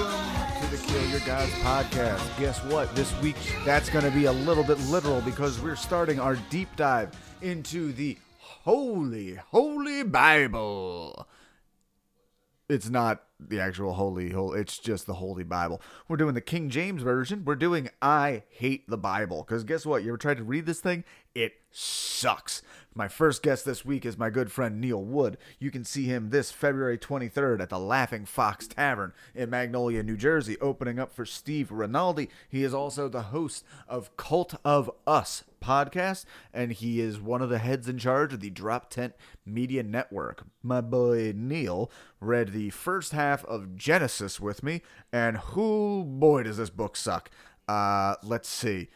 Welcome to the Kill Your Gods podcast. Guess what? This week, that's going to be a little bit literal because we're starting our deep dive into the Holy, Holy Bible. It's not the actual Holy, Holy, it's just the Holy Bible. We're doing the King James Version. We're doing I Hate the Bible. Because guess what? You ever tried to read this thing? It sucks. My first guest this week is my good friend Neil Wood. You can see him this February 23rd at the Laughing Fox Tavern in Magnolia, New Jersey, opening up for Steve Rinaldi. He is also the host of Cult of Us podcast, and he is one of the heads in charge of the DropTen Media Network. My boy Neil read the first half of Genesis with me, and who boy does this book suck. Uh, let's see.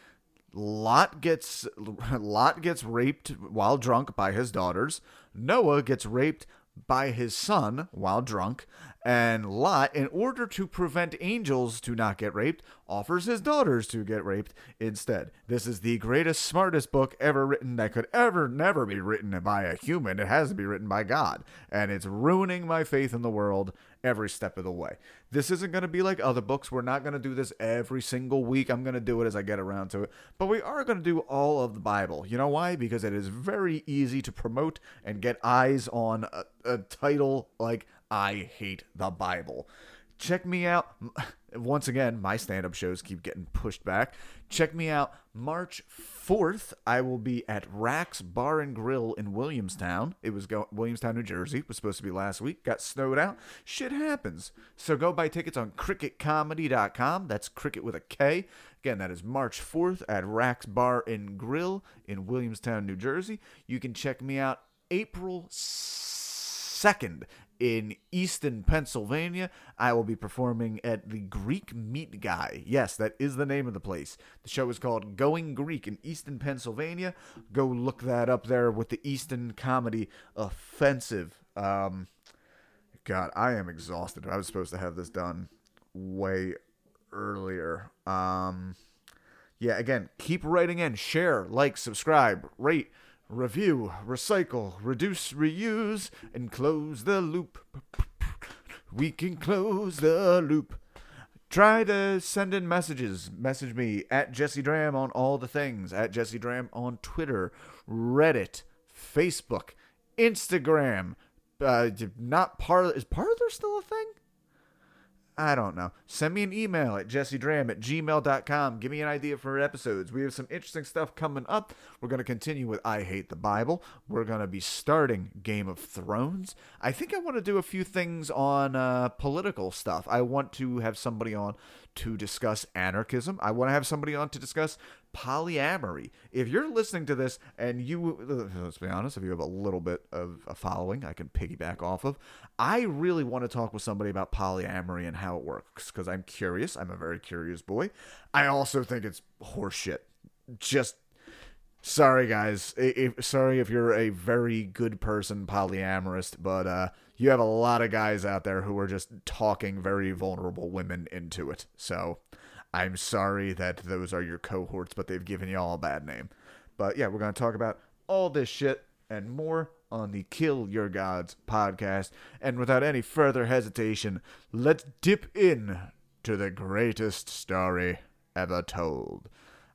Lot gets Lot gets raped while drunk by his daughters. Noah gets raped by his son while drunk, and Lot, in order to prevent angels to not get raped, offers his daughters to get raped instead. This is the greatest, smartest book ever written that could ever, never be written by a human. It has to be written by God, and it's ruining my faith in the world every step of the way. This isn't going to be like other books. We're not going to do this every single week. I'm going to do it as I get around to it. But we are going to do all of the Bible. You know why? Because it is very easy to promote and get eyes on a, a title like I hate the Bible. Check me out. Once again, my stand up shows keep getting pushed back. Check me out March 4th. I will be at Rax Bar and Grill in Williamstown. It was go- Williamstown, New Jersey. It was supposed to be last week. Got snowed out. Shit happens. So go buy tickets on cricketcomedy.com. That's cricket with a K. Again, that is March 4th at Rax Bar and Grill in Williamstown, New Jersey. You can check me out April 2nd in Easton, Pennsylvania. I will be performing at the Greek Meat Guy. Yes, that is the name of the place. The show is called Going Greek in Easton, Pennsylvania. Go look that up there with the Easton Comedy Offensive. Um, God, I am exhausted. I was supposed to have this done way earlier. Um, yeah, again, keep writing in, share, like, subscribe, rate review, recycle, reduce, reuse, and close the loop. We can close the loop. Try to send in messages. Message me at Jesse Draham on all the things, at Jesse Draham on Twitter, Reddit, Facebook, Instagram. Uh, not Parler. Is Parler still a thing? I don't know. Send me an email at jessedraham at gmail.com. Give me an idea for episodes. We have some interesting stuff coming up. We're going to continue with I Hate the Bible. We're going to be starting Game of Thrones. I think I want to do a few things on uh, political stuff. I want to have somebody on to discuss anarchism. I want to have somebody on to discuss polyamory. If you're listening to this and you, let's be honest, if you have a little bit of a following, I can piggyback off of. I really want to talk with somebody about polyamory and how it works because I'm curious. I'm a very curious boy. I also think it's horseshit. Just sorry, guys. If, sorry if you're a very good person, polyamorous, but uh, you have a lot of guys out there who are just talking very vulnerable women into it. So I'm sorry that those are your cohorts, but they've given you all a bad name. But yeah, we're going to talk about all this shit and more on the Kill Your Gods podcast. And without any further hesitation, let's dip in to the greatest story ever told.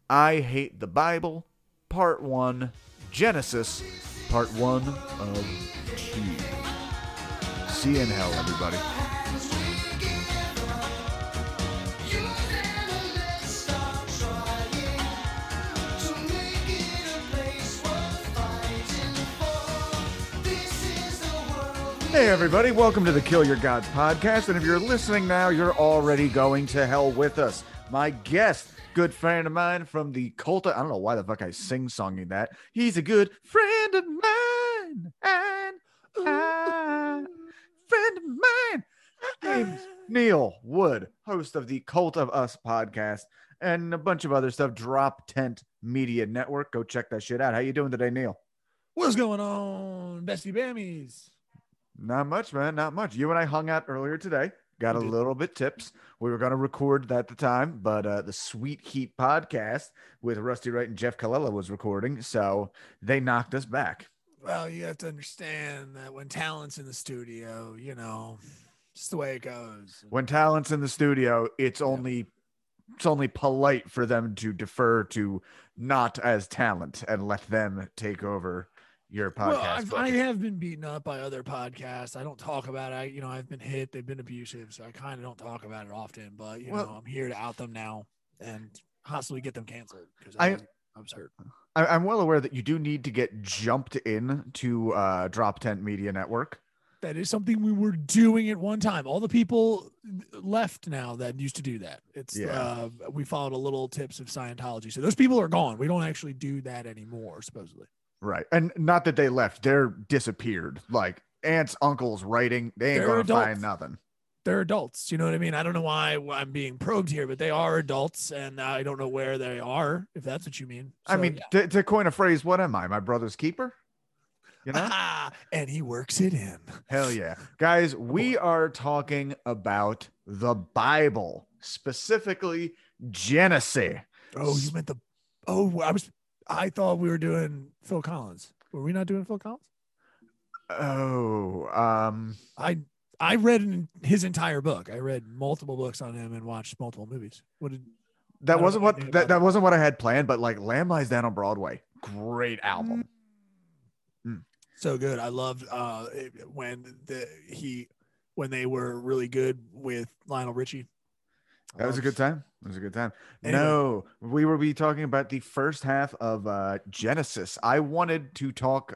I Hate the Bible, Part 1, Genesis, Part 1 of 2. See you in hell, everybody. Hey, everybody, welcome to the Kill Your Gods podcast. And if you're listening now, you're already going to hell with us. My guest, good friend of mine from the cult. Of, I don't know why the fuck I sing songing that. He's a good friend of mine. And friend of mine. Name's Neil Wood, host of the Cult of Us podcast and a bunch of other stuff. DropTen Media Network. Go check that shit out. How you doing today, Neil? What's going on, Bestie Bammies? Not much, man. Not much. You and I hung out earlier today. Got a little bit tips. We were going to record that at the time, but uh, the Sweet Heat podcast with Rusty Wright and Jeff Colella was recording, so they knocked us back. Well, you have to understand that when talent's in the studio, you know, Just the way it goes. When talent's in the studio, it's only it's only polite for them to defer to not as talent and let them take over your podcast. Well, I've, I have been beaten up by other podcasts. I don't talk about it. I, you know, I've been hit. They've been abusive, so I kind of don't talk about it often. But you Well- know, I'm here to out them now and possibly get them canceled because I- I, was, I was hurt. I, I'm well aware that you do need to get jumped in to uh, DropTen Media Network. That is something we were doing at one time. All the people left now that used to do that. It's Yeah. uh, we followed a little tips of Scientology, so those people are gone. We don't actually do that anymore, supposedly. Right. And not that they left, they're disappeared. Like aunts, uncles writing, they ain't They're gonna adults. find nothing. they're adults. You know what I mean? I don't know why I'm being probed here, but they are adults, and I don't know where they are. If that's what you mean. I mean, yeah. to, to coin a phrase, what am I? My brother's keeper? You know? and he works it in. Hell yeah. Guys, we are talking about the Bible, specifically Genesis. Oh, you meant the? Oh, I was. I thought we were doing Phil Collins. Were we not doing Phil Collins? Oh, um, I I read in his entire book. I read multiple books on him and watched multiple movies. What did? That wasn't what that, that wasn't what I had planned, but like Lamb Lies Down on Broadway. Great album. So good. I loved uh when the he when they were really good with Lionel Richie. That was a good time. It was a good time. Anyway. No, we will be talking about the first half of uh, Genesis. I wanted to talk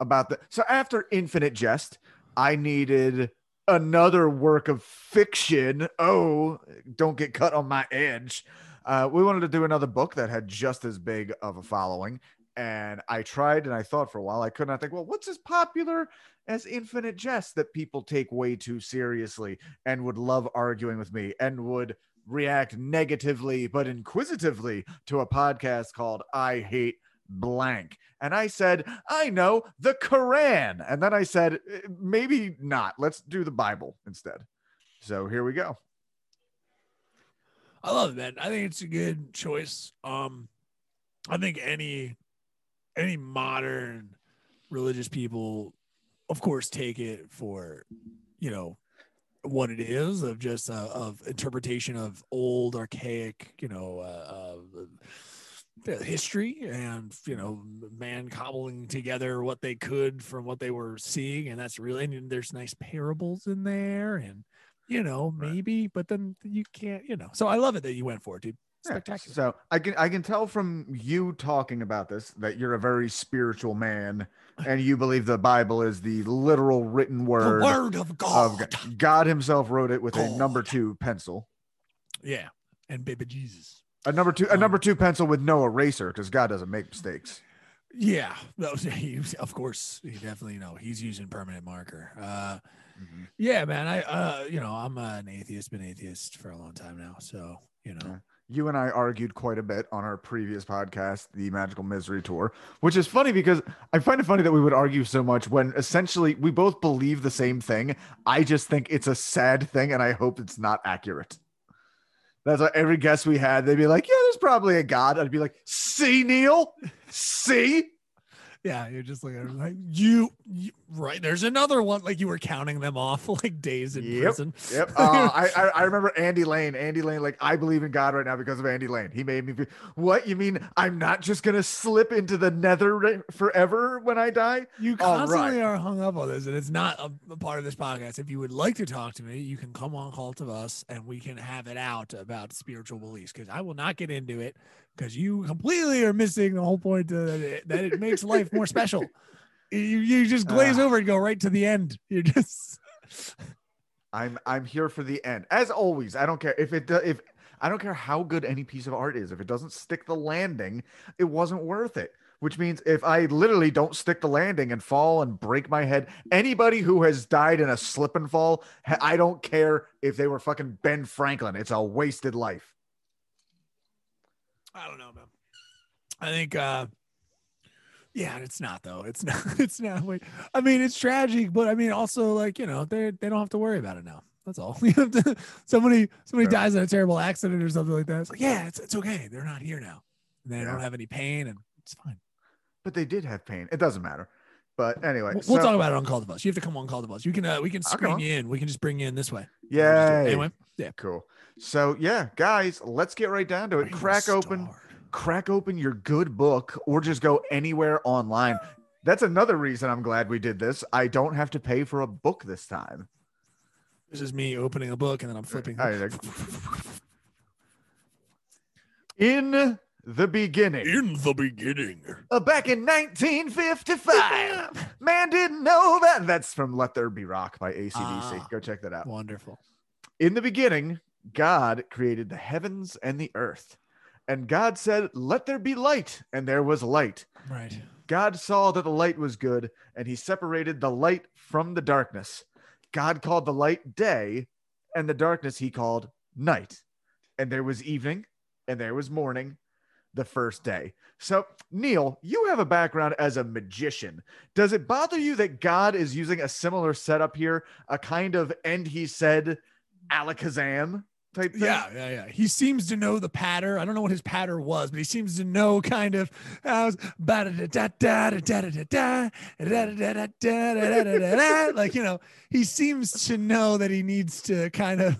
about the so after Infinite Jest, I needed another work of fiction. Oh, don't get cut on my edge. Uh, we wanted to do another book that had just as big of a following. And I tried and I thought for a while, I could not think, well, what's as popular as Infinite Jest that people take way too seriously and would love arguing with me and would react negatively but inquisitively to a podcast called I Hate Blank. And I said, I know the Quran. And then I said, "Eh, maybe not. Let's do the Bible instead. So here we go. I love man. I think it's a good choice. Um, I think any any modern religious people, of course, take it for you know what it is of just uh, of interpretation of old archaic you know uh, uh, history and you know man cobbling together what they could from what they were seeing. And that's really and there's nice parables in there and you know Right. maybe but then you can't you know. So i love it that you went for it dude spectacular So I can I can tell from you talking about this that you're a very spiritual man and you believe the Bible is the literal written the word, word of god, of God. God himself wrote it with a number two pencil. yeah and baby jesus A number two, a Um, number two pencil with no eraser because God doesn't make mistakes. yeah that was, he, of course he definitely you know he's using permanent marker uh Mhm. Yeah, man. I uh you know, I'm an atheist, been atheist for a long time now. So, you know. Yeah. You and I argued quite a bit on our previous podcast, the Magical Misery Tour, which is funny because I find it funny that we would argue so much when essentially we both believe the same thing. I just think it's a sad thing and I hope it's not accurate. That's why every guest we had, they'd be like, Yeah, there's probably a God. I'd be like, See, Neil, see? Yeah, you're just looking like you, you right. There's another one. Like you were counting them off like days in Yep, prison. Yep. Uh, I, I remember Andy Lane. Andy Lane, like I believe in God right now because of Andy Lane. He made me. Feel, what you mean? I'm not just gonna slip into the Nether forever when I die? You constantly right. are hung up on this, and it's not a, a part of this podcast. If you would like to talk to me, you can come on Cult of Us, and we can have it out about spiritual beliefs. Because I will not get into it, because you completely are missing the whole point uh, that it, that it makes life more special. You you just glaze Ah. over and go right to the end. You're just I'm I'm here for the end. As always, I don't care if it do- if I don't care how good any piece of art is. If it doesn't stick the landing, it wasn't worth it. Which means if I literally don't stick the landing and fall and break my head, anybody who has died in a slip and fall, I don't care if they were fucking Ben Franklin. It's a wasted life. I don't know, man. I think uh yeah, it's not though. It's not it's not wait. I mean, it's tragic, but I mean also like, you know, they they don't have to worry about it now. That's all. To, somebody somebody Fair. dies in a terrible accident or something like that. It's like, yeah, it's it's okay. They're not here now. And they Yeah. don't have any pain and it's fine. But they did have pain. It doesn't matter. But anyway, We'll, we'll so- talk about it on Cult of Us. You have to come on Cult of Us. You can uh, we can screen you in. We can just bring you in this way. Yeah. Anyway, yeah. Cool. So yeah, guys, let's get right down to it. Crack open, crack open your good book, or just go anywhere online. That's another reason I'm glad we did this. I don't have to pay for a book this time. This is me opening a book and then I'm flipping. In the beginning, In the beginning. uh, back in 1955, man didn't know that. That's from "Let There Be Rock" by ACDC. Ah. Go check that out. Wonderful. In the beginning, God created the heavens and the earth. And God said, Let there be light. And there was light. Right. God saw that the light was good, and he separated the light from the darkness. God called the light day, and the darkness he called night. And there was evening, and there was morning, the first day. So, Neil, you have a background as a magician. Does it bother you that God is using a similar setup here, a kind of and he said alakazam type thing? Yeah, yeah, yeah. He seems to know the patter. I don't know what his patter was, but he seems to know kind of how like you know, he seems to know that he needs to kind of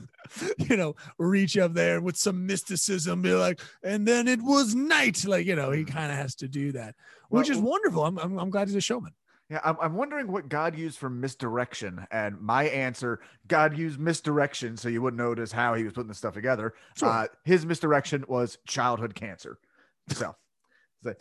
you know reach up there with some mysticism, be like, and then it was night. Like, you know, he mm. kind of has to do that, which is wonderful. I'm, I'm I'm glad he's a showman. Yeah, I'm, I'm wondering what God used for misdirection. And my answer God used misdirection so you wouldn't notice how he was putting the stuff together. Sure. Uh, his misdirection was childhood cancer. So, I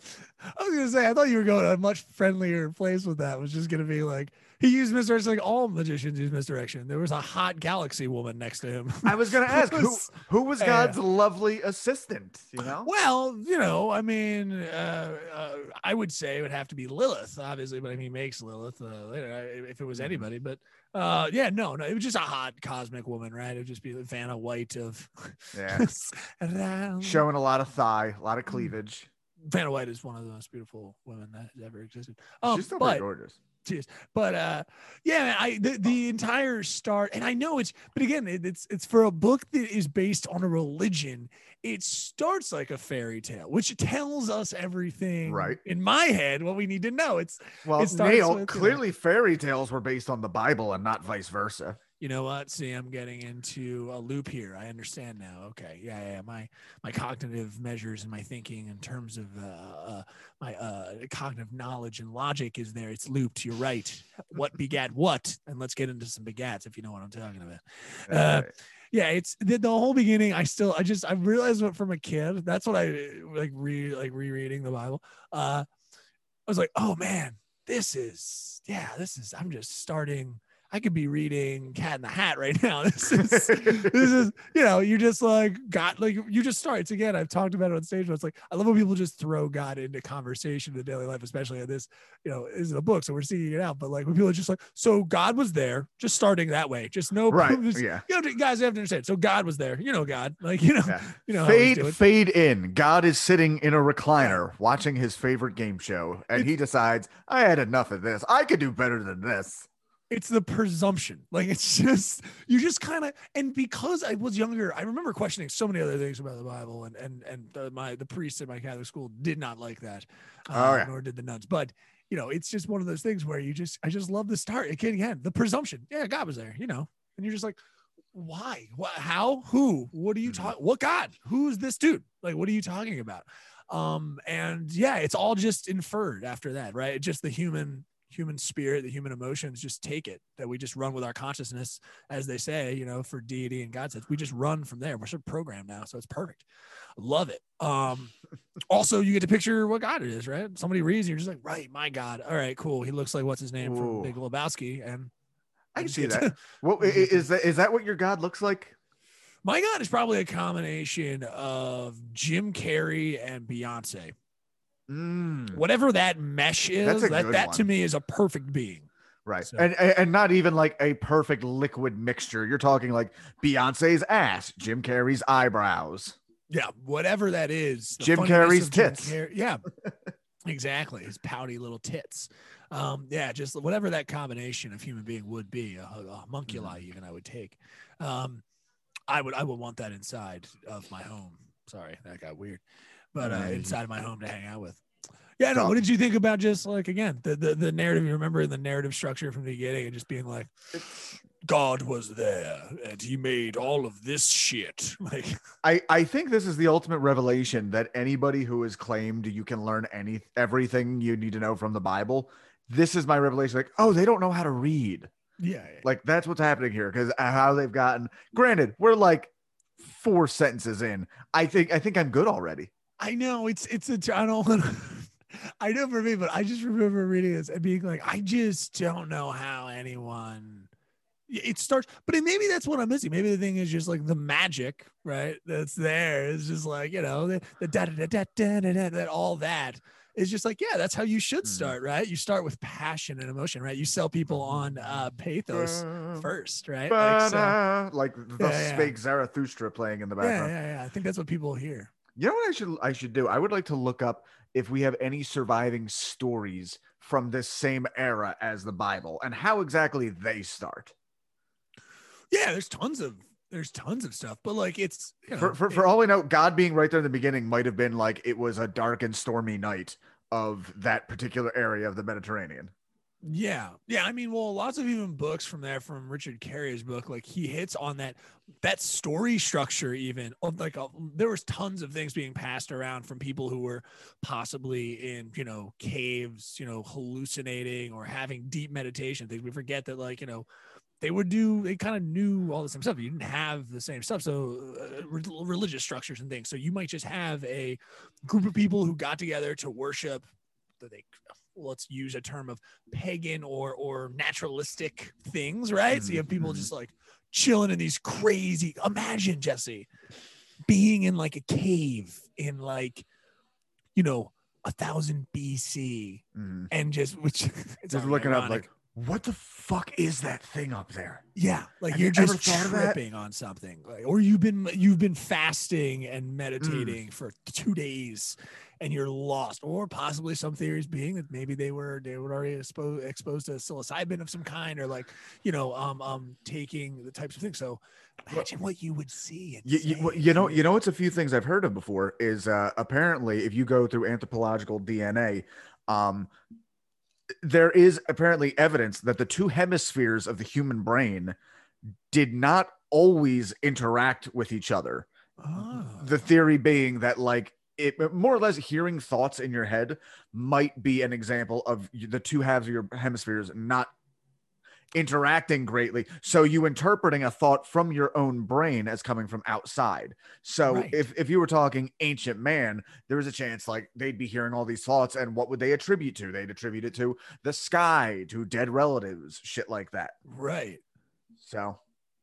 was gonna say, I thought you were going a much friendlier place with that. It was just gonna be like he used misdirection, like all magicians use misdirection. There was a hot galaxy woman next to him. I was going to ask who, Was- who was. God's lovely assistant? You know? Well, you know, I mean, uh, uh, I would say it would have to be Lilith, obviously, but I mean, he makes Lilith uh, later uh, if it was Mhm. anybody. But uh, yeah, no, no, it was just a hot cosmic woman, right? It would just be Vanna White of Yeah. Showing a lot of thigh, a Mm. lot of cleavage. Vanna White is one of the most beautiful women that has ever existed. Um, She's still but gorgeous. Cheers. But uh yeah, man, I the, the entire start, and I know it's but again, it, it's it's for a book that is based on a religion, it starts like a fairy tale, which tells us everything Right. in my head what we need to know. It's Well, it with, you know- clearly fairy tales were based on the Bible and not vice versa. You know what? See, I'm getting into a loop here. I understand now. Okay. Yeah, yeah. My my cognitive measures and my thinking in terms of uh, uh my uh cognitive knowledge and logic is there. It's looped. You're right. What begat what? And let's get into some begats if you know what I'm talking about. Uh, Right. yeah it's the, the whole beginning i still i just i realized what from a kid that's what i like re like rereading the bible uh i was like oh man this is yeah this is i'm just starting i could be reading cat in the hat right now this is this is you know you just like got like you just start it's again i've talked about it on stage but it's like i love when people just throw god into conversation in daily life especially in this you know is in a book so we're seeing it out but like when people are just like so god was there just starting that way just no right. just- Yeah. you know, guys have to understand. So God was there. You know, God, like you know, Yeah. you know, fade fade in. God is sitting in a recliner watching his favorite game show, and he decides, I had enough of this. I could do better than this. It's the presumption. Like it's just you just kind of and because I was younger, I remember questioning so many other things about the Bible, and and and the, my the priests at my Catholic school did not like that. Oh, uh, yeah. Nor did the nuns, but. You know, it's just one of those things where you just, I just love the start. Again, again, the presumption. Yeah, God was there, you know, and you're just like, why? What? How? Who? What are you Mhm. talking? What God? Who's this dude? Like, what are you talking about? Um, and yeah, it's all just inferred after that, right? Just the human human spirit, the human emotions just take it that we just run with our consciousness, as they say, you know, for deity and God says we just run from there. We're sort of programmed now, so it's perfect. Love it. Um, also, you get to picture what God it is, right? Somebody reads, you're just like, right, my God. All right, cool. He looks like what's his name Ooh. from Big Lebowski, and I can see that. What is that? Is that what your God looks like? My God is probably a combination of Jim Carrey and Beyonce. Mm, Whatever that mesh is, that, that to me is a perfect being. right, So- and and not even like a perfect liquid mixture. You're talking like Beyonce's ass, Jim Carrey's eyebrows. Yeah, whatever that is. Jim Carrey's of Jim tits. Car- yeah, exactly. His pouty little tits. Um, yeah, just whatever that combination of human being would be, a, a homunculi Mm-hmm. even I would take. Um, I would I would want that inside of my home. Sorry, that got weird, but uh, inside of my home to hang out with. Yeah, no. What did you think about just like again the, the the narrative? You remember in the narrative structure from the beginning and just being like, God was there and he made all of this shit. Like, I, I think this is the ultimate revelation that anybody who has claimed you can learn any everything you need to know from the Bible. This is my revelation. Like, oh, they don't know how to read. yeah, Like that's what's happening here because how they've gotten. Granted, we're like four sentences in. I think I think I'm good already. I know it's it's a I don't want to. I know for me, but I just remember reading this and being like, I just don't know how anyone. It starts, but it- maybe that's what I'm missing. Maybe the thing is just like the magic, right? That's there. It's just like you know the the da da da da da da da that all that is just like yeah, that's how you should Mhm. start, right? You start with passion and emotion, right? You sell people on uh, pathos first, right? Like, so- Like, thus Yeah, yeah. spake Zarathustra playing in the yeah, background. yeah, yeah. I think that's what people hear. You know what I should I should do? I would like to look up if we have any surviving stories from this same era as the Bible and how exactly they start. Yeah, there's tons of there's tons of stuff, but like it's you know, For, for, for all we know, God being right there in the beginning might have been like it was a dark and stormy night of that particular area of the Mediterranean. Yeah. Yeah. I mean, well, lots of even books from there, from Richard Carrier's book, like he hits on that that story structure, even like there was tons of things being passed around from people who were possibly in, you know, caves, you know, hallucinating or having deep meditation things. We forget that, like, you know, they would do, they kind of knew all the same stuff. You didn't have the same stuff. So, uh, re- religious structures and things. So, you might just have a group of people who got together to worship that they let's use a term of pagan or or naturalistic things, right? So you have people Mhm. just like chilling in these crazy. Imagine Jesse being in like a cave in like, you know, a thousand BC, Mhm. and just which it's Just looking up like, what the fuck is that thing up there? yeah, like Have you're you just thought of that? tripping on something, like, or you've been you've been fasting Mm. and meditating for two days, and you're lost, or possibly some theories being that maybe they were they were already exposed exposed to psilocybin of some kind, or like you know um um taking the types of things. So imagine what you would see. And You, you, you know, you know, it's a few things I've heard of before. Is uh, apparently if you go through anthropological DNA, um, there is apparently evidence that the two hemispheres of the human brain did not always interact with each other. Ah. The theory being that, like, it more or less hearing thoughts in your head might be an example of the two halves of your hemispheres not interacting greatly. So you interpreting a thought from your own brain as coming from outside. So Right. if, if you were talking ancient man, there was a chance like they'd be hearing all these thoughts and what would they attribute to? They'd attribute it to the sky, to dead relatives, shit like that. right. So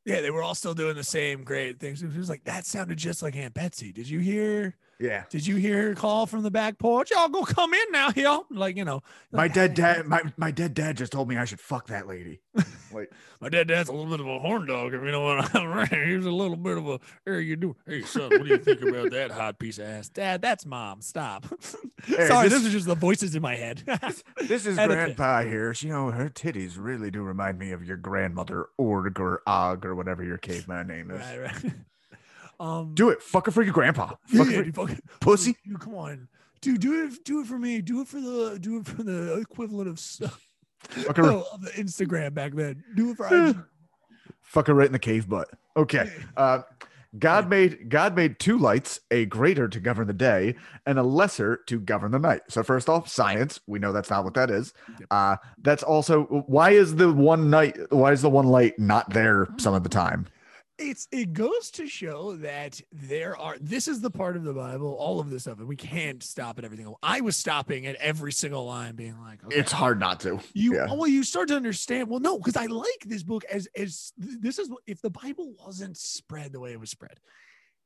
Yeah, they were all still doing the same great things. It was like that sounded just like Aunt Betsy. Did you hear? yeah. Did you hear her call from the back porch? Y'all go come in now, y'all. Like you know, My like, dead dad my, my dead dad just told me I should fuck that lady. Like My dad dad's a little bit of a horn dog, if you know what I'm right. He's a little bit of a hey, you do hey son, what do you think about that hot piece of ass? Dad, that's mom. Stop. Hey, Sorry, this- this is just the voices in my head. This is Grandpa here. You know, her titties really do remind me of your grandmother, Org or Og or whatever your caveman name is. right, right. Um Do it. Fuck her for your grandpa. Fuck yeah, for dude, fuck- pussy. Dude, come on. Dude, do it do it for me. Do it for the do it for the equivalent of s- Fuck her, oh, the Instagram back then. Do it for IG. fuck her right in the cave butt. Okay. Uh, God made God made two lights, a greater to govern the day and a lesser to govern the night. So first off, science. We know that's not what that is. Uh, that's also why is the one night why is the one light not there some of the time? It's it goes to show that there are this is the part of the bible all of this stuff and we can't stop at everything i was stopping at every single line being like okay. It's hard not to. you yeah. well you start to understand well no because i like this book as as this is if the bible wasn't spread the way it was spread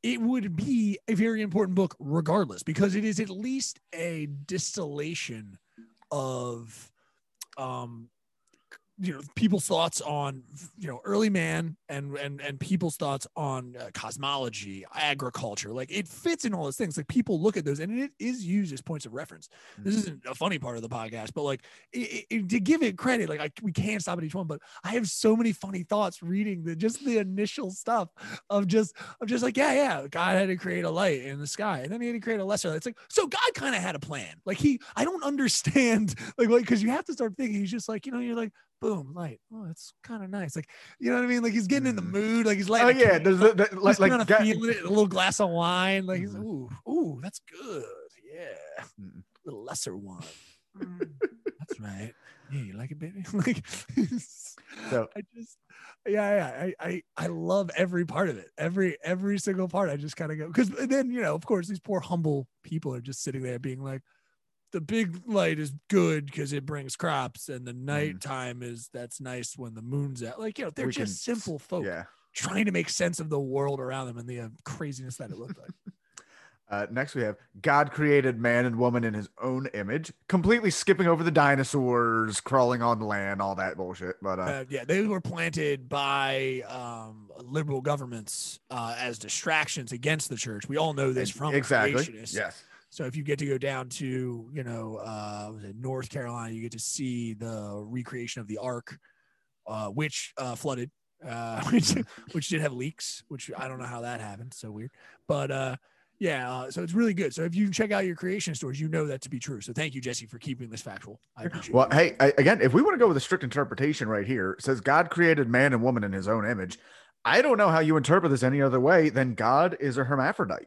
it would be a very important book regardless because it is at least a distillation of um you know people's thoughts on you know early man and and and people's thoughts on uh, cosmology agriculture like it fits in all those things like people look at those and it is used as points of reference this Mm-hmm. isn't a funny part of the podcast but like it, it, to give it credit like I, we can't stop at each one but i have so many funny thoughts reading the just the initial stuff of just of just like yeah yeah god had to create a light in the sky and then he had to create a lesser light. it's like so god kind of had a plan like he i don't understand like like because you have to start thinking he's just like you know you're like boom light. Oh that's kind of nice. Like you know what i mean? Like he's getting in the Mm. mood. Like he's like, Oh yeah, there's the, the, like like feeling it a little glass of wine. Like he's Mhm. ooh ooh that's good. Yeah. Mm. the lesser one. Mm, that's right. Yeah you like it baby? Like So- i just yeah yeah I, I i love every part of it. Every every single part i just kind of go because then you know of course these poor humble people are just sitting there being like the big light is good because it brings crops and the nighttime is that's nice when the moon's out like you know they're Mm-hmm. We can just simple folk yeah. trying to make sense of the world around them and the uh, craziness that it looked like Uh, next, we have God created man and woman in his own image, completely skipping over the dinosaurs crawling on land, all that bullshit. But uh, Uh, yeah, they were planted by um, liberal governments uh, as distractions against the church. We all know this from exactly. creationists. Yes. So if you get to go down to, you know, uh, North Carolina, you get to see the recreation of the Ark, uh, which uh, flooded, uh, which which did have leaks, which I don't know how that happened. So weird, but uh, yeah, uh, so it's really good. So if you check out your creation stores, you know that to be true. So thank you, Jesse, for keeping this factual. I appreciate Well, hey, I, again, if we want to go with a strict interpretation right here, it says God created man and woman in his own image. I don't know how you interpret this any other way than God is a hermaphrodite.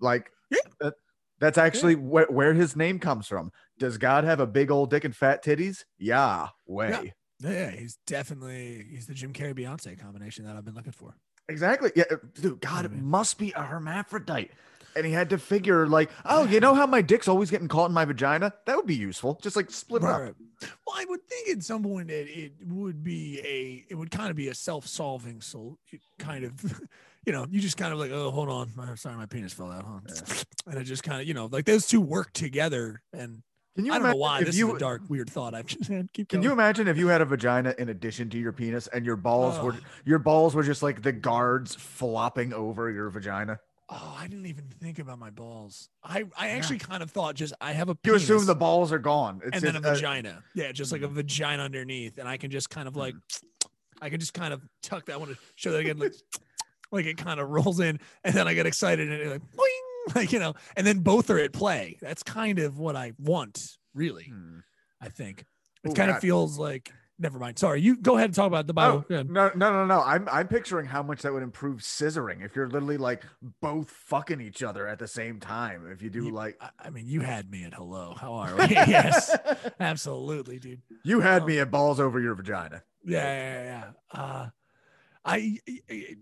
Like, Yeah. that, that's actually where, where his name comes from. Does God have a big old dick and fat titties? Yeah, way. Yeah. Yeah, he's definitely he's the Jim Carrey Beyonce combination that I've been looking for. Exactly. Yeah, dude, God I mean- must be a hermaphrodite. And he had to figure, like, oh, you know how my dick's always getting caught in my vagina? That would be useful. Just like split it up. Well, I would think at some point that it would be a it would kind of be a self-solving so kind of you know, you just kind of like, oh, hold on, my, sorry, my penis fell out, huh? And it just kind of, you know, like those two work together. And Can you I don't know why this you is a dark, weird thought I've just had. Keep Can you imagine if you had a vagina in addition to your penis and your balls were your balls were just like the guards flopping over your vagina? Oh, I didn't even think about my balls. I I actually kind of thought just I have a You assume the balls are gone. It's and then a uh, vagina. Yeah, just like a vagina underneath, and I can just kind of like, Mm-hmm. I can just kind of tuck that. I want to show that again, like, like it kind of rolls in, and then I get excited and like, boing, like you know, and then both are at play. That's kind of what I want, really. hmm. I think it Ooh, kind of feels like. Never mind. Sorry, you go ahead and talk about the Bible. Oh, no, no, no, no. I'm I'm picturing how much that would improve scissoring if you're literally like both fucking each other at the same time. If you do You- like I, mean, you had me at hello. How are we? yes, absolutely, dude. you had Um, me at balls over your vagina. Yeah, yeah, yeah. Uh, I, I- I-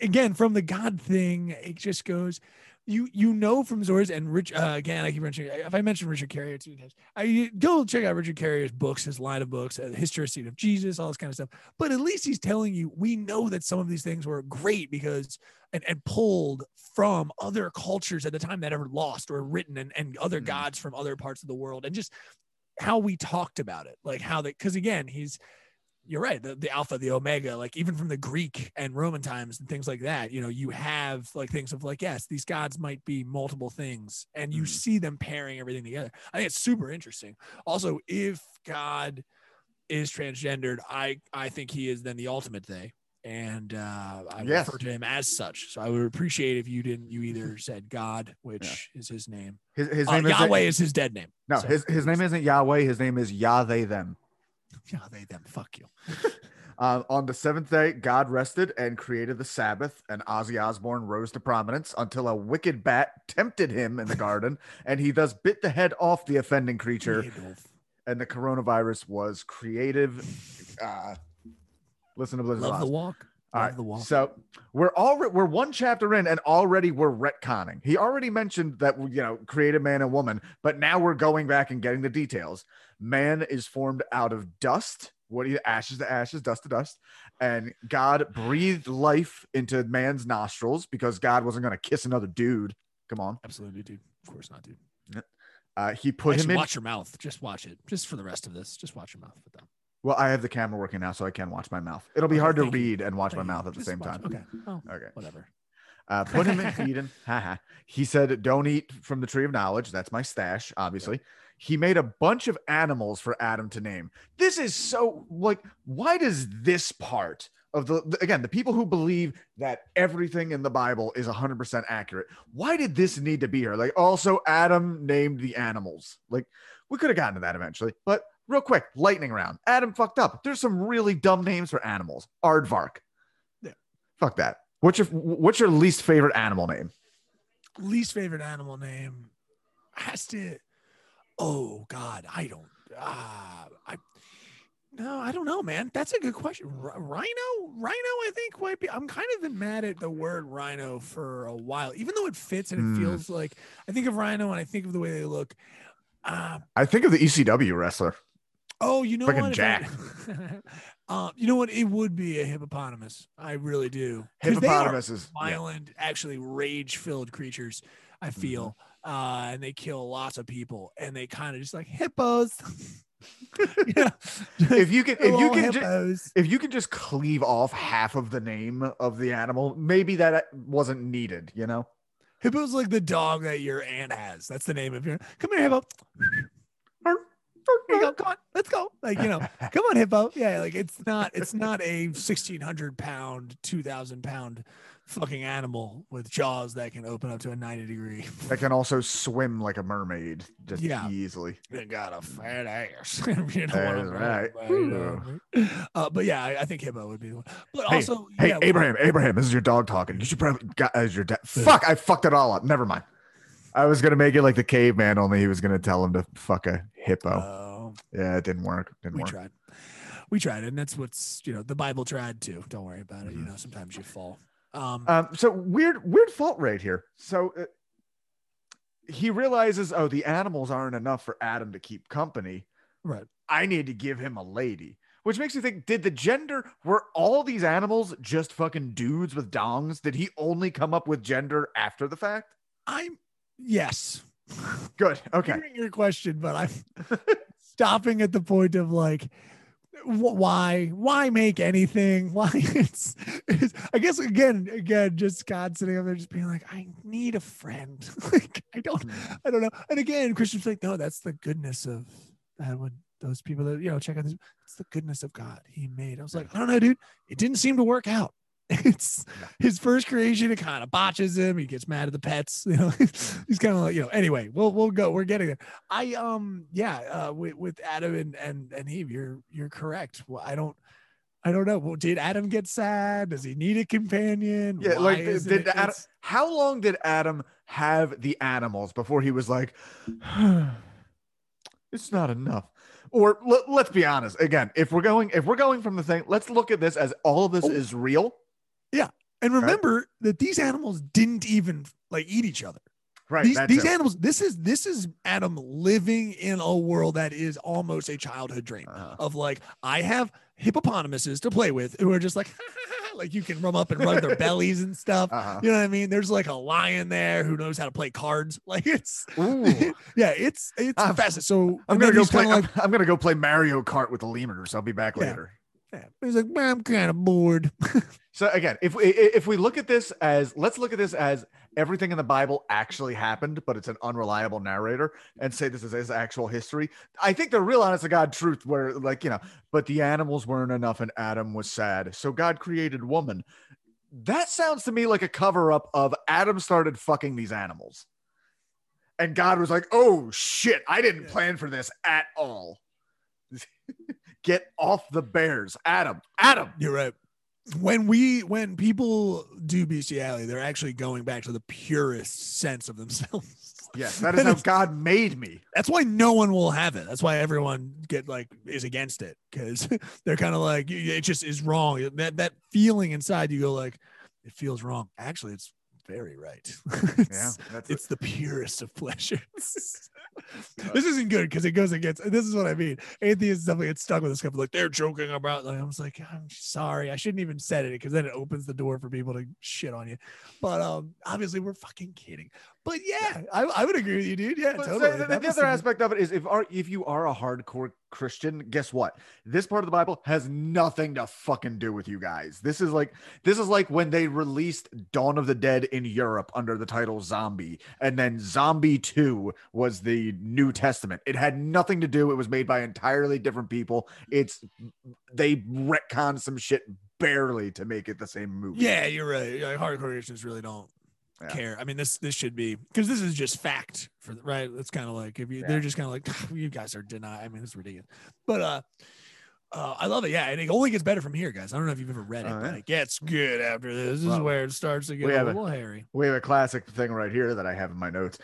again from the God thing, it just goes. You you know from Zords and Rich uh, again. I keep mentioning if I mentioned Richard Carrier two times, I go check out Richard Carrier's books, his line of books, uh, Historicity of Jesus, all this kind of stuff. But at least he's telling you we know that some of these things were great because and, and pulled from other cultures at the time that ever lost or written and, and other Mm. gods from other parts of the world and just how we talked about it like how they because again he's you're right the, the alpha the omega like even from the greek and roman times and things like that you know you have like things of like yes these gods might be multiple things and you Mhm. see them pairing everything together i think it's super interesting also if god is transgendered i i think he is then the ultimate they and uh, I Yes. refer to him as such. So I would appreciate if you didn't. You either said God, which is his name. His his Uh, name is Yahweh is his dead name. no So- his his name isn't Yahweh. His name is Yah they them. Yeah, they them. Fuck you. Uh, on the seventh day, God rested and created the Sabbath, and Ozzy Osbourne rose to prominence until a wicked bat tempted him in the garden, and he thus bit the head off the offending creature, and the coronavirus was creative. Uh, listen to Blizzard. Love the walk. All right, the walk. so we're already we're one chapter in, and already we're retconning. He already mentioned that you know created man and woman, but now we're going back and getting the details. Man is formed out of dust. What do you ashes to ashes, dust to dust, and God breathed life into man's nostrils because God wasn't going to kiss another dude. Come on, Absolutely, dude. Of course not, dude. uh, he put Actually, him in. watch your mouth. Just watch it. Just for the rest of this, just watch your mouth with them. Well, I have the camera working now, so I can watch my mouth. It'll be Okay, hard to thank you. read and watch my you. mouth at the same watch- time. Okay. Oh, Okay. whatever. Uh, put him in Eden. He said, "Don't eat from the tree of knowledge." That's my stash, obviously. He made a bunch of animals for Adam to name. This is so like, why does this part of the the- again the people who believe that everything in the Bible is 100% accurate? Why did this need to be here? Like, also Adam named the animals. Like, we could have gotten to that eventually, but real quick, lightning round. Adam fucked up. There's some really dumb names for animals. Aardvark. Yeah. Fuck that. What's your what's your least favorite animal name? Least favorite animal name has to. Oh God, I don't. Uh, I. No, I don't know, man. That's a good question. R- rhino, rhino. I think might be. I'm kind of been mad at the word rhino for a while, even though it fits and it Hmm. feels like. I think of rhino and I think of the way they look. Um, I think of the ECW wrestler. Oh, you know Frickin' what? Jack. I- um, you know what? It would be a hippopotamus. I really do. 'Cause they are Hippopotamus yeah. violent, actually rage-filled creatures. I Mm-hmm. feel, uh, and they kill lots of people, and they kind of just like hippos. yeah, If you can, if you can, ju- hippos. if you can just cleave off half of the name of the animal, maybe that uh, wasn't needed. You know, Hippo's like the dog that your aunt has. That's the name of your. Come here, hippo. Go. Come on, let's go. Like you know, come on, hippo. Yeah, like it's not. It's not a sixteen hundred pound, two thousand pound, fucking animal with jaws that can open up to a ninety degree. that can also swim like a mermaid just Yeah. easily. They got a fat ass. you know what I'm right. talking about, you know? Uh, but yeah, I, I think hippo would be the one. But Hey, also, Hey, yeah, Abraham, Abraham, this is your dog talking. You should probably got as your dad. Fuck, I fucked it all up. Never mind. I was gonna make it like the caveman, only he was gonna tell him to fuck a hippo. Oh, yeah, it didn't work. Didn't we work. tried. We tried, and that's what's you know the Bible tried too. Don't worry about it. You know, sometimes you fall. Um, Um, so weird, weird fault rate here. So uh, he realizes, oh, the animals aren't enough for Adam to keep company. right. I need to give him a lady, which makes me think: Did the gender were all these animals just fucking dudes with dongs? Did he only come up with gender after the fact? I'm yes. Good. Okay. Your question, but I'm stopping at the point of like, why, why make anything? Why it's, it's, I guess again, again, just God sitting up there, just being like, I need a friend. like, I don't, hmm. I don't know. And again, Christian's like, no, that's the goodness of that would those people that you know check out this. It's the goodness of God He made. I was like, I don't know, dude. It didn't seem to work out. It's his first creation. It kind of botches him. He gets mad at the pets. You know, he's kind of like, you know. Anyway, we'll we'll go. We're getting there. I um yeah. Uh, with with Adam and and and Eve, you're you're correct. Well, I don't. I don't know. Well, did Adam get sad? Does he need a companion? Yeah, Why like did it- Adam, how long did Adam have the animals before he was like, it's not enough? Or let, let's be honest. Again, if we're going, if we're going from the thing, let's look at this as all of this Oh. is real. And remember that these animals didn't even like eat each other. Right. these these animals. This is this is Adam living in a world that is almost a childhood dream Uh-huh. of like I have hippopotamuses to play with who are just like like you can rub up and rub their bellies and stuff. Uh-huh. You know what I mean? There's like a lion there who knows how to play cards. Like it's Ooh. yeah, it's it's I'm- fascinating. So I'm gonna go play. kinda I'm, I'm gonna go play Mario Kart with the lemurs. I'll be back Yeah. later. Yeah. He's like, "Man, I'm kind of bored. So again, if we if we look at this as let's look at this as everything in the Bible actually happened, but it's an unreliable narrator, and say this is his actual history. I think the real honest to God truth, where like you know, but the animals weren't enough, and Adam was sad, so God created woman. That sounds to me like a cover up of Adam started fucking these animals, and God was like, "Oh shit, I didn't plan for this at all." Get off the bears, Adam. Adam. You're right. When we when people do bestiality, they're actually going back to the purest sense of themselves. Yes, that is how God made me. That's why no one will have it. That's why everyone get like is against it because they're kind of like it just is wrong. That that feeling inside you go like it feels wrong. Actually, it's very right. Yeah, it's, that's it's the purest of pleasures. This isn't good because it goes against. This is what I mean. Atheists definitely get stuck with this stuff. Like they're joking about. Like I was like, I'm sorry, I shouldn't even said it because then it opens the door for people to shit on you. But um, obviously we're fucking kidding. But yeah, I, I would agree with you, dude. Yeah, But totally. so the, the other aspect of it is if are if you are a hardcore Christian, guess what? This part of the Bible has nothing to fucking do with you guys. This is like this is like when they released Dawn of the Dead in Europe under the title Zombie, and then Zombie 2 was the New Testament. It had nothing to do. It was made by entirely different people. It's they retconned some shit barely to make it the same movie. Yeah, you're right. Like, hardcore Christians really don't Yeah. care. I mean, this this should be because this is just fact for the- right. It's kind of like if you Yeah. they're just kind of like you guys are denying. I mean, it's ridiculous. But uh, uh, I love it. Yeah, and it only gets better from here, guys. I don't know if you've ever read it, Oh, but it gets good after this. This Well, is where it starts to get a have a- little hairy. We have a classic thing right here that I have in my notes.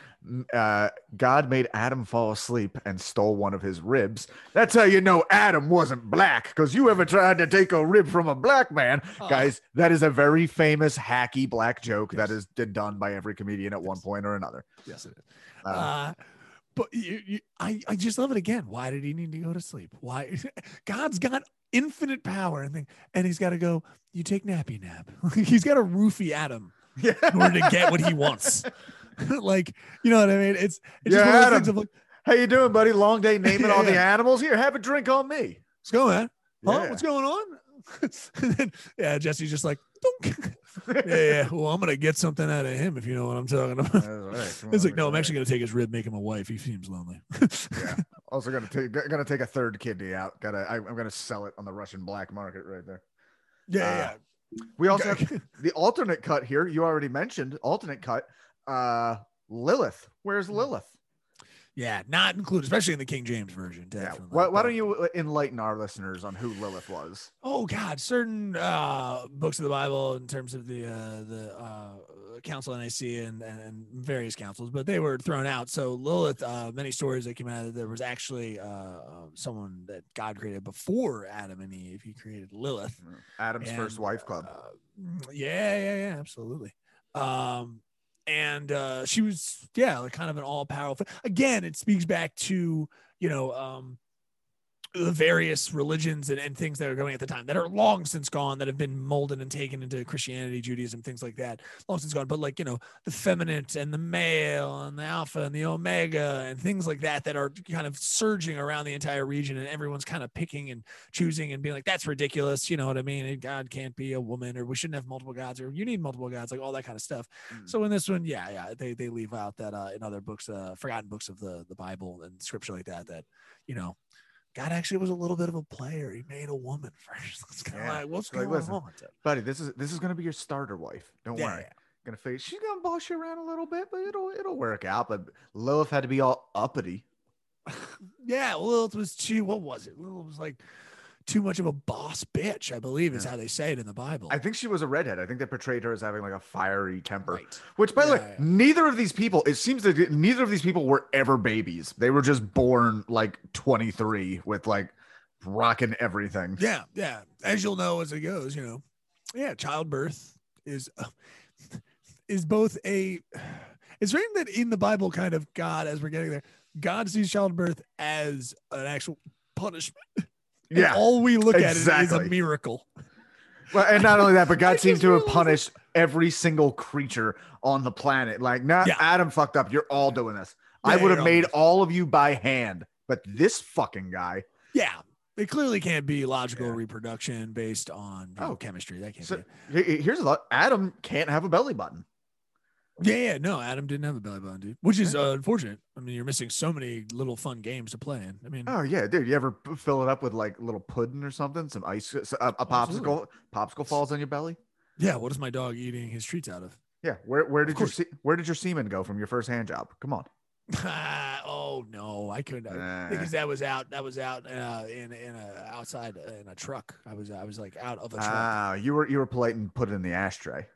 Uh, God made Adam fall asleep and stole one of his ribs. That's how you know Adam wasn't black. Because you ever tried to take a rib from a black man, Oh. guys? That is a very famous hacky black joke that Yes. has been done by every comedian at one point or another. Yes, it is. But you, you, I, I just love it again. Why did he need to go to sleep? Why? God's got infinite power and and he's got to go. You take nappy nap. he's got a roofie Adam yeah. in order to get what he wants. like, you know what I mean? It's it's just Yeah, one of those Adam. things of like, How you doing, buddy? Long day naming all the Yeah. animals. Here, have a drink on me. what's going on? Huh? Yeah. What's going on? and then, yeah, Jesse's just like, "Dunk." Yeah, yeah. Well, I'm gonna get something out of him if you know what I'm talking about. Right. It's like, no, I'm actually gonna take his rib, make him a wife. He seems lonely. Yeah. Also gonna take gonna take a third kidney out. Gotta I, I'm gonna sell it on the Russian black market right there. yeah, We yeah. also have the alternate cut here. You already mentioned alternate cut. Uh, Lilith. Where's Hmm. Lilith? Yeah, not included, especially in the King James version. Yeah. Why, why don't you enlighten our listeners on who Lilith was? Oh God, certain uh, books of the Bible, in terms of the uh, the uh, Council of Nicaea and, and, and various councils, but they were thrown out. So Lilith, uh, many stories that came out of there was actually uh, uh, someone that God created before Adam and Eve. He created Lilith. Adam's first wife club. Uh, yeah, yeah, yeah, absolutely. Um, and uh, she was, yeah, like kind of an all powerful. Again, it speaks back to you know um, the various religions and, and things that are going at the time that are long since gone, that have been molded and taken into Christianity, Judaism, things like that, long since gone. But like you know, the feminine and the male and the alpha and the omega and things like that that are kind of surging around the entire region, and everyone's kind of picking and choosing and being like, that's ridiculous. You know what I mean? God can't be a woman, or we shouldn't have multiple gods, or you need multiple gods, like all that kind of stuff. Mm. So in this one, yeah, yeah, they they leave out that uh, in other books, uh, forgotten books of the the Bible and scripture like that, that you know, God actually was a little bit of a player. He made a woman first. It's kind of Yeah. like what's Like, going listen, on? Buddy, this is this is gonna be your starter wife. Don't Yeah, worry. yeah. Gonna face she's gonna boss you around a little bit, but it'll it'll work out. But Lilith had to be all uppity. Yeah, Lilith was too. What was it? Lilith was like too much of a boss bitch. I believe is Yeah. how they say it in the Bible. I think she was a redhead. I think they portrayed her as having like a fiery temper. Right. Which, by the way, Yeah, yeah. neither of these people, it seems that neither of these people were ever babies. They were just born like 23 with like rocking everything. Yeah, yeah. As you'll know as it goes, you know, yeah, childbirth is uh, is both a. It's written that in the Bible, kind of God, as we're getting there, God sees childbirth as an actual punishment. And Yeah. all we look at it is a miracle. Well, and not only that, but God seems to have punished every single creature on the planet. Like, not Yeah. Adam fucked up. You're all doing this. I would have made all of you by hand, but this fucking guy. Yeah, it clearly can't be logical Yeah. reproduction based on Oh. chemistry. That can't So be. here's a lot. Adam can't have a belly button. Yeah, yeah, no, Adam didn't have a belly button, dude, which is uh, unfortunate. I mean, you're missing so many little fun games to play in. I mean, Oh yeah, dude. You ever fill it up with like little pudding or something? Some ice, a, a Absolutely. popsicle. Popsicle falls on your belly. yeah, what is my dog eating his treats out of? Yeah. Where where did your se- where did your semen go from your first hand job? Come on. oh no, I couldn't. Nah. because that was out. That was out uh, in in a outside uh, in a truck. I was I was like out of a truck. Ah, you were you were polite and put it in the ashtray.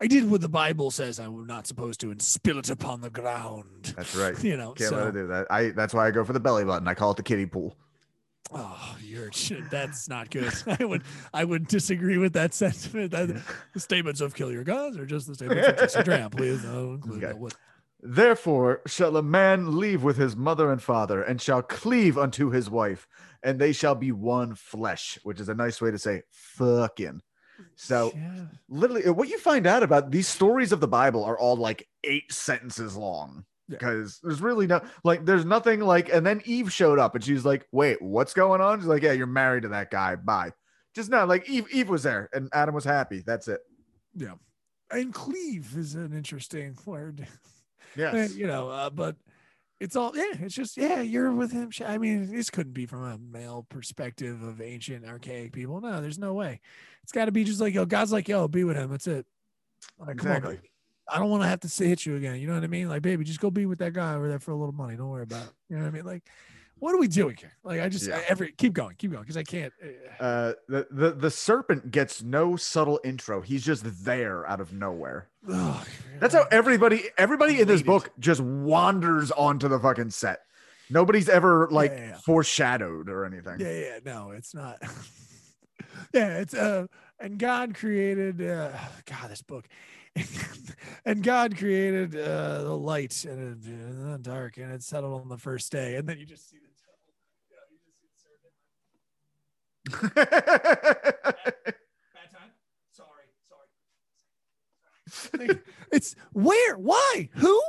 I did what the Bible says I'm not supposed to, and spill it upon the ground. That's right. You know, Can't so let it do that. I that's why I go for the belly button. I call it the kiddie pool. oh, you're that's not good. I would I would disagree with that sentiment. That, the statements of kill your gods or just the statements of Jesse Draham, please. No, include Okay. that. Therefore shall a man leave with his mother and father, and shall cleave unto his wife, and they shall be one flesh, which is a nice way to say fucking. So Yeah. literally, what you find out about these stories of the Bible are all like eight sentences long. Yeah. because there's really no like there's nothing like and then eve showed up and she's like wait what's going on she's like yeah you're married to that guy bye just not like eve eve was there and adam was happy that's it Yeah. And cleave is an interesting word. yes And, you know, uh, but it's all yeah, it's just yeah, you're with him. I mean, this couldn't be from a male perspective of ancient archaic people. No, there's no way. It's got to be just like yo, God's like yo, be with him. That's it. Like, come on, exactly. I don't want to have to say hit you again. You know what I mean? Like, baby, just go be with that guy over there for a little money. Don't worry about it. You know what I mean? Like, what are we doing here? Like, I just Yeah. Every keep going, keep going, because I can't. uh, uh the, the the serpent gets no subtle intro. He's just there out of nowhere. Ugh, that's how everybody everybody in this book just wanders onto the fucking set. Nobody's ever like Yeah, yeah, foreshadowed or anything. Yeah, yeah, no, it's not. yeah, it's uh, and God created uh, God this book, and God created uh the light and, and the dark, and it settled on the first day, and then you just see the devil. Yeah, you just see the serpent. Bad time. Sorry, sorry. It's where, why, who,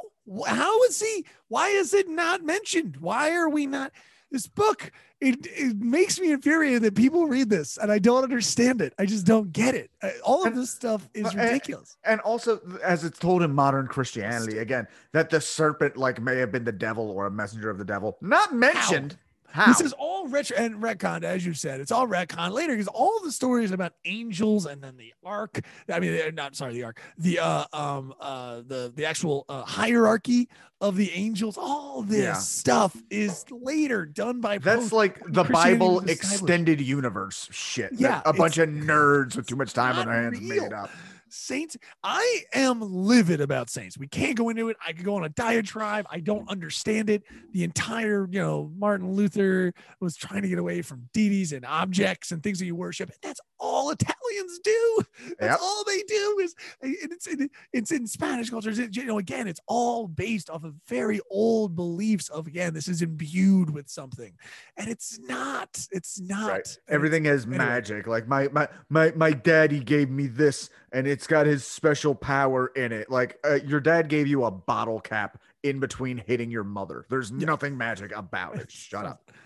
how is he? Why is it not mentioned? Why are we not? This book, it, it makes me infuriated that people read this and I don't understand it. I just don't get it. All of And- this stuff is uh, and- ridiculous. and also as it's told in modern christianity again that the serpent like may have been the devil or a messenger of the devil not mentioned how, This is all retro and retconned, as you said. It's all retconned later because all the stories about angels and then the ark. I mean, they're not sorry, the ark, the uh, um, uh, the the actual uh, hierarchy of the angels. All this Yeah. stuff is later done by. that's like the bible extended universe shit Yeah, a bunch of nerds with too much time on their hands real. made up Saints. I am livid about Saints. We can't go into it. I could go on a diatribe. I don't understand it. The entire, you know, Martin Luther was trying to get away from deities and objects and things that you worship. And that's all Italians do. That's Yep. all they do is and it's in, it's in Spanish culture. It's, You know, again, it's all based off of very old beliefs of again, this is imbued with something. And it's not. It's not. right everything is anyway. magic like my my my my daddy gave me this and it's got his special power in it like uh, your dad gave you a bottle cap in between hitting your mother there's nothing magic about it shut up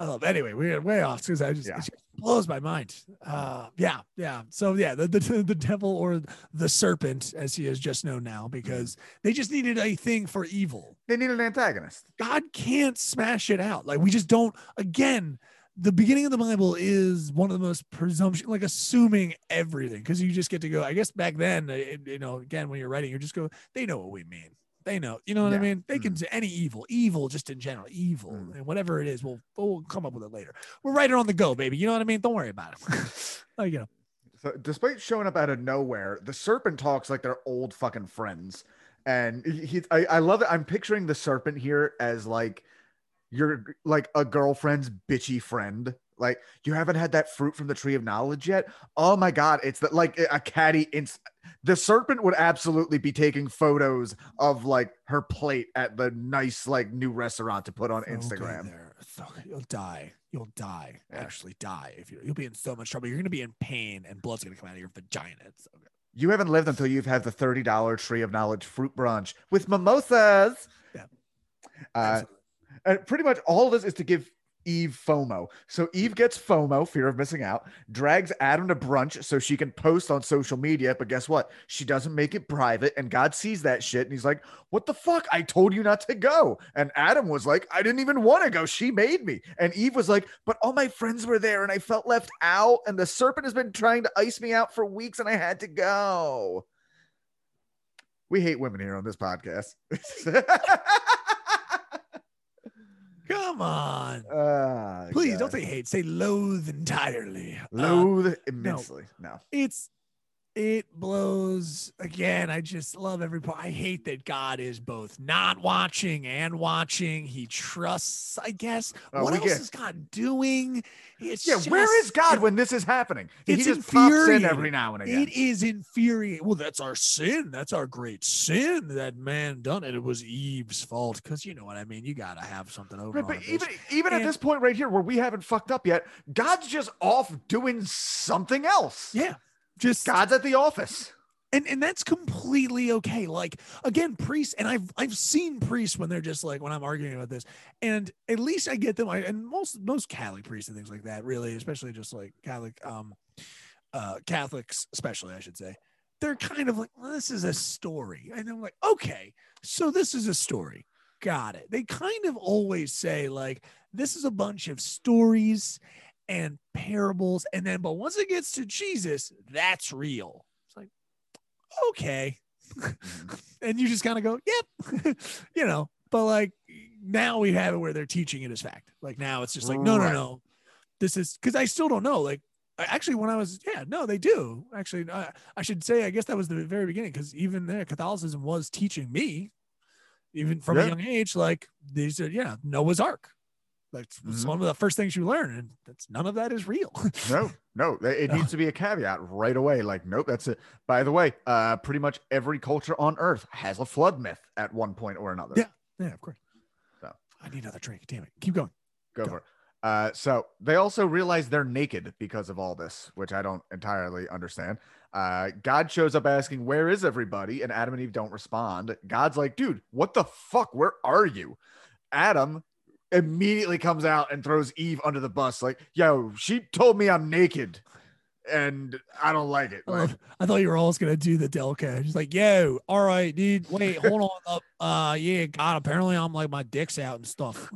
I love. Anyway, we're way off because I just Yeah. just blows my mind. Uh, yeah, yeah. So yeah, the, the the devil or the serpent, as he is just known now, because they just needed a thing for evil. they need an antagonist God can't smash it out. Like we just don't. Again, the beginning of the Bible is one of the most presumption, like assuming everything, because you just get to go. I guess back then, uh, it- you know, again when you're writing, you just go. They know what we mean. They know, you know what I mean. They can do any evil, evil just in general, evil, Mm. and whatever it is, we'll we'll come up with it later. We're writing on the go, baby. You know what I mean? Don't worry about it. like you know, So despite showing up out of nowhere, the serpent talks like they're old fucking friends. And he- I, I love it. I'm picturing the serpent here as like you're like a girlfriend's bitchy friend. Like you haven't had that fruit from the tree of knowledge yet. Oh my god, it's that like a caddy. Inst- the serpent would absolutely be taking photos of like her plate at the nice like new restaurant to put on Okay, Instagram. there. Fuck, You'll die. You'll die. Yeah. Actually, die if you. You'll be in so much trouble. You're gonna be in pain, and blood's gonna come out of your vagina. It's so good. You haven't lived until you've had the thirty dollar tree of knowledge fruit brunch with mimosas. Yeah. Uh. And pretty much all of this is to give Eve FOMO. So Eve gets FOMO, fear of missing out, drags Adam to brunch so she can post on social media. But guess what? She doesn't make it private. And God sees that shit. And he's like, What the fuck? I told you not to go. And Adam was like, I didn't even want to go. She made me. And Eve was like, But all my friends were there and I felt left out. And the serpent has been trying to ice me out for weeks and I had to go. We hate women here on this podcast. Come on. Ah, Please God. don't say hate. Say loathe entirely. Uh, loathe immensely. No. it's it blows again. I just love every part. I hate that God is both not watching and watching. He trusts, I guess. Oh, what else get- is God doing? It's Yeah, where is just- God when this is happening? He it's just pops in every now and again. It is infuriating. Well, that's our sin. That's our great sin. That man done it. It was Eve's fault. Because you know what I mean. You gotta have something over. Right, but even even at this point right here, where we haven't fucked up yet, God's just off doing something else. yeah, just God's at the office. and and that's completely okay. Like again priests and i've i've seen priests when they're just like when i'm arguing about this and at least i get them I, and most most catholic priests and things like that really especially just like catholic um uh catholics especially i should say they're kind of like well, this is a story. And i'm like okay so this is a story. Got it. They kind of always say like this is a bunch of stories and parables and then but once it gets to jesus that's real. It's like okay. Mm-hmm. And you just kind of go yep. You know but like now we have it where they're teaching it as fact. Like now it's just like no no no. This is because i still don't know. Like actually when i was yeah no they do. Actually I, I should say i guess that was the very beginning because even there catholicism was teaching me even from Yeah. a young age like these said yeah noah's ark it's Mhm. one of the first things you learn and that's none of that is real No, no, it needs to be a caveat right away. Like, nope, that's it. By the way, uh, pretty much every culture on Earth has a flood myth at one point or another. Yeah. yeah of course So. i need another drink damn it keep going Go Go. for it. Uh, so they also realize they're naked because of all this, which I don't entirely understand. Uh, God shows up asking, Where is everybody? And Adam and Eve don't respond. God's like, Dude, what the fuck? Where are you? Adam immediately comes out and throws Eve under the bus, like, Yo, she told me I'm naked. And I don't like it. I, Like, I thought you were always gonna do the Delco. Just like, yo, all right, dude. Wait, hold on up. Uh yeah, God, apparently I'm like my dick's out and stuff.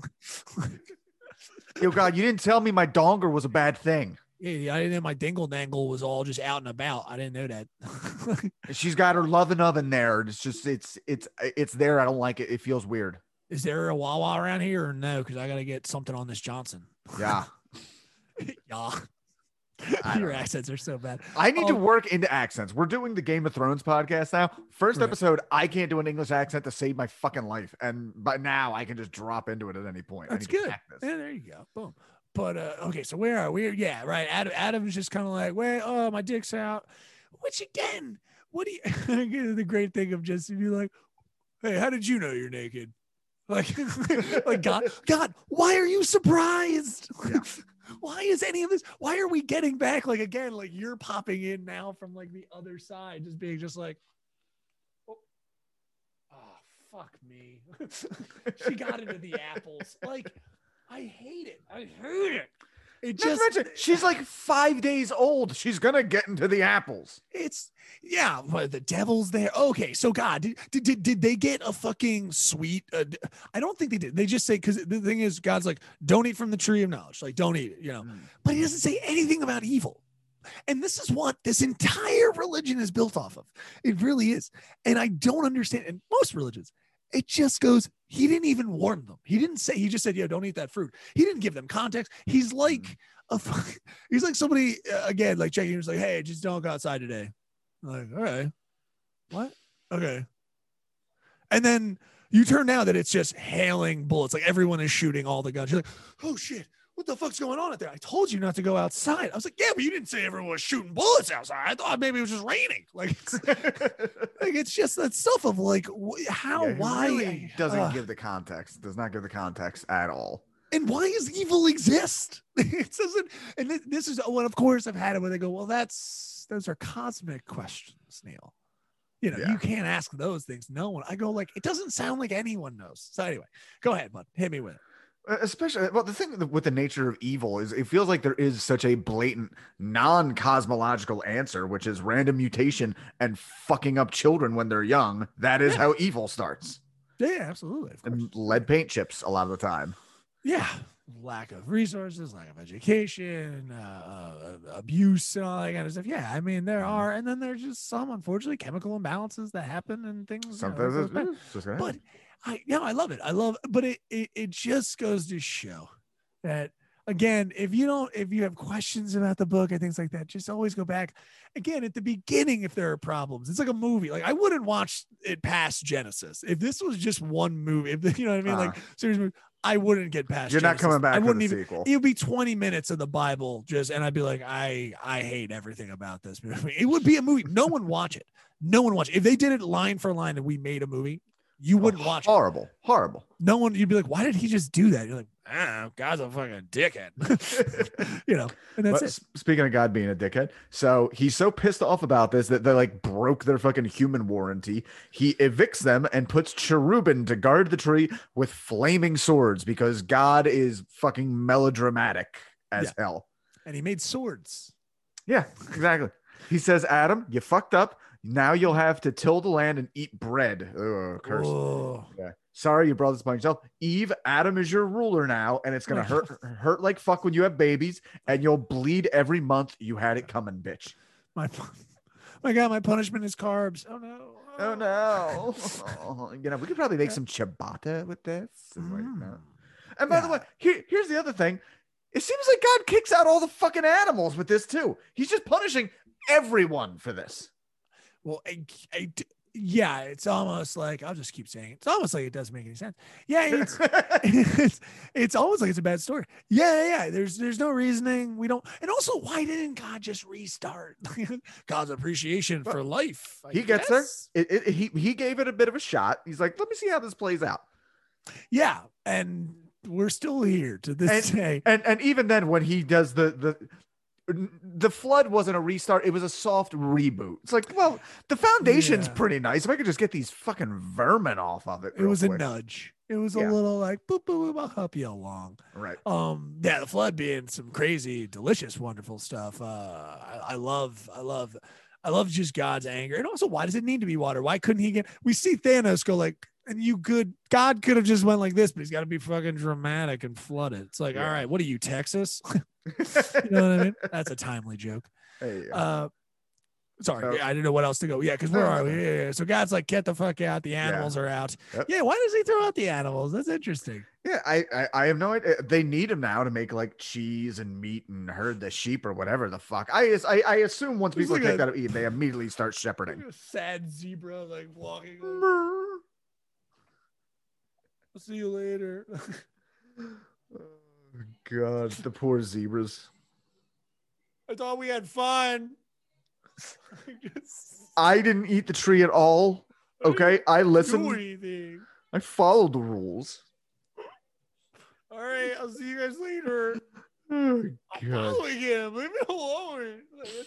Yo, God, you didn't tell me my donger was a bad thing. yeah, I didn't know my dingle dangle was all just out and about. I didn't know that. She's got her loving oven there. It's just, it's, it's, it's there. I don't like it. It feels weird. Is there a Wawa around here or no? Because I gotta get something on this Johnson. Yeah. yeah. Your know. accents are so bad. I need to Um, work into accents. We're doing the Game of Thrones podcast now. First Right. episode, I can't do an English accent to save my fucking life. And by now I can just drop into it at any point. That's good. Yeah, there you go. Boom. But uh, okay, so where are we? Yeah, right. Adam, Adam's just kind of like, wait, oh, my dick's out. Which again, what do you? the great thing of just to be like, hey, how did you know you're naked? Like, like God, God, why are you surprised? Yeah. why is any of this? Why are we getting back? Like again, like you're popping in now from like the other side, just being just like, oh, oh fuck me. she got into the apples. Like, I hate it. I hate it. It just mention, she's like five days old. She's gonna get into the apples. it's yeah, but the devil's there. Okay, so God, did did, did, they get a fucking sweet? Uh, I don't think they did. They just say because the thing is, God's like, don't eat from the tree of knowledge. Like, don't eat it. You know, but he doesn't say anything about evil. And this is what this entire religion is built off of. It really is. And I don't understand. And most religions, it just goes, he didn't even warn them. He didn't say, he just said, yeah, don't eat that fruit. He didn't give them context. He's like a, he's like somebody, uh, again, like checking, he's like, hey, just don't go outside today. I'm like, all right. What? Okay. And then you turn now that it's just hailing bullets. Like everyone is shooting all the guns. You're like, oh shit, what the fuck's going on out there? I told you not to go outside. I was like, yeah, but you didn't say everyone was shooting bullets outside. I thought maybe it was just raining. Like, it's, like it's just that stuff of like, how, Yeah, why? really doesn't Ugh. give the context. Does not give the context at all. and why does evil exist? it doesn't. And this, this is what, of course, I've had it where they go, well, that's those are cosmic questions, Neil. You know, Yeah. you can't ask those things. No one. I go like, it doesn't sound like anyone knows. So anyway, go ahead, bud. Hit me with it. Uh, especially well the thing with the- nature of evil is it feels like there is such a blatant non-cosmological answer which is random mutation and fucking up children when they're young that is Yeah. how evil starts Yeah, absolutely. And lead paint chips a lot of the time yeah lack of resources lack of education uh, uh, abuse and all that kind of stuff yeah i mean there Mhm. are and then there's just some unfortunately chemical imbalances that happen and things you know, sometimes it's, it's just but. I know i love it. I love but it, it it just goes to show that again if you don't if you have questions about the book and things like that just always go back. Again at the beginning if there are problems it's like a movie. Like i wouldn't watch it past genesis. If this was just one movie if you know what i mean? Like uh-huh. series movie i wouldn't get past you're not coming back i wouldn't even sequel. it would be 20 minutes of the bible just and i'd be like i i hate everything about this movie. It would be a movie. No one watch it. No one watch it. If they did it line for line and we made a movie you oh, wouldn't watch it horrible horrible no one you'd be like why did he just do that you're like I God's a fucking dickhead. you know, and that's But it. Speaking of God being a dickhead, so he's so pissed off about this that they like broke their fucking human warranty. He evicts them and puts cherubim to guard the tree with flaming swords because God is fucking melodramatic as hell. And he made swords. Yeah, exactly. he says, Adam, you fucked up. Now you'll have to till the land and eat bread. Oh, curse. Yeah. Sorry, you brought this upon yourself. Eve, Adam is your ruler now, and it's gonna hurt hurt like fuck when you have babies, and you'll bleed every month. You had it coming, bitch. my, my God, my punishment is carbs. Oh no. Oh no. Oh, you know, we could probably make some ciabatta with this. and Mm. And by the way, here, here's the other thing. It seems like God kicks out all the fucking animals with this too. He's just punishing everyone for this. Well, I, I yeah, it's almost like I'll just keep saying it. It's almost like it doesn't make any sense. Yeah, it's it's, it's almost like it's a bad story. Yeah, yeah, yeah. There's there's no reasoning. We don't. And also, why didn't God just restart? God's appreciation for life. I he gets there. guess. It, it, he he gave it a bit of a shot. He's like, let me see how this plays out. Yeah, and we're still here to this day. And and even then, when he does the the the flood wasn't a restart; it was a soft reboot. It's like, well, the foundation's Yeah. pretty nice. If I could just get these fucking vermin off of it, It was a nudge. It was Yeah. a little like boop boop boop. I'll help you along. right. um yeah the flood being some crazy delicious wonderful stuff uh I, I love i love i love just god's anger and also why does it need to be water why couldn't he get we see thanos go like and you good god could have just went like this but he's got to be fucking dramatic and flood it it's like Yeah. all right what are you texas you know what i mean? That's a timely joke. Hey, uh, sorry So- i didn't know what else to go. Yeah because where are we? yeah, yeah, so god's like get the fuck out. The animals are out. Yep. yeah why does he throw out the animals? That's interesting. Yeah, I, I I have no idea. They need him now to make like cheese and meat and herd the sheep or whatever the fuck. I I, I assume once people like take a- that eat, they immediately start Like shepherding. a sad zebra like walking like, Oh, I'll see you later. God, the poor zebras. I thought we had fun. I didn't eat the tree at all. Okay, I listened. I followed the rules. All right, I'll see you guys later. Oh, I'm God. following him. Leave me alone. Like,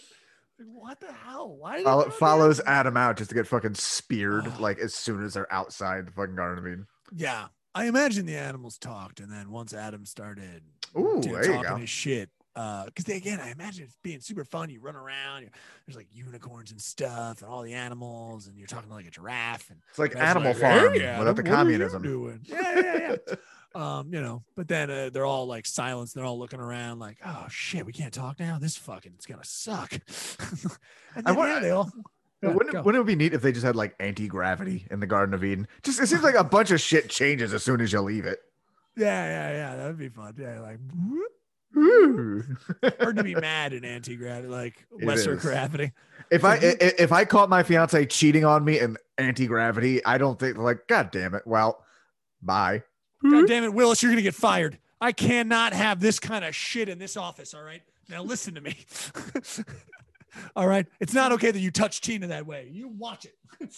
what the hell? Why Follow, throw follows? Adam out just to get fucking speared like as soon as they're outside the fucking Garden of Eden. Yeah, I imagine the animals talked, and then once Adam started, Ooh, you know, there you talking go. his shit. Because they again, I imagine it's being super fun. You run around, there's like unicorns and stuff, and all the animals, and you're talking to like a giraffe, and It's like Animal like, Farm "Hey, Adam, without the communism. doing? Yeah, yeah, yeah. um, you know, but then uh, they're all like silenced. They're all looking around, like, "Oh shit, we can't talk now. This fucking it's gonna suck." and I then, wa- yeah, they all. Yeah, wouldn't, it, wouldn't it be neat if they just had like anti gravity in the Garden of Eden? Just it seems like a bunch of shit changes as soon as you leave it. yeah, yeah, yeah. That would be fun. Yeah, like. Hard to be mad in anti gravity, like It lesser is. gravity. if I i- if I caught my fiance cheating on me in anti gravity, I don't think like God damn it. Well, bye. God damn it, Willis, you're gonna get fired. I cannot have this kind of shit in this office. All right, now listen to me. all right, it's not okay that you touch Tina that way. You watch it.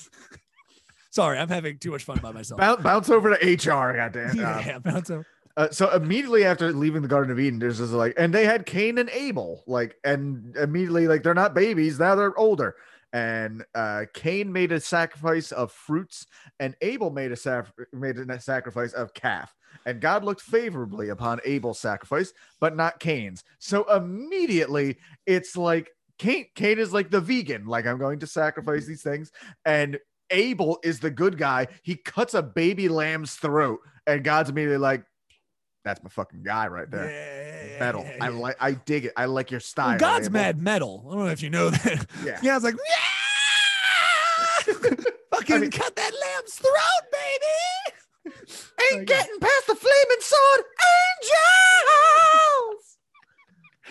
Sorry, I'm having too much fun by myself. Bounce, bounce over to HR. God damn. yeah, bounce over. Uh, so immediately after leaving the Garden of Eden, there's this like, and they had Cain and Abel, like, and immediately like they're not babies now; they're older. And uh, Cain made a sacrifice of fruits, and Abel made a sac- made a sacrifice of calf. And God looked favorably upon Abel's sacrifice, but not Cain's. So immediately, it's like Cain. Cain is like the vegan, like I'm going to sacrifice mm-hmm. these things, and Abel is the good guy. He cuts a baby lamb's throat, and God's immediately like, "That's my fucking guy right there." yeah, yeah, metal. yeah, I like. I dig it. I like your style. Well, God's Abel. mad metal. I don't know if you know that. Yeah. Yeah, was like, yeah! fucking I mean- cut that lamb's throat, baby. Ain't Like- getting past the flaming sword, angels.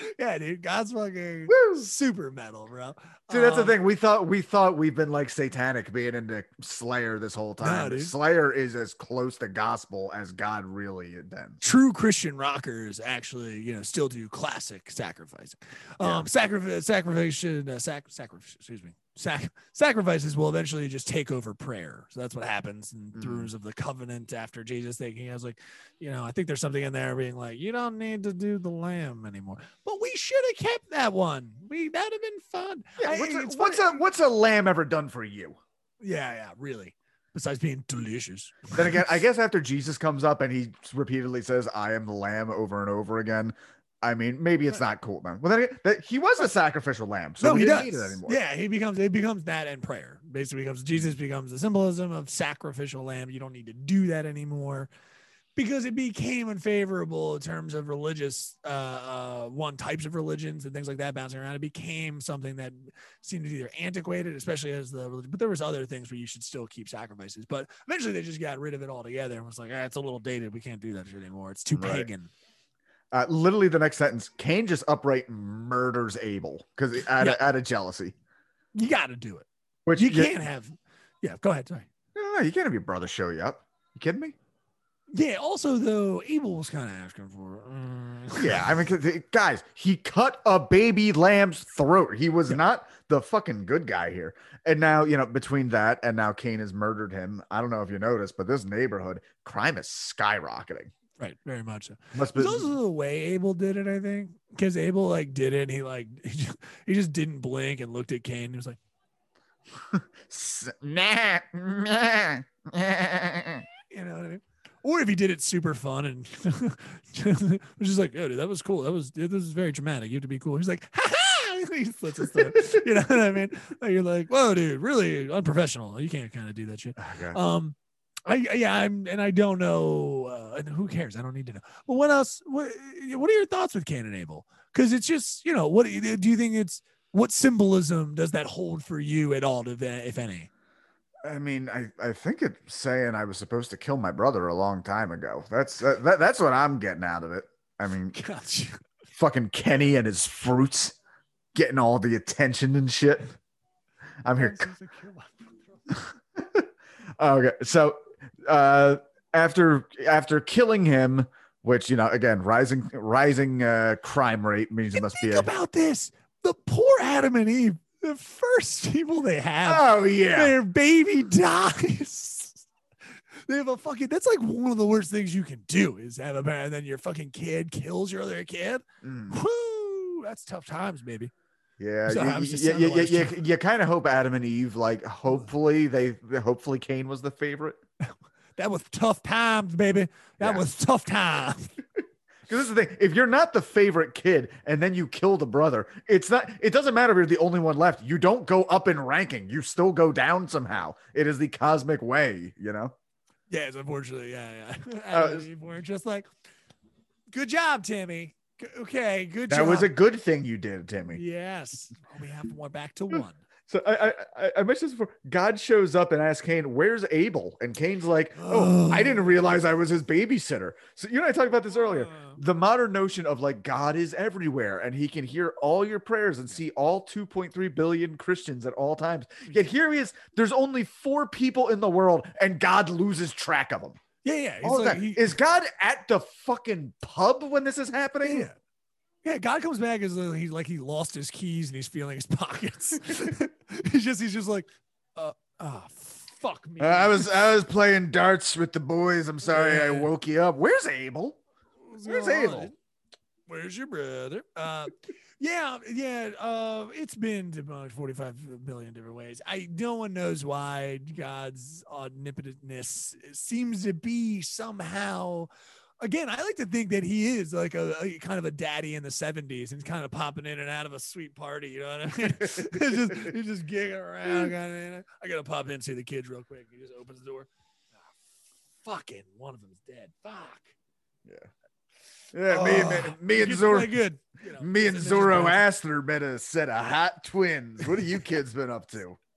Yeah, dude, God's fucking Woo. super metal, bro. Dude, that's the Um, thing. We thought we thought we've been like satanic being into Slayer this whole time. Slayer is as close to gospel as God really intends. true Christian rockers actually, you know, still do classic sacrificing. Yeah. Um, sacrifice, sacrifice, uh, sac, sacrifice, excuse me, sac- sacrifices will eventually just take over prayer. So that's what happens in Mhm. throughs of the covenant after Jesus thinking, I was like, you know, I think there's something in there being like, you don't need to do the lamb anymore. But we should have kept that one. We that'd have been fun. Yeah, I- what's, a, what's a what's a lamb ever done for you? yeah, yeah, really. Besides being delicious. Then again, I guess after Jesus comes up and he repeatedly says, "I am the lamb" over and over again. I mean, maybe it's not cool, man. Well, then again, that he was a sacrificial lamb, so no, he didn't does. need it anymore. Yeah, he becomes it becomes that and prayer. Basically becomes Jesus becomes the symbolism of sacrificial lamb. You don't need to do that anymore because it became unfavorable in terms of religious uh, uh one types of religions and things like that bouncing around. It became something that seemed to be either antiquated, especially as the religion, but there was other things where you should still keep sacrifices. But eventually they just got rid of it altogether and was like, ah, it's a little dated. We can't do that shit anymore. It's too Right. pagan. Uh, literally, the next sentence, Cain just upright murders Abel because out, Yeah. of out of jealousy. You got to do it. Which You can't have. Yeah, go ahead. Sorry. No, no, you can't have your brother show you up. You kidding me? Yeah. Also, though, Abel was kind of asking for. It. Yeah, I mean, guys, he cut a baby lamb's throat. He was Yeah. not the fucking good guy here. And now, you know, between that and now Cain has murdered him. I don't know if you noticed, but this neighborhood crime is skyrocketing. Right. Very much so. Must be also the way Abel did it, I think, because Abel like did it. And he like he just, he just didn't blink and looked at Cain. And he was like, nah, nah, nah. you know what I mean? Or if he did it super fun and was just like, oh, dude, that was cool. That was this is very dramatic. You have to be cool. He's like, ha ha. He slits his throat. You know what I mean? Like, you're like, whoa, dude, really unprofessional. You can't kind of do that shit. Okay. Um, I yeah, I'm and I don't know, uh, and who cares? I don't need to know. But what else? What what are your thoughts with Cain and Abel? Because it's just you know, what do you do you think it's what symbolism does that hold for you at all, if, if any? I mean, I, I think it's saying I was supposed to kill my brother a long time ago. That's that, that that's what I'm getting out of it. I mean, Gotcha. fucking Kenny and his fruits getting all the attention and shit. I'm here. okay, so uh, after after killing him, which you know, again, rising rising uh, crime rate means it must be a. about this: the poor Adam and Eve, the first people they have, Oh yeah, their baby dies. They have a fucking. That's like one of the worst things you can do is have a parent, and then your fucking kid kills your other kid. Mm, Woo! That's tough times, baby. Yeah. So you- you, just you, you, you, you kind of hope Adam and Eve like. Hopefully they. Hopefully Cain was the favorite. That was tough times, baby. That Yeah. was tough times. Because this is the thing: if you're not the favorite kid and then you kill the brother, it's not. It doesn't matter if you're the only one left. You don't go up in ranking. You still go down somehow. It is the cosmic way, you know. yes, unfortunately, yeah, yeah. Uh, Adam and Eve were just like, "Good job, Timmy. Okay, good That job." was a good thing you did, Timmy. yes. We have one back to one. So I, I I- mentioned this before. God shows up and asks Cain, "Where's Abel?" And Cain's like, "Oh, I didn't realize I was his babysitter." So you and I talked about this earlier. The modern notion of like God is everywhere and He can hear all your prayers and see all 2.3 billion Christians at all times. Yet here He is. There's only four people in the world, and God loses track of them. Yeah, yeah. He's All like, that. he- Is God at the fucking pub when this is happening? Yeah. Yeah, God comes back as he's like he lost his keys and he's feeling his pockets. he's just he's just like, uh ah fuck me. Uh, I was I was playing darts with the boys. I'm sorry I woke you up. Where's Abel? Where's? Abel? Where's your brother? Uh yeah, yeah. Uh it's been debunked 45 billion different ways. I no one knows why God's omnipotentness seems to be somehow again, I like to think that he is like a, a kind of a daddy in the 70s and kind of popping in and out of a sweet party. You know what I mean? he's just just gigging around. Kind of, you know, I gotta pop in and see the kids real quick. He just opens the door. Ah, fucking one of them's dead. Fuck. Yeah, me, Oh, and me and to play Zoro, good. You know, me and gets in there, just bounces. Zoroaster met a set of hot twins. What have you kids been up to?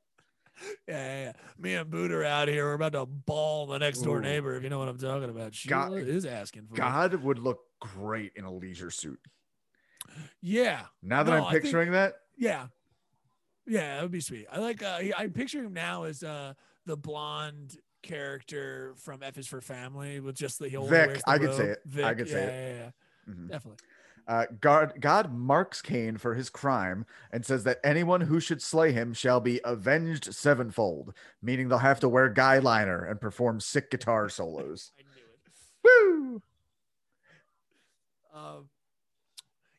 Yeah, yeah, yeah. Me and Boot are out here. We're about to ball the next door Ooh. neighbor, if you know what I'm talking about. God- is asking for. God would look great in a leisure suit. Yeah, Now that No, I'm I think- picturing that, yeah, yeah. That would be sweet. I like. Uh, he- I picture him now as uh the blonde character from F is for Family with just the he only Vic, I could say it. I could yeah, say yeah, yeah, yeah. Mhm. definitely. Uh, God, God marks Cain for his crime and says that anyone who should slay him shall be avenged sevenfold, meaning they'll have to wear guy liner and perform sick guitar solos. I knew it. Woo! Um,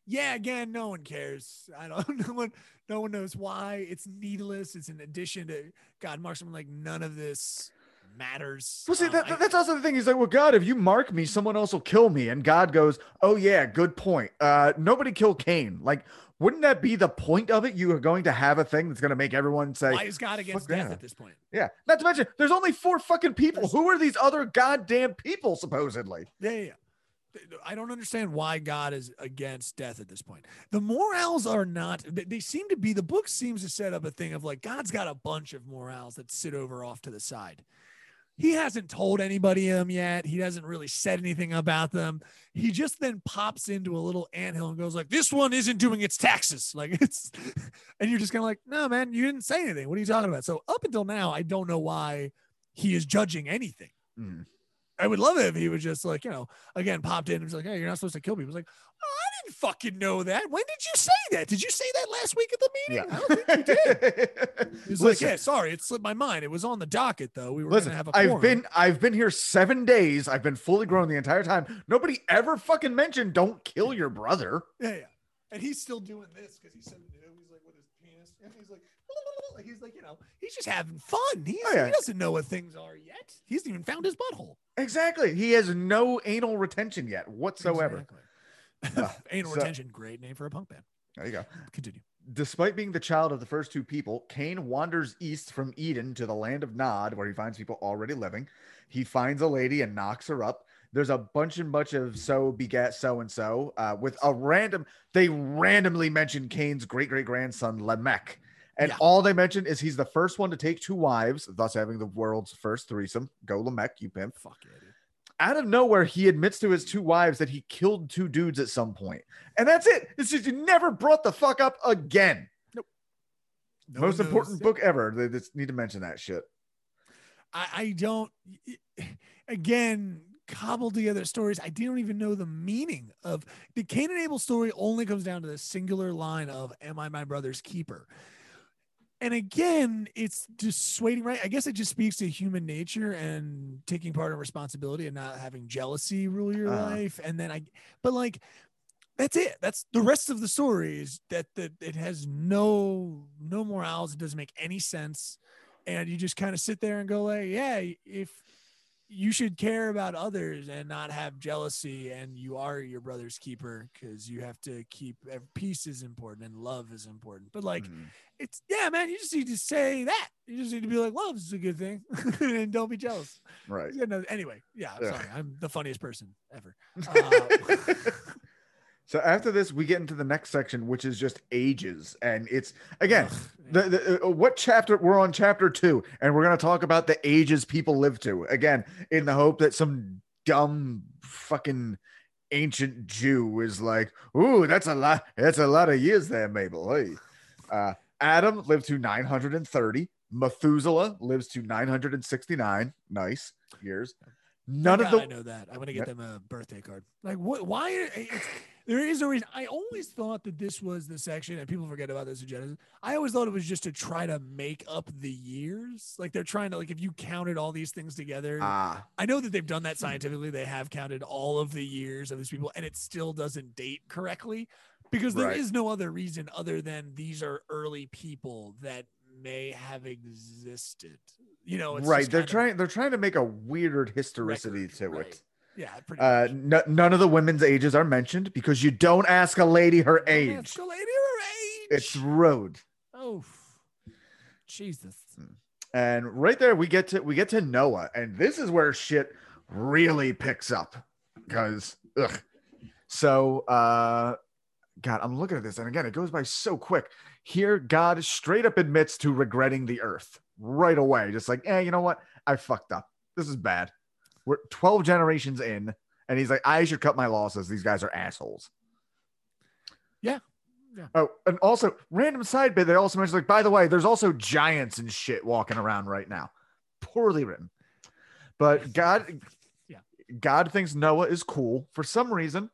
yeah, again, no one cares. I don't. No one. No one knows why. It's needless. It's an addition to God marks him like none of this matters. Well, see, Um, that, I- that's also the thing. He's like, well, God, if you mark me, someone else will kill me. And God goes, oh, yeah, good point. Uh, nobody kill Cain. Like, wouldn't that be the point of it? You are going to have a thing that's going to make everyone say, why is God against death at this point? yeah. Not to mention, there's only four fucking people. There's- Who are these other goddamn people, supposedly? Yeah, yeah. yeah. I don't understand why God is against death at this point. The morals are not. they- They seem to be. The book seems to set up a thing of like God's got a bunch of morals that sit over off to the side. He hasn't told anybody them yet. He hasn't really said anything about them. He just then pops into a little anthill and goes like, "This one isn't doing its taxes." Like it's, and you're just kind of like, "No, man, you didn't say anything. What are you talking about?" So up until now, I don't know why he is judging anything. Mm. I would love it if he was just like, you know, again, popped in and was like, hey, you're not supposed to kill people. It's like, oh, didn't fucking know that. When did you say that? Did you say that last week at the meeting? I don't think you did. He's like, yeah, sorry, it slipped my mind. It was on the docket though. We were Listen, gonna have a I've been I've been here seven days. I've been fully grown the entire time. Nobody ever fucking mentioned don't kill your brother. yeah, yeah. And he's still doing this because he's so new. He's like with his penis. And he's like, like, he's like, you know, he's just having fun. He's, Oh, yeah. He doesn't know what things are yet. He hasn't even found his butthole. Exactly. He has no anal retention yet whatsoever. Exactly. Uh, Anal so- retention, great name for a punk band. There you go. Continue. Despite being the child of the first two people, Cain wanders east from Eden to the land of Nod, where he finds people already living. He finds a lady and knocks her up. There's a bunch and bunch of so begat so and so uh, with a random. They randomly mention Cain's great great grandson Lamech, and Yeah. all they mention is he's the first one to take two wives, thus having the world's first threesome. Go Lamech, you pimp! Fuck yeah, dude. Out of nowhere, he admits to his two wives that he killed two dudes at some point, and that's it. It's just you never brought the fuck up again. No Most important book ever. They just need to mention that shit. I, I don't again cobbled together stories. I didn't even know the meaning of the Cain and Abel story only comes down to the singular line of Am I my brother's keeper? And again, it's dissuading, right? I guess it just speaks to human nature and taking part in responsibility and not having jealousy rule your Uh-huh. life. And then I, but like, that's it. That's the rest of the story is that that it has no no morals. It doesn't make any sense and you just kind of sit there and go like yeah if you should care about others and not have jealousy and you are your brother's keeper because you have to keep peace is important and love is important but like Mhm. it's yeah man you just need to say that you just need to be like love is a good thing and don't be jealous right. yeah, no, anyway yeah Yeah. sorry i'm the funniest person ever uh, so after this, we get into the next section, which is just ages, and it's again ugh, the, the uh, what chapter we're on chapter two, and we're gonna talk about the ages people live to again in the hope that some dumb fucking ancient Jew is like, ooh, that's a lot, that's a lot of years there, Mabel. Hey, uh, Adam lived to 930. Methuselah lives to 969. Nice years. None of the I know that. I'm gonna get them a birthday card. Like what? Why? There is a reason. I always thought that this was the section, and people forget about this in Genesis. I always thought it was just to try to make up the years. Like they're trying to like if you counted all these things together. ah I know that they've done that scientifically. They have counted all of the years of these people, and it still doesn't date correctly because there is Right. no other reason other than these are early people that may have existed. You know, it's right. They're trying. They're trying to make a weird historicity record, to right. it. Yeah, pretty Uh, none of the women's ages are mentioned because you don't ask a lady her age. ask a lady her age. It's rude. oh, Jesus. And right there, we get to we get to Noah, and this is where shit really picks up because ugh. So, uh, God, I'm looking at this, and again, it goes by so quick. Here, God straight up admits to regretting the earth right away, just like, eh, you know what? I fucked up. This is bad. We're 12 generations in, and he's like, I should cut my losses. These guys are assholes. Yeah. Yeah. Oh, and also random side bit. They also mentioned like, by the way, there's also giants and shit walking around right now. Poorly written, but God, Yeah. God thinks Noah is cool for some reason.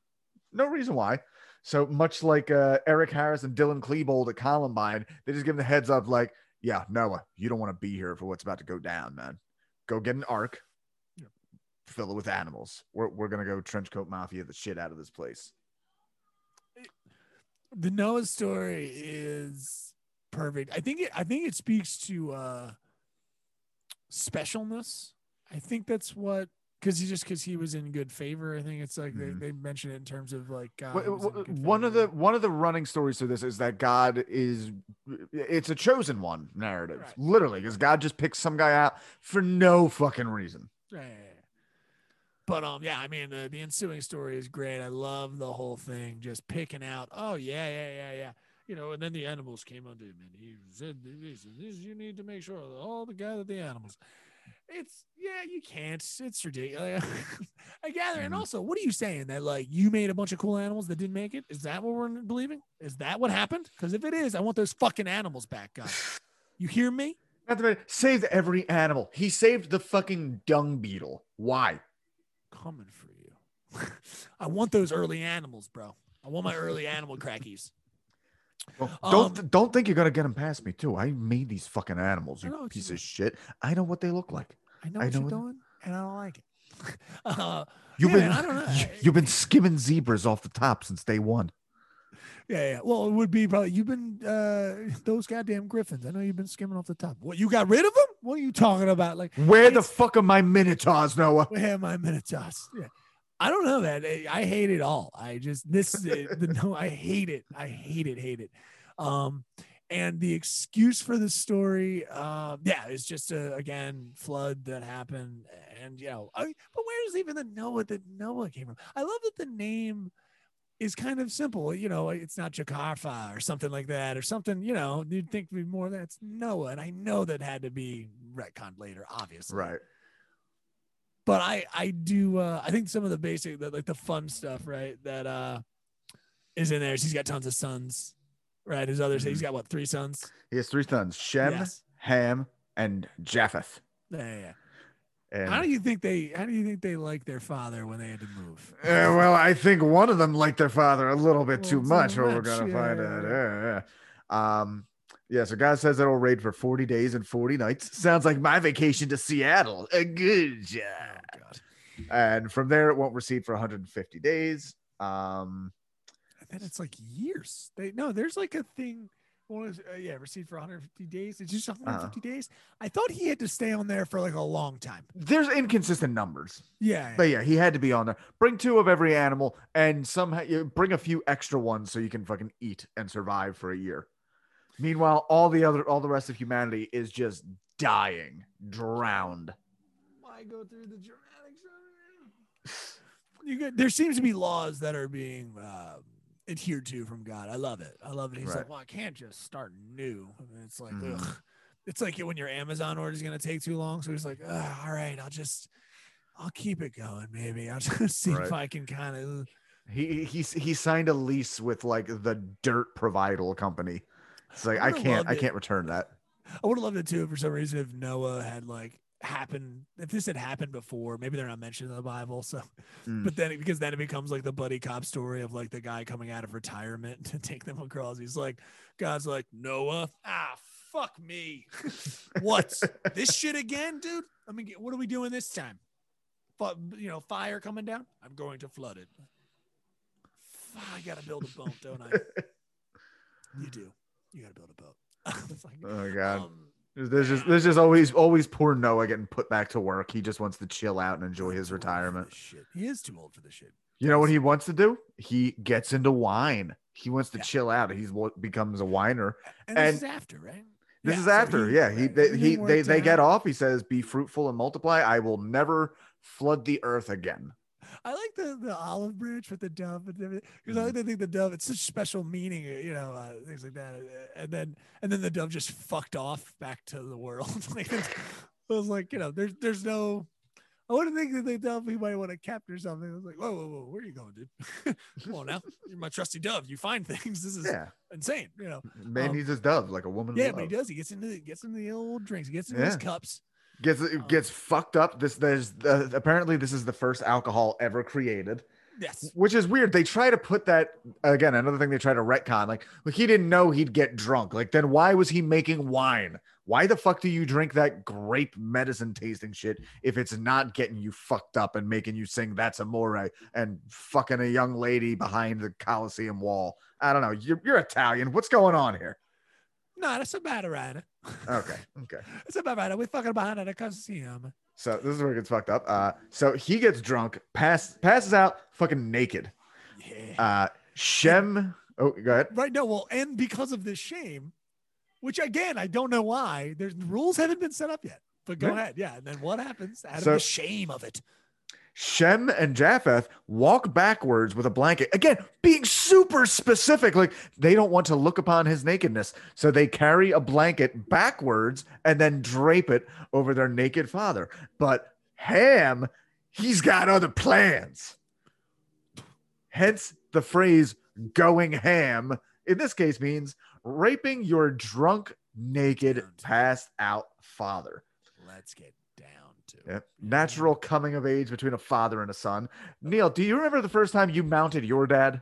No reason why. So much like uh, Eric Harris and Dylan Klebold at Columbine, they just give him the heads up, like, yeah, Noah, you don't want to be here for what's about to go down, man. Go get an ark. Fill it with animals. We're, we're gonna go trench coat mafia the shit out of this place. the Noah story is perfect. I think it I think it speaks to uh specialness. I think that's what because he just because he was in good favor. I think it's like Mhm. they, they mention it in terms of like God Wh- was in wh- good one of the one of the running stories to this is that God is it's a chosen one narrative, Right. literally, because God just picks some guy out for no fucking reason. Yeah. But um, yeah, I mean the the ensuing story is great. I love the whole thing, just picking out. Oh yeah, yeah, yeah, yeah. You know, and then the animals came unto him, and he said, "This, this you need to make sure all the gather the animals." It's yeah, you can't. It's ridiculous. I gather, and Mhm. also, what are you saying that like you made a bunch of cool animals that didn't make it? Is that what we're believing? Is that what happened? Because if it is, I want those fucking animals back, God. You hear me? Not to mention, saved every animal. He saved the fucking dung beetle. Why? Coming for you. I want those early animals, bro. I want my early animal crackies. Well, don't Um, don't think you're gonna get them past me too. I made these fucking animals, you what piece of shit. I know what they look like. I know I what know you're it. doing, and I don't like it. uh, You've Yeah, been man, I don't know. you've been skimming zebras off the top since day one. Yeah, yeah. Well, it would be probably you've been uh, those goddamn griffins. I know you've been skimming off the top. What you got rid of them? What are you talking about? Like Where the fuck are my minotaurs, Noah? where are my Minotaurs? Yeah. I don't know that. I hate it all. I just this uh, the no. I hate it. I hate it. Hate it. Um, and the excuse for the story, um, yeah, it's just a again flood that happened, and you know, I, but where's even the Noah that Noah came from? I love that the name is kind of simple. You know, it's not Jakarta or something like that, or something. You know, you'd think be more that's Noah, and I know that had to be retconned later, obviously Right. but I I do uh I think some of the basic the, like the fun stuff right that uh is in there. is He's got tons of sons, right? His others he's got what three sons? He has three sons: Shem, Yes. Ham, and Japheth. Yeah, yeah, yeah. And How do you think they how do you think they like their father when they had to move? Uh, well, I think one of them liked their father a little bit too Well, too much. What we're gonna yeah, find out. yeah. Yeah. Um, yeah. So God says it'll raid for forty days and forty nights. Sounds like my vacation to Seattle. A good job. Oh god. And from there, it won't recede for 150 days. Um, And then it's like years. They no, there's like a thing. Is uh, yeah, received for 150 days. It's just 150 Uh-huh. days. I thought he had to stay on there for like a long time. there's inconsistent numbers, Yeah, but yeah, he had to be on there. Bring two of every animal, and somehow you bring a few extra ones so you can fucking eat and survive for a year. Meanwhile, all the other, all the rest of humanity is just dying, drowned. Why go through the dramatics? You get, there seems to be laws that are being um, adhered to from God. I love it. I love it. He's Right. like, well, I can't just start new. And it's like, Mhm. ugh. It's like when your Amazon order is going to take too long. So he's like, all right, I'll just, I'll keep it going. Maybe I'll just see Right. if I can kind of. He he he signed a lease with like the dirt provider company. It's like I I can't I can't return that. I would have loved it too for some reason if Noah had like happened, if this had happened before. Maybe they're not mentioned in the Bible. So Mm. But then, because then it becomes like the buddy cop story of like the guy coming out of retirement to take them across. He's like, God's like, Noah, ah, fuck me. what? this shit again, dude? I mean, what are we doing this time? But you know, fire coming down. I'm going to flood it. i gotta build a boat, don't I? you do. You gotta build a boat. Like, Oh god. um, There's just there's just always always poor Noah getting put back to work. He just wants to chill out and enjoy his too old for retirement. Shit. He is too old for this shit. You know what he wants to do? He gets into wine. He wants to Yeah. chill out. He's what becomes a whiner. And, this is after, right? This Yeah, is so after, yeah. He they, he they they get off. He says, "Be fruitful and multiply. I will never flood the earth again." I like the the olive branch with the dove and everything because I like Mm-hmm. to think the dove. It's such special meaning, uh, you know, uh, things like that. uh, And then and then the dove just fucked off back to the world. like it's, I was like, you know, there's there's no. I wouldn't think that the dove he might want to capture something. I was like, whoa, whoa, whoa, where are you going, dude? Come on now, you're my trusty dove. You find things. This is Yeah, insane, you know. man Um, needs his dove like a woman. Yeah, but he does. He gets into the, gets into the old drinks. He gets into his cups. Gets Um, gets fucked up. This there's uh, apparently this is the first alcohol ever created. Yes. which is weird. They try to put that again. Another thing they try to retcon, like, like he didn't know he'd get drunk. Like, then why was he making wine? Why the fuck do you drink that grape medicine tasting shit if it's not getting you fucked up and making you sing "That's Amore" and fucking a young lady behind the Coliseum wall? I don't know. You're, you're Italian. What's going on here? No, that's a bad right. Okay, okay. It's a bad right. We're fucking behind the Coliseum. So this is where it gets fucked up. Uh, so he gets drunk, pass, passes out, fucking naked. Yeah. Uh, Shem. Oh, go ahead. right. No. Well, and because of this shame, which again I don't know why. There's the rules haven't been set up yet. But go Yeah. ahead. Yeah. And then what happens out So- of the shame of it? Shem and Japheth walk backwards with a blanket. Again, being super specific. Like they don't want to look upon his nakedness. So they carry a blanket backwards and then drape it over their naked father. But Ham, he's got other plans. Hence the phrase going ham. In this case, means raping your drunk, naked, passed out father. Let's get to Yep. Natural coming of age between a father and a son. Neil, do you remember the first time you mounted your dad?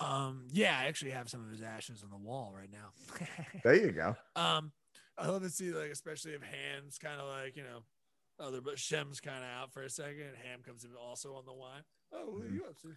Um. Yeah. I actually have some of his ashes on the wall right now. There you go. Um, I love to see like, especially if hands kind of like you know, other but Shem's kind of out for a second. and Ham comes in also on the wine. Oh, are you up to?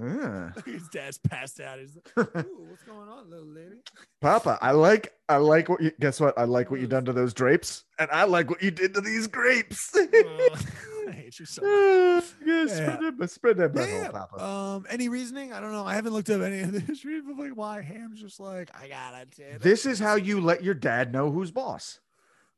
Ah. His dad's passed out. He's like, Ooh, what's going on, little lady? Papa, I like I like what you guess what? I like what you done to those drapes, and I like what you did to these grapes. I hate you so much. Ah, yeah, spread that, spread that butthole, Yeah. Papa. Um, any reasoning? I don't know. I haven't looked up any of the history of like why Ham's just like I gotta. do This is how you let your dad know who's boss.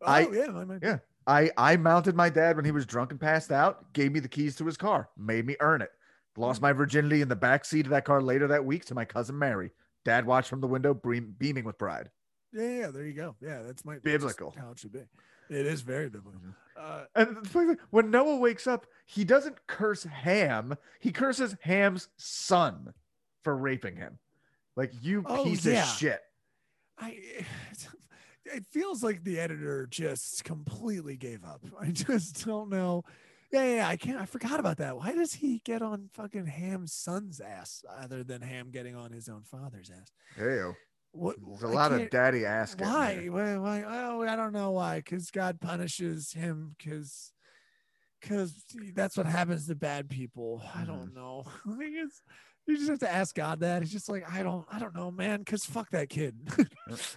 Oh, I- yeah, my, my, yeah. I I mounted my dad when he was drunk and passed out, gave me the keys to his car, made me earn it. Lost my virginity in the back seat of that car later that week to my cousin Mary. Dad watched from the window, beaming with pride. yeah, yeah. There you go. Yeah, that's my that's Biblical. how it should be. It is very biblical. Uh, And the funny thing, when Noah wakes up, he doesn't curse Ham. He curses Ham's son for raping him. Like you Oh, piece yeah. of shit. I it feels like the editor just completely gave up. I just don't know. Yeah, yeah, I can't. I forgot about that. Why does he get on fucking Ham's son's ass other than Ham getting on his own father's ass? Hey, What? there's a I lot of daddy ass. getting Why? Why? Why? Oh, I don't know why. Because God punishes him. Because. Because that's what happens to bad people. I hmm. don't know. I think it's you just have to ask God that. He's just like, I don't, I don't know, man. Because fuck that kid.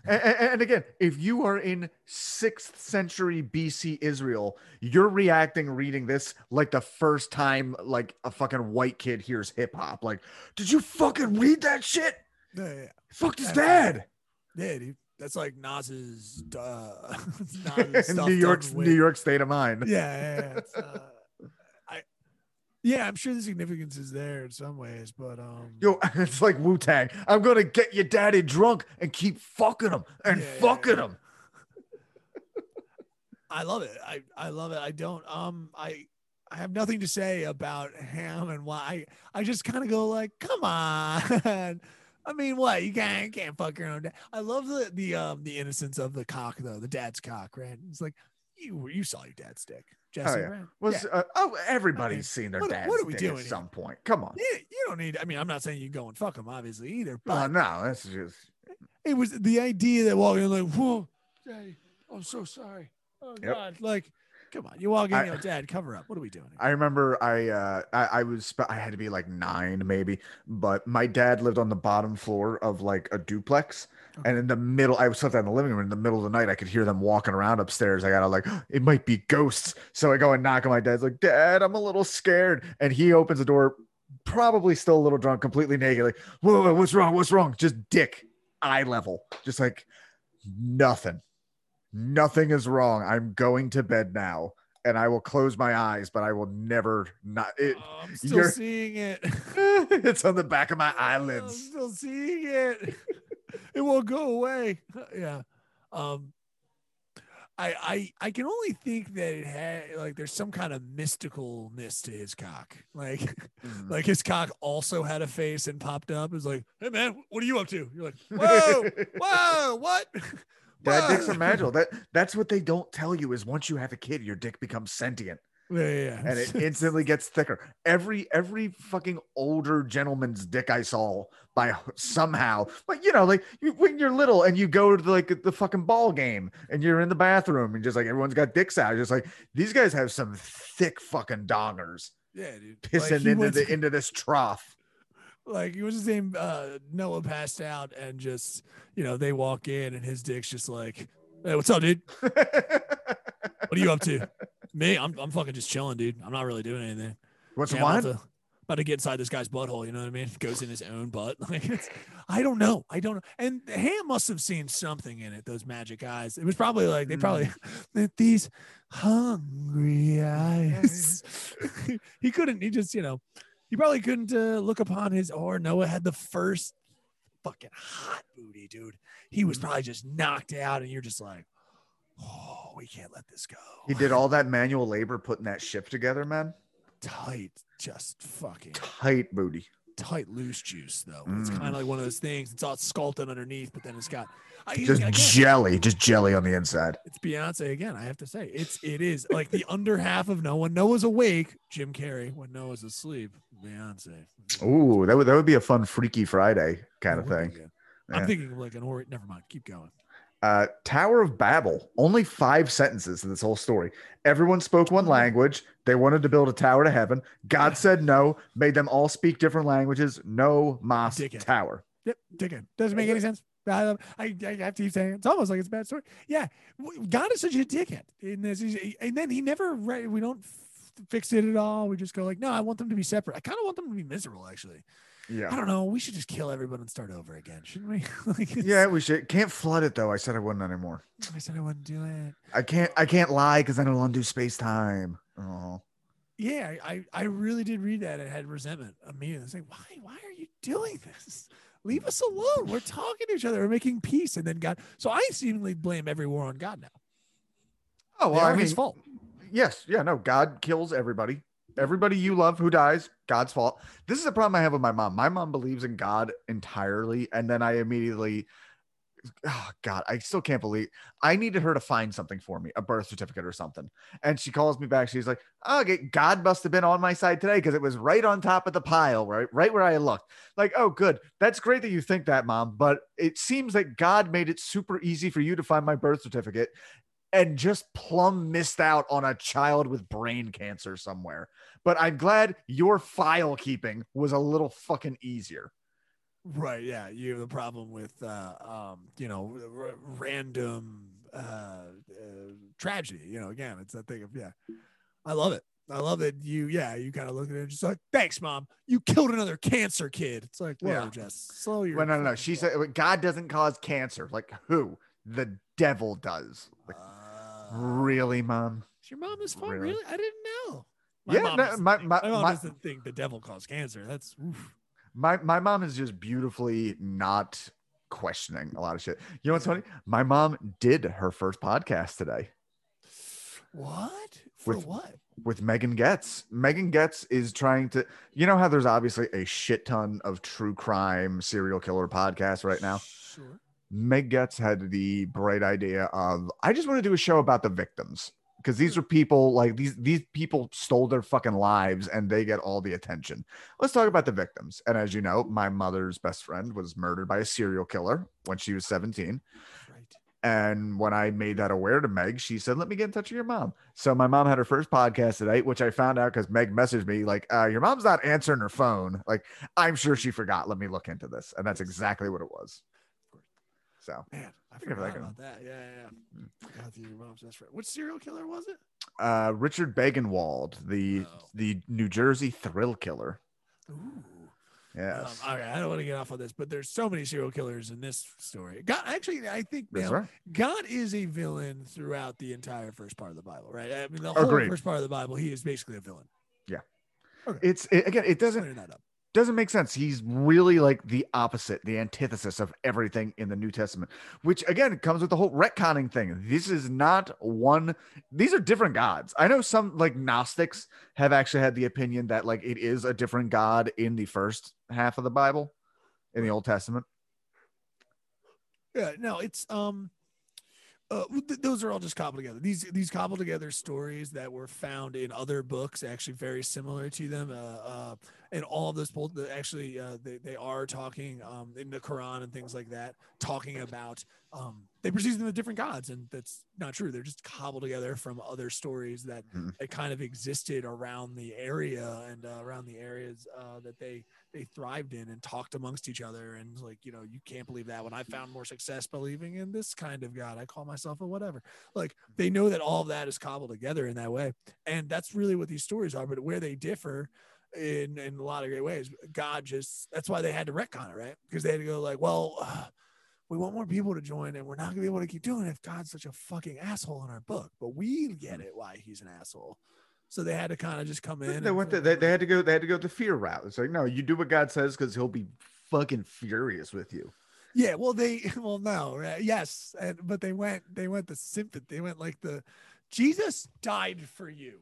And, and- again, if you are in sixth century BC Israel, you're reacting reading this like the first time like a fucking white kid hears hip hop. Like, did you fucking read that shit? yeah, yeah. Fucked his dad. Yeah, dude. That's like Nas's uh Nas's New York's New York state of mind. Yeah, yeah, yeah. Yeah, I'm sure the significance is there in some ways, but um Yo, it's like Wu Tang. I'm gonna get your daddy drunk and keep fucking him and Yeah, yeah, fucking yeah. him. I love it. I I love it. I don't um I I have nothing to say about Ham and why I, I just kind of go like, come on. I mean, what you can't you can't fuck your own dad. I love the the um the innocence of the cock though, the dad's cock, right? It's like you you saw your dad's dick, Jesse. yeah. Was Yeah. uh, oh everybody's I mean, seen their what- dad's what are we doing at here? some point. Come on. Yeah, you don't need. I mean, I'm not saying you go and fuck him, obviously either. Oh But no, that's just it was the idea that walking in like, whoa, daddy, I'm so sorry. Oh Yep. God, like, come on, you walk in, I- you know, dad, cover up. What are we doing? Here? I remember I uh I, I was I had to be like nine maybe, but my dad lived on the bottom floor of like a duplex. And in the middle, I was slept out in the living room. In the middle of the night, I could hear them walking around upstairs. I gotta like, oh, it might be ghosts. So I go and knock on my dad's like, Dad, I'm a little scared. And he opens the door, probably still a little drunk, completely naked. Like, whoa, whoa, what's wrong? What's wrong? Just dick, eye level, just like nothing. Nothing is wrong. I'm going to bed now, and I will close my eyes, but I will never not. It, Oh, I'm still you're- seeing it. it's on the back of my I'm eyelids. still seeing it. it won't go away. yeah. Um. I, I I can only think that it had like there's some kind of mysticalness to his cock. Like Mhm. like his cock also had a face and popped up. It was like, hey man, what are you up to? You're like, whoa, whoa, what? Dad dicks Whoa." are magical. That that's what they don't tell you is once you have a kid, your dick becomes sentient. Yeah, yeah, and it instantly gets thicker. Every every fucking older gentleman's dick I saw by somehow, but you know, like you, when you're little and you go to like the fucking ball game and you're in the bathroom and just like everyone's got dicks out, just like these guys have some thick fucking dongers yeah, dude. pissing Like, into the to- into this trough. like what's his name? Uh, Noah passed out, and just you know they walk in, and his dick's just like, "Hey, what's up, dude? What are you up to?" Me, I'm I'm fucking just chilling, dude. I'm not really doing anything. What's Yeah, the about to, about to get inside this guy's butthole. You know what I mean? Goes in his own butt. Like it's, I don't know. I don't know. And Ham must have seen something in it. Those magic eyes. It was probably like they probably Mm. these hungry eyes. he couldn't. He just you know he probably couldn't uh, look upon his or Noah had the first fucking hot booty, dude. He was Mhm. probably just knocked out, and you're just like, oh, we can't let this go. He did all that manual labor putting that ship together, man. tight, just fucking Tight booty. tight loose juice though. It's Mm. kind of like one of those things. It's all sculpted underneath, but then it's got I, Just again, jelly, just jelly on the inside. it's Beyonce again. I have to say, it's it is like the under half of no when Noah's awake, Jim Carrey. When Noah's asleep, Beyonce. Ooh, that would that would be a fun Freaky Friday kind That of thing. Yeah. I'm thinking of like an or never mind. Keep going. Uh, Tower of Babel, only five sentences in this whole story. Everyone spoke one language. They wanted to build a tower to heaven. God said no, made them all speak different languages. No Dickhead. Tower. Yep, dickhead. Doesn't make any sense. I, I, I have to keep saying it. it's almost like it's a bad story. Yeah, God is such a dickhead in this, and then he never. re- We don't f- fix it at all. We just go like, no, I want them to be separate. I kind of want them to be miserable. Actually, I don't know. We should just kill everyone and start over again, shouldn't we? like, Yeah, we should. Can't flood it though. I said I wouldn't anymore. I said I wouldn't do it. I can't. I can't lie because I don't undo space time. Oh. Yeah, I, I I really did read that. and had resentment immediately. It's like, why why are you doing this? Leave us alone. We're talking to each other. We're making peace. And then God. So I seemingly blame every war on God now. Oh well, I mean, his fault. yes, yeah, no. God kills everybody. Everybody you love who dies, God's fault. This is a problem I have with my mom. My mom believes in God entirely, and then I immediately, oh God, I still can't believe I needed her to find something for me, a birth certificate or something. And she calls me back. She's like, oh, okay, God must have been on my side today because it was right on top of the pile, right, right where I looked. Like, oh, good. That's great that you think that, mom. But it seems that God made it super easy for you to find my birth certificate and just plumb missed out on a child with brain cancer somewhere. But I'm glad your file keeping was a little fucking easier. Right. Yeah. You have a problem with, uh, um, you know, r- random uh, uh, tragedy. You know, again, it's that thing of, yeah, I love it. I love that you, yeah, you kind of look at it and just like, thanks, mom. You killed another cancer kid. It's like, whoa, Yeah. Jess, slow your. Well, no, no, no. She said God doesn't cause cancer. Like who? The devil does. Like Uh, really, mom? is your mom is fun? Really? Really? I didn't know. Yeah, mom no, doesn't my- my- mom my- doesn't think the devil caused cancer. That's oof. My my mom is just beautifully not questioning a lot of shit. You know what's funny? My mom did her first podcast today. what for With- what? with Megan Getz. Megan Getz is trying to, you know, how there's obviously a shit ton of true crime serial killer podcasts right now. Sure. Meg Getz had the bright idea of, I just want to do a show about the victims because these are people like these these people stole their fucking lives and they get all the attention. Let's talk about the victims. And as you know, my mother's best friend was murdered by a serial killer when she was 17. Right. And when I made that aware to Meg, she said, "Let me get in touch with your mom." So my mom had her first podcast tonight, which I found out because Meg messaged me like, uh, "Your mom's not answering her phone." Like, I'm sure she forgot. Let me look into this, and that's exactly what it was. So, Man, I Think of forgot that about that. Yeah, yeah. Hmm. yeah. Forgot your mom's best friend. Which serial killer was it? uh, Richard Biegenwald, the Oh. the New Jersey thrill killer. Ooh. Yes, Um, okay, I don't want to get off on this, but there's so many serial killers in this story. God, actually, I think now, right. God is a villain throughout the entire first part of the Bible, right? I mean, the whole Agreed. first part of the Bible, he is basically a villain. Yeah. Okay. It's it, again, it doesn't that up. Doesn't make sense. He's really like the opposite, the antithesis of everything in the New Testament, which again comes with the whole retconning thing. This is not one, these are different gods. I know some like Gnostics have actually had the opinion that like it is a different God in the first half of the Bible, in the Old Testament. Yeah, no, it's um uh, th- those are all just cobbled together. These these cobbled together stories that were found in other books, actually very similar to them. Uh, uh, and all of those pulled, actually, uh, they, they are talking um, in the Quran and things like that, talking about um, they perceive them as different gods, and that's not true. They're just cobbled together from other stories that, Mhm. that kind of existed around the area and uh, around the areas uh, that they they thrived in and talked amongst each other. And like, you know, you can't believe that when I found more success believing in this kind of God, I call myself a whatever. Like they know that all of that is cobbled together in that way. And that's really what these stories are. But where they differ in, in a lot of great ways, God just, that's why they had to retcon it, right? Because they had to go like, well, uh, we want more people to join and we're not gonna be able to keep doing it if God's such a fucking asshole in our book. But we get mm. it why he's an asshole. So they had to kind of just come in. They went. To, they, they had to go. They had to go the fear route. It's like, no, you do what God says because He'll be fucking furious with you. Yeah, well, they well no, right? yes, and but they went they went the sympathy. They went like the Jesus died for you.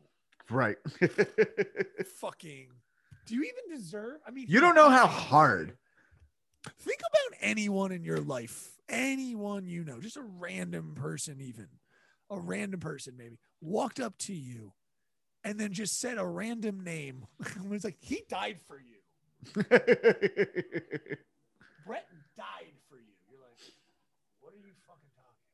Right. Fucking, do you even deserve? I mean, you don't know how hard. Think about anyone in your life, anyone you know, just a random person, even a random person, maybe walked up to you, and then just said a random name. it was like he died for you. Brett died for you. You're like, what are you fucking talking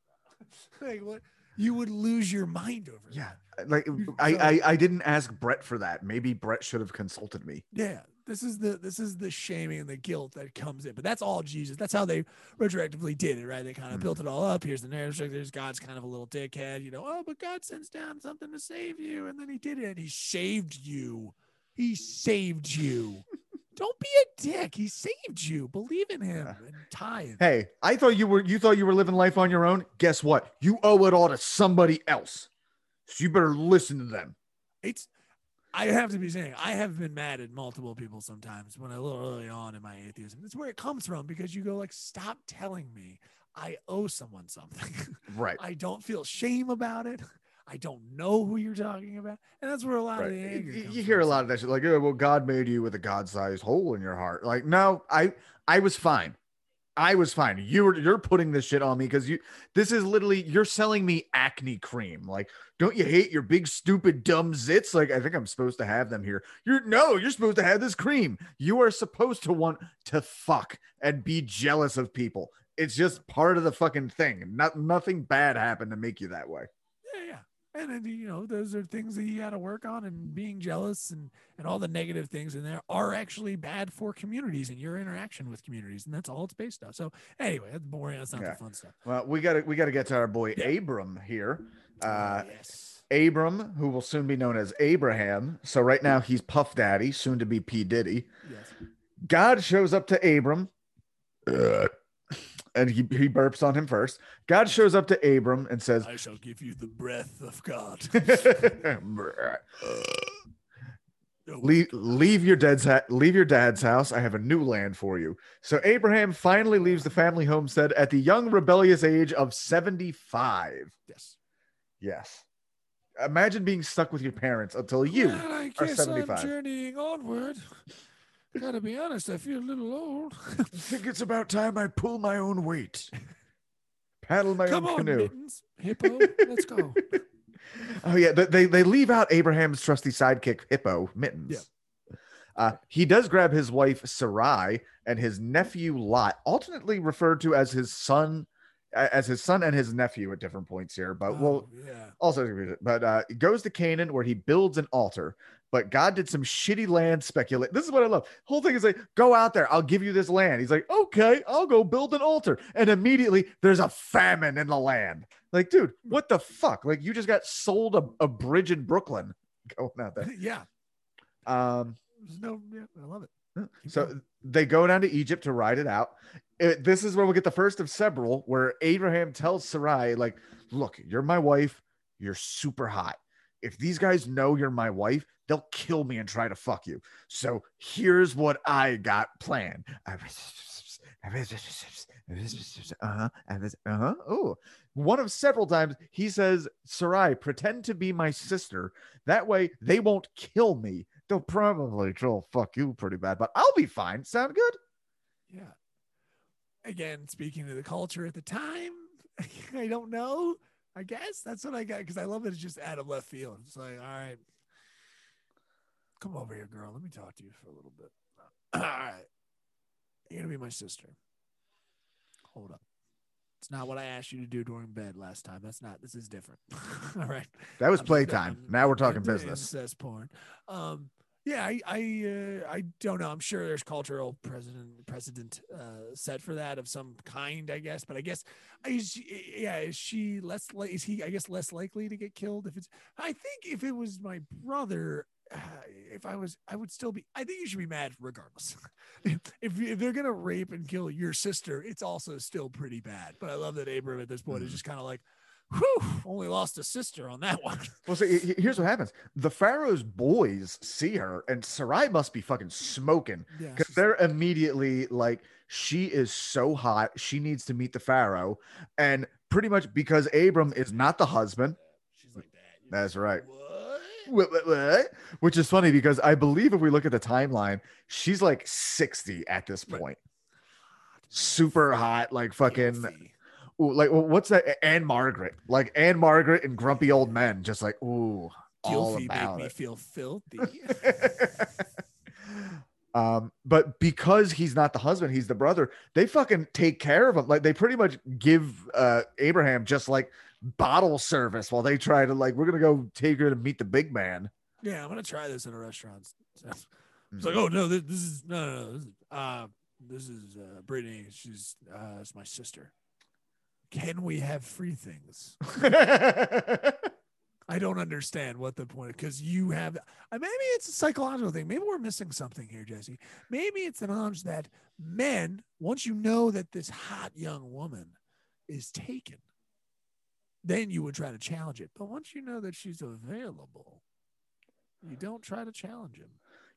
about? like what? You would lose your mind over yeah. that. Like I, I, I didn't ask Brett for that. Maybe Brett should have consulted me. Yeah. This is the this is the shaming and the guilt that comes in. But that's all Jesus. That's how they retroactively did it, right? They kind of Mhm. built it all up. Here's the narrative. There's God's kind of a little dickhead, you know. Oh, but God sends down something to save you, and then He did it. He saved you. He saved you. Don't be a dick. He saved you. Believe in Him and tithe. Hey, I thought you were. You thought you were living life on your own. Guess what? You owe it all to somebody else. So you better listen to them. it's I have to be saying I have been mad at multiple people sometimes when I a little early on in my atheism. That's where it comes from because you go like, stop telling me I owe someone something. Right. I don't feel shame about it. I don't know who you're talking about, and that's where a lot Right. of the anger. You, comes you hear a lot of that shit, like, "Oh, well, God made you with a God-sized hole in your heart." Like, no, I, I was fine. I was fine. You were, you're putting this shit on me because you. This is literally you're selling me acne cream. Like, don't you hate your big, stupid, dumb zits? Like, I think I'm supposed to have them here. You're no, you're supposed to have this cream. You are supposed to want to fuck and be jealous of people. It's just part of the fucking thing. Not nothing bad happened to make you that way. Yeah, yeah. And then you know, those are things that you got to work on, and being jealous and and all the negative things in there are actually bad for communities and your interaction with communities, and that's all it's based on. So anyway, that's boring. That's not Yeah. the fun stuff. Well, we got to we got to get to our boy Yeah. Abram here. Uh, yes. Abram, who will soon be known as Abraham. So right now he's Puff Daddy, soon to be P Diddy. Yes. God shows up to Abram, uh, and he he burps on him first. God shows up to Abram and says, I shall give you the breath of God. Leave, leave your dad's ha- leave your dad's house. I have a new land for you. So Abraham finally leaves the family homestead at the young rebellious age of 75. Yes. Yes. Imagine being stuck with your parents until you Well, I are 75. I'm journeying onward. Gotta be honest, I feel a little old. I think it's about time I pull my own weight. Paddle my Come own on, canoe. mittens, hippo, let's go. Oh yeah, they- they leave out Abraham's trusty sidekick Hippo Mittens. Yeah. Uh, he does grab his wife Sarai and his nephew Lot, alternately referred to as his son, as his son and his nephew at different points here. But we'll Oh, yeah. also. But uh, goes to Canaan where he builds an altar. But God did some shitty land speculate. This is what I love. Whole thing is like, go out there. I'll give you this land. He's like, okay, I'll go build an altar. And immediately there's a famine in the land. Like, dude, what the fuck? Like, you just got sold a, a bridge in Brooklyn going out there. yeah. Um, no, yeah, I love it. Keep so going. they go down to Egypt to ride it out. It- this is where we get the first of several where Abraham tells Sarai, like, look, you're my wife. You're super hot. If these guys know you're my wife, they'll kill me and try to fuck you. So here's what I got planned. Uh-huh. Uh-huh. Oh, one of several times he says, Sarai, pretend to be my sister. That way they won't kill me. They'll probably to fuck you pretty bad, but I'll be fine. Sound good? Yeah. Again, speaking to the culture at the time, I don't know. I guess that's what I got because I love it. It's just out of left field. It's like, all right, come over here, girl. Let me talk to you for a little bit. All right, you're gonna be my sister. Hold up. It's not what I asked you to do during bed last time. That's not. This is different. all right. That was playtime. Now we're talking business. Incest porn. Um, yeah, I I uh, I don't know. I'm sure there's cultural precedent precedent uh, set for that of some kind, I guess. But I guess is she, yeah, is she less li- is he I guess less likely to get killed if it's I think if it was my brother uh, if I was I would still be I think you should be mad regardless. if if they're going to rape and kill your sister, it's also still pretty bad. But I love that Abram at this point is Mhm. just kind of like whew, only lost a sister on that one. Well, see, he- here's what happens: the Pharaoh's boys see her, and Sarai must be fucking smoking Yeah. because they're immediately like, she is so hot, she needs to meet the Pharaoh, and pretty much because Abram is not the husband. She's like that. You're That's like, right. What? What, what? Which is funny because I believe if we look at the timeline, she's like 60 at this Right. point. Super hot, like fucking. Ooh, like what's that? Ann-Margret, like Ann-Margret and grumpy old men, just like ooh, all Gilfy make about me it. feel filthy. um, but because he's not the husband, he's the brother. They fucking take care of him. Like they pretty much give uh Abraham just like bottle service while they try to like we're gonna go take her to meet the big man. yeah, I'm gonna try this in a restaurant. So, it's Mm. like, oh no, this, this is no, no, no. This is, uh, this is uh, Brittany. She's uh, it's my sister. Can we have free things? I don't understand what the point because you have. Uh, maybe it's a psychological thing. Maybe we're missing something here, Jesse. Maybe it's the knowledge that men, once you know that this hot young woman is taken, then you would try to challenge it. But once you know that she's available, you don't try to challenge him.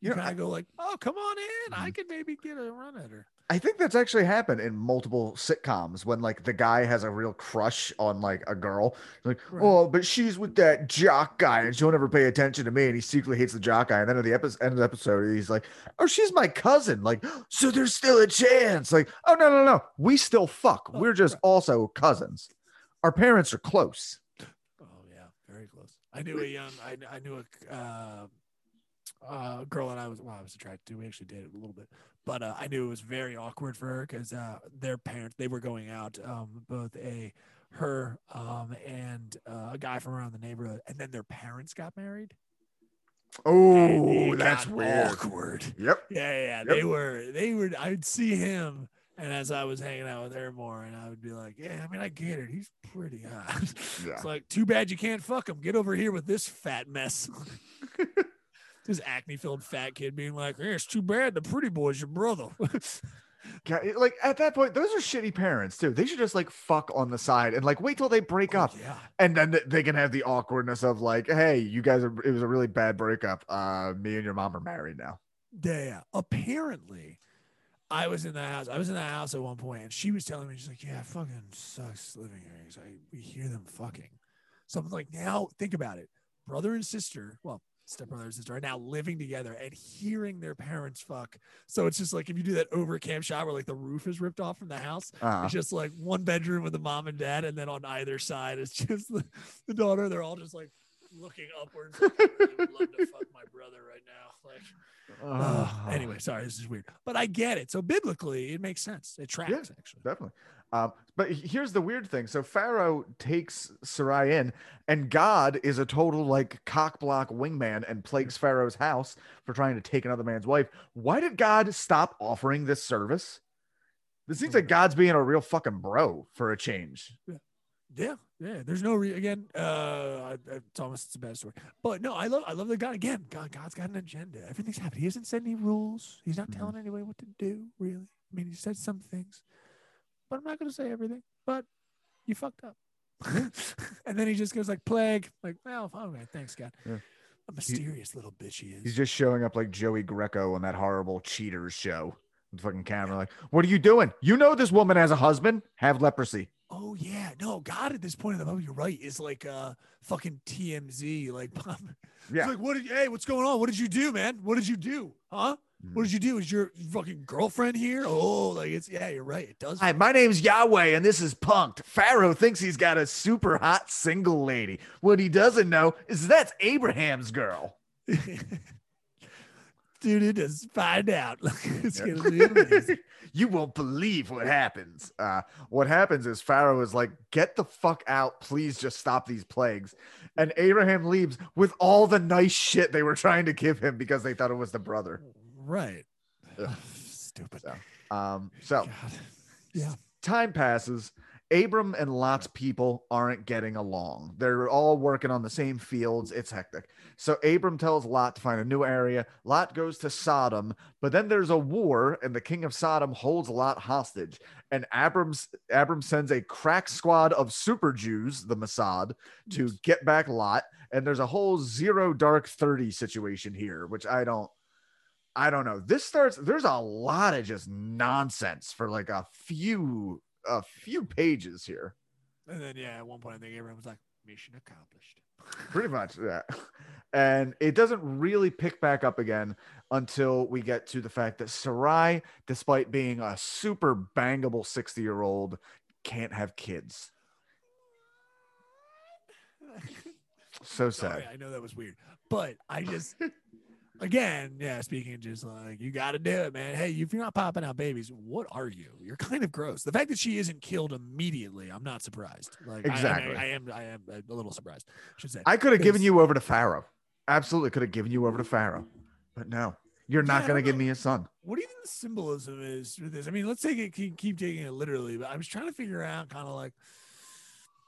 You, You know, kind of go like, "Oh, come on in. I Mhm. could maybe get a run at her." I think that's actually happened in multiple sitcoms when like the guy has a real crush on like a girl. Like, Right. oh, but she's with that jock guy and she'll never pay attention to me. And he secretly hates the jock guy. And then at the epi- end of the episode, he's like, oh, she's my cousin. Like, so there's still a chance. Like, oh, no, no, no. We still fuck. Oh, We're just right. also cousins. Our parents are close. Oh yeah, very close. I knew a young, I, I knew a uh, uh, girl that I was, well, I was attracted to. We actually dated a little bit, but uh, I knew it was very awkward for her because uh, their parents, they were going out, um, both a her um, and uh, a guy from around the neighborhood, and then their parents got married. Oh, that's weird. Awkward. Yep. Yeah, yeah, yeah. They were, they were. I'd see him, and as I was hanging out with her more, and I would be like, "Yeah, I mean, I get it. He's pretty hot." Yeah. It's like, too bad you can't fuck him. Get over here with this fat mess. this acne filled fat kid being like, "Yeah, it's too bad the pretty boy's your brother." Like at that point, those are shitty parents too. They should just like fuck on the side and like wait till they break Oh, up. yeah. and then they can have the awkwardness of like, hey, you guys are it was a really bad breakup. Uh, me and your mom are married now. Yeah, yeah. Apparently, I was in the house. I was in the house at one point, and she was telling me, she's like, "Yeah, fucking sucks living here." He's like, "We hear them fucking." So I'm like, now think about it, brother and sister. Well, stepbrother and sister are now living together and hearing their parents fuck. So it's just like if you do that over cam shot where like the roof is ripped off from the house, Uh, It's just like one bedroom with the mom and dad, and then on either side it's just the, the daughter. They're all just like looking upwards. Like, I would love to fuck my brother right now. Like, uh, uh, anyway, sorry, this is weird, but I get it. So biblically, it makes sense. It tracks actually. definitely. Um, but here's the weird thing. So Pharaoh takes Sarai in, and God is a total like cock block wingman and plagues Pharaoh's house for trying to take another man's wife. Why did God stop offering this service? This seems like God's being a real fucking bro for a change. Yeah, yeah. yeah. There's no re- again. Uh, I, I, it's almost it's a bad story, but no, I love I love the God again. God, God's got an agenda. Everything's happening. He hasn't set any rules. He's not Mhm. telling anybody what to do. Really, I mean, he said some things, but I'm not going to say everything. But you fucked up. and then he just goes like plague, like, well, okay, thanks, God. Yeah. A mysterious little bitch he is. He's just showing up like Joey Greco on that horrible cheaters show. With fucking camera, like, what are you doing? You know this woman has a husband, have leprosy. Oh yeah, no, God at this point in the movie, you're right, is like uh fucking TMZ. Like, Yeah. It's like, what? Did, hey, what's going on? What did you do, man? What did you do? Huh? What did you do? Is your fucking girlfriend here? Oh, like it's yeah, you're right. It does. Hi, my name's Yahweh, and this is Punk'd. Pharaoh thinks he's got a super hot single lady. What he doesn't know is that's Abraham's girl. Dude, it is find out. it's gonna be amazing. you won't believe what happens. Uh, what happens is Pharaoh is like, "Get the fuck out, please! Just stop these plagues." And Abraham leaves with all the nice shit they were trying to give him because they thought it was the brother. Right. Ugh. Stupid. So, um, so God. Yeah. time passes. Abram and Lot's people aren't getting along. They're all working on the same fields. It's hectic. So Abram tells Lot to find a new area. Lot goes to Sodom, but then there's a war, and the king of Sodom holds Lot hostage. And Abram's Abram sends a crack squad of super Jews, the Mossad, to get back Lot. And there's a whole zero dark 30 situation here, which I don't I don't know. This starts there's a lot of just nonsense for like a few a few pages here. And then yeah, at one point I think everyone was like, mission accomplished. Pretty much, yeah. And it doesn't really pick back up again until we get to the fact that Sarai, despite being a super bangable 60 year old, can't have kids. So Sorry, sad. I know that was weird, but I just, again, yeah, speaking just like you got to do it, man. Hey, if you're not popping out babies, what are you? You're kind of gross. The fact that she isn't killed immediately, I'm not surprised. Like, I- I- Exactly. I, am, I am a little surprised. I should say. I could have given you over to Pharaoh. Absolutely could have given you over to Pharaoh. But no, you're Yeah, not going to give me a son. What do you think the symbolism is with this? I mean, let's take it, keep, keep taking it literally, but I was trying to figure out kind of like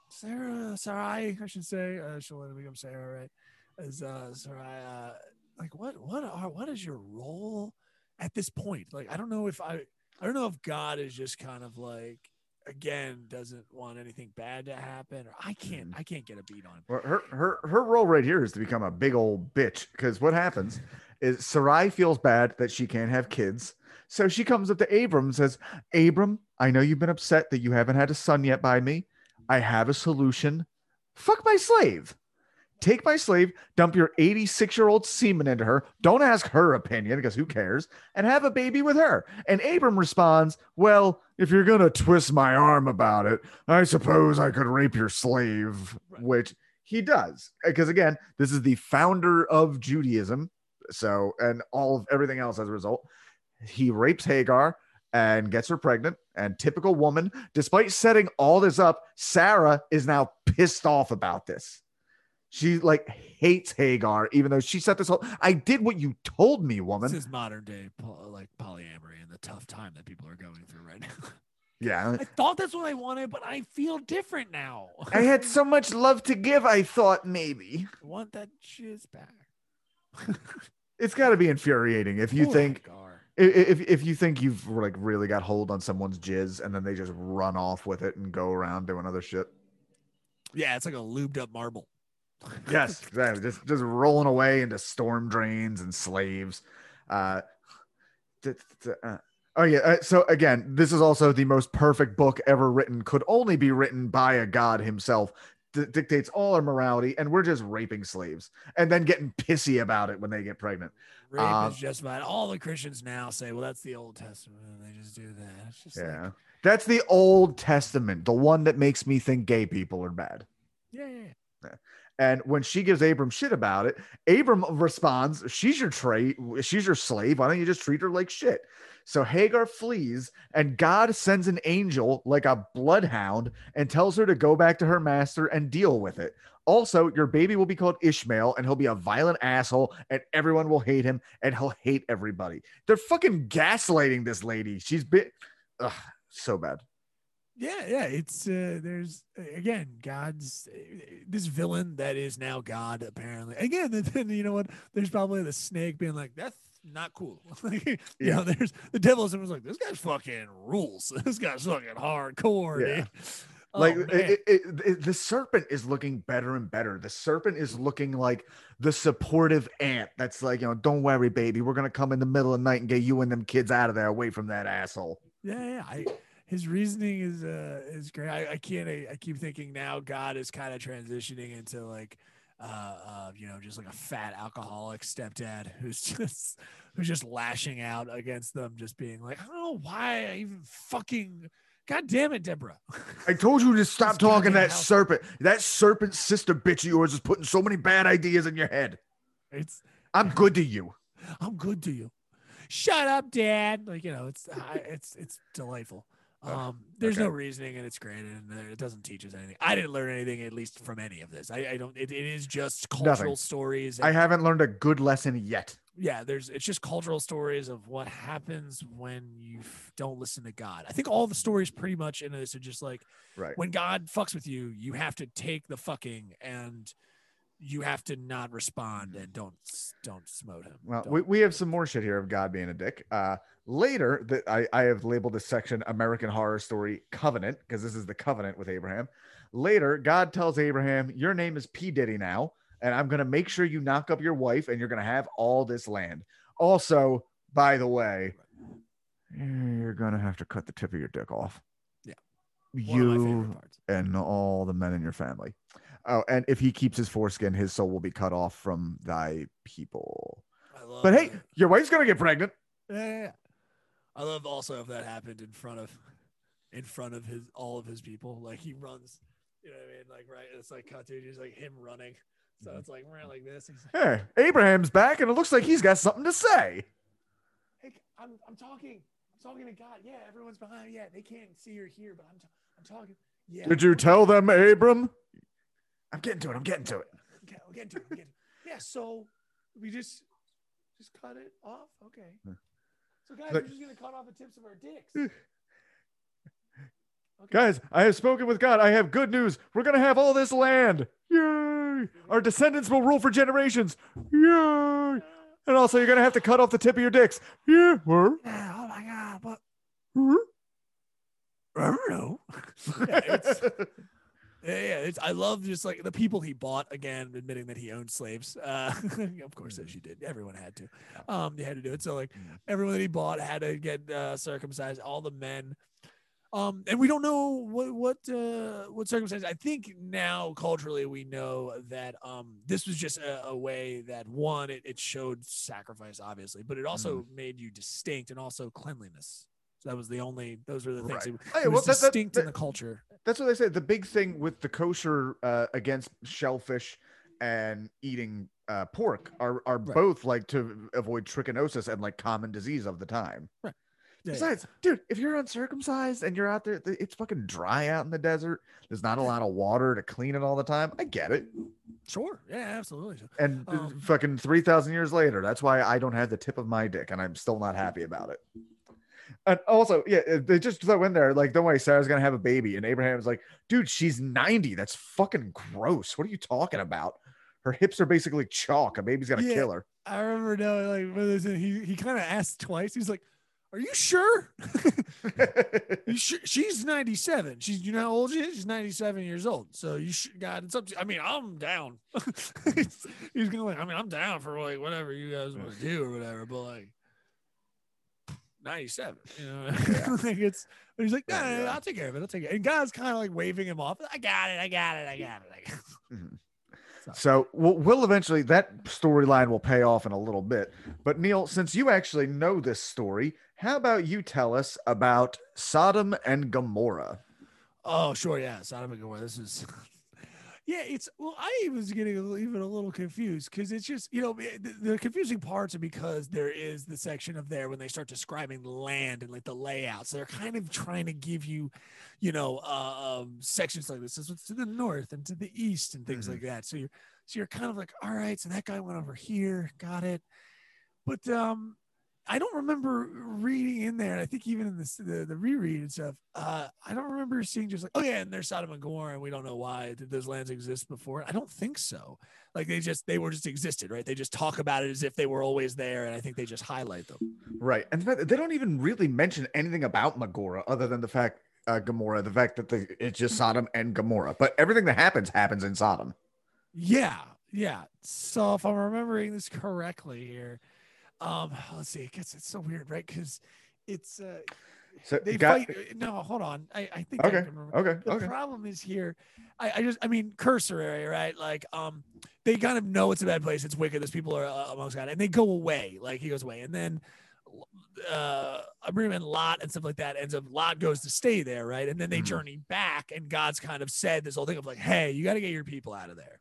Sarah, Sarai, I should say. Uh, she'll let me become Sarah, right? As uh, Sarai, uh, like what, what are, what is your role at this point? Like, I don't know if I, I don't know if God is just kind of like, again, doesn't want anything bad to happen, or I can't, mm-hmm. I can't get a beat on him. Well, her her her role right here is to become a big old bitch because what happens is Sarai feels bad that she can't have kids, so she comes up to Abram and says, "Abram, I know you've been upset that you haven't had a son yet by me. I have a solution. Fuck my slave." Take my slave, dump your 86 year old semen into her. Don't ask her opinion because who cares? And have a baby with her. And Abram responds, Well, if you're going to twist my arm about it, I suppose I could rape your slave, Right. which he does. Uh, because again, this is the founder of Judaism. So, and all of everything else as a result. He rapes Hagar and gets her pregnant. And typical woman, despite setting all this up, Sarah is now pissed off about this. She like hates Hagar, even though she set this whole. I did what you told me, woman. This is modern day, like polyamory and the tough time that people are going through right now. Yeah, I thought that's what I wanted, but I feel different now. I had so much love to give. I thought maybe I want that jizz back. it's got to be infuriating if you think Hagar. if if you think you've like really got hold on someone's jizz and then they just run off with it and go around doing other shit. Yeah, it's like a lubed up marble. Yes, exactly. Just just rolling away into storm drains and slaves. Uh, t- t- uh, oh yeah. Uh, so again, this is also the most perfect book ever written. Could only be written by a god himself. D- dictates all our morality, and we're just raping slaves and then getting pissy about it when they get pregnant. Rape Um, is just fine. All the Christians now say, well, that's the Old Testament. They just do that. Just Yeah. like, That's the Old Testament, the one that makes me think gay people are bad. yeah, yeah, yeah. And when she gives Abram shit about it, Abram responds, She's your trade, she's your slave. Why don't you just treat her like shit? So Hagar flees, and God sends an angel like a bloodhound and tells her to go back to her master and deal with it. Also, your baby will be called Ishmael, and he'll be a violent asshole, and everyone will hate him, and he'll hate everybody. They're fucking gaslighting this lady. She's been ugh, so bad. Yeah, yeah. It's uh there's again God's this villain that is now God apparently. Again, then, you know what? There's probably the snake being like, "That's not cool." Like, you Yeah. know, there's the devil is was like, "This guy's fucking rules. This guy's fucking hardcore, Yeah. dude." Oh, like man. it, it, it- the serpent is looking better and better the serpent is looking like the supportive aunt that's like you know don't worry baby we're gonna come in the middle of the night and get you and them kids out of there away from that asshole Yeah, yeah. I his reasoning is uh is great. I, I can't. I, I keep thinking now God is kind of transitioning into like uh, uh you know just like a fat alcoholic stepdad who's just who's just lashing out against them, just being like, I don't know why I even fucking. God damn it, Deborah. I told you to stop talking that house- serpent. That serpent sister bitch of yours is putting so many bad ideas in your head. It's I'm good to you. I'm good to you. Shut up, Dad. Like you know, it's it's it's delightful. Um, there's no reasoning, and it's great, and it doesn't teach us anything. I didn't learn anything, at least from any of this. I, I don't. It, it is just cultural stories. I haven't learned a good lesson yet. yeah, there's. It's just cultural stories of what happens when you f- don't listen to God. I think all the stories pretty much in this are just like Right. when God fucks with you, you have to take the fucking and you have to not respond and don't don't smote him. Well, Don't- we, we have some more shit here of God being a dick. Uh, later, that I, I have labeled this section American Horror Story Covenant because this is the covenant with Abraham. Later, God tells Abraham, Your name is P. Diddy now, and I'm going to make sure you knock up your wife and you're going to have all this land. Also, by the way, you're going to have to cut the tip of your dick off. Yeah. One of You parts. and all the men in your family. Oh, and if he keeps his foreskin, his soul will be cut off from thy people. But hey, that. your wife's gonna get pregnant. Yeah. I love also if that happened in front of in front of his all of his people. Like he runs, you know what I mean? Like right, it's like cartoon, just like him running. So it's like we're like this. He's like, Hey, Abraham's back, and it looks like he's got something to say. hey, I'm I'm talking, I'm talking to God. Yeah, everyone's behind. Yeah, they can't see or hear, but I'm t- I'm talking. Yeah. Did you tell them, Abram? I'm getting to it. I'm getting to it. Okay, we'll get to it. We'll get to it. Yeah. So we just just cut it off. Okay. So guys, Look- we're just gonna cut off the tips of our dicks. Okay. Guys, I have spoken with God. I have good news. We're gonna have all this land. Yay! Our descendants will rule for generations. Yay! And also, you're gonna have to cut off the tip of your dicks. Yeah. Yeah, oh my god, but Huh? I don't know. yeah, it's, yeah, yeah, it's I love just like the people he bought again, admitting that he owned slaves. Uh, of course, as you did, everyone had to. Um, they had to do it. So like Mm. everyone that he bought had to get uh, circumcised. All the men. Um, and we don't know what what uh, what circumstances. I think now culturally we know that um this was just a, a way that one it, it showed sacrifice obviously, but it also made you distinct and also cleanliness. So that was the only those were the things. Right. It, Hey, it was well, that- that- distinct in that- the culture. That's what they say. The big thing with the kosher uh, against shellfish and eating uh, pork are are Right. both like to avoid trichinosis and like common disease of the time. Yeah, yeah. Besides, dude, if you're uncircumcised and you're out there, it's fucking dry out in the desert. There's not a lot of water to clean it all the time. I get it. Sure. Yeah, absolutely. And Um, fucking 3,000 years later, that's why I don't have the tip of my dick and I'm still not happy about it. And also, yeah, they just throw in there, like, don't worry, Sarah's to have a baby. And Abraham's like, dude, she's 90. That's fucking gross. What are you talking about? Her hips are basically chalk. A baby's to Yeah. kill her. I remember now, like he he kind of asked twice. He's like, "Are you sure? you? She's ninety seven. She's you know how old she is? She's ninety seven years old. So you should God, it's up to. I mean, I'm down. he's, he's gonna like. I mean, I'm down for like whatever you guys want to do or whatever. But like. 97, you know, like it's, he's like, no, no, no, Yeah. I'll take care of it. I'll take it. And God's kind of like waving him off. I got it. I got it. I got it. I got it. Mhm. So- So we'll, we'll eventually that storyline will pay off in a little bit. But Neil, since you actually know this story, how about you tell us about Sodom and Gomorrah? Oh, sure, yeah, Sodom and Gomorrah. This is, yeah, it's well, I was getting a little, even a little confused because it's just you know the, the confusing parts are because there is the section of there when they start describing the land and like the layouts. They're kind of trying to give you, you know, uh, um, sections like this. This is to the north and to the east and things Mhm. like that. So you're so you're kind of like, all right, so that guy went over here, got it, but um. I don't remember reading in there. and I think even in this, the the reread and stuff, uh, I don't remember seeing just like, oh yeah, and there's Sodom and Gomorrah, and we don't know why did those lands exist before. I don't think so. Like they just they were just existed, right? They just talk about it as if they were always there, and I think they just highlight them. Right. And the fact they don't even really mention anything about Magora other than the fact uh, Gomorrah, the fact that the, it's just Sodom and Gomorrah. But everything that happens happens in Sodom. Yeah, yeah. So if I'm remembering this correctly here, um, let's see. I guess it's so weird, right? Because it's uh, So they got- fight. No, hold on. I, I think I Okay. can remember. Okay. The Okay. problem is here. I, I just, I mean, cursory, right? Like, um, they kind of know it's a bad place. It's wicked. There's people are uh, amongst God, and they go away. Like he goes away, and then, uh, Abram and Lot and stuff like that ends up. Lot goes to stay there, right? And then they Mhm. journey back, and God's kind of said this whole thing of like, hey, you got to get your people out of there,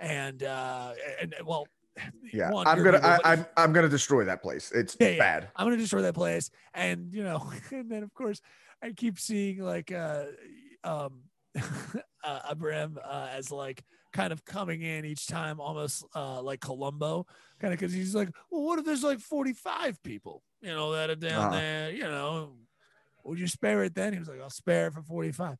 and uh, and well, Yeah. one, I'm gonna. I, but- I'm. I'm gonna destroy that place. It's Yeah, yeah. bad. I'm gonna destroy that place. And you know, and then of course I keep seeing like uh um uh Abram uh, as like kind of coming in each time almost uh like Columbo, kind of because he's like, well, what if there's like 45 people, you know, that are down Uh-huh. there, you know, would you spare it then? He was like, I'll spare it for 45.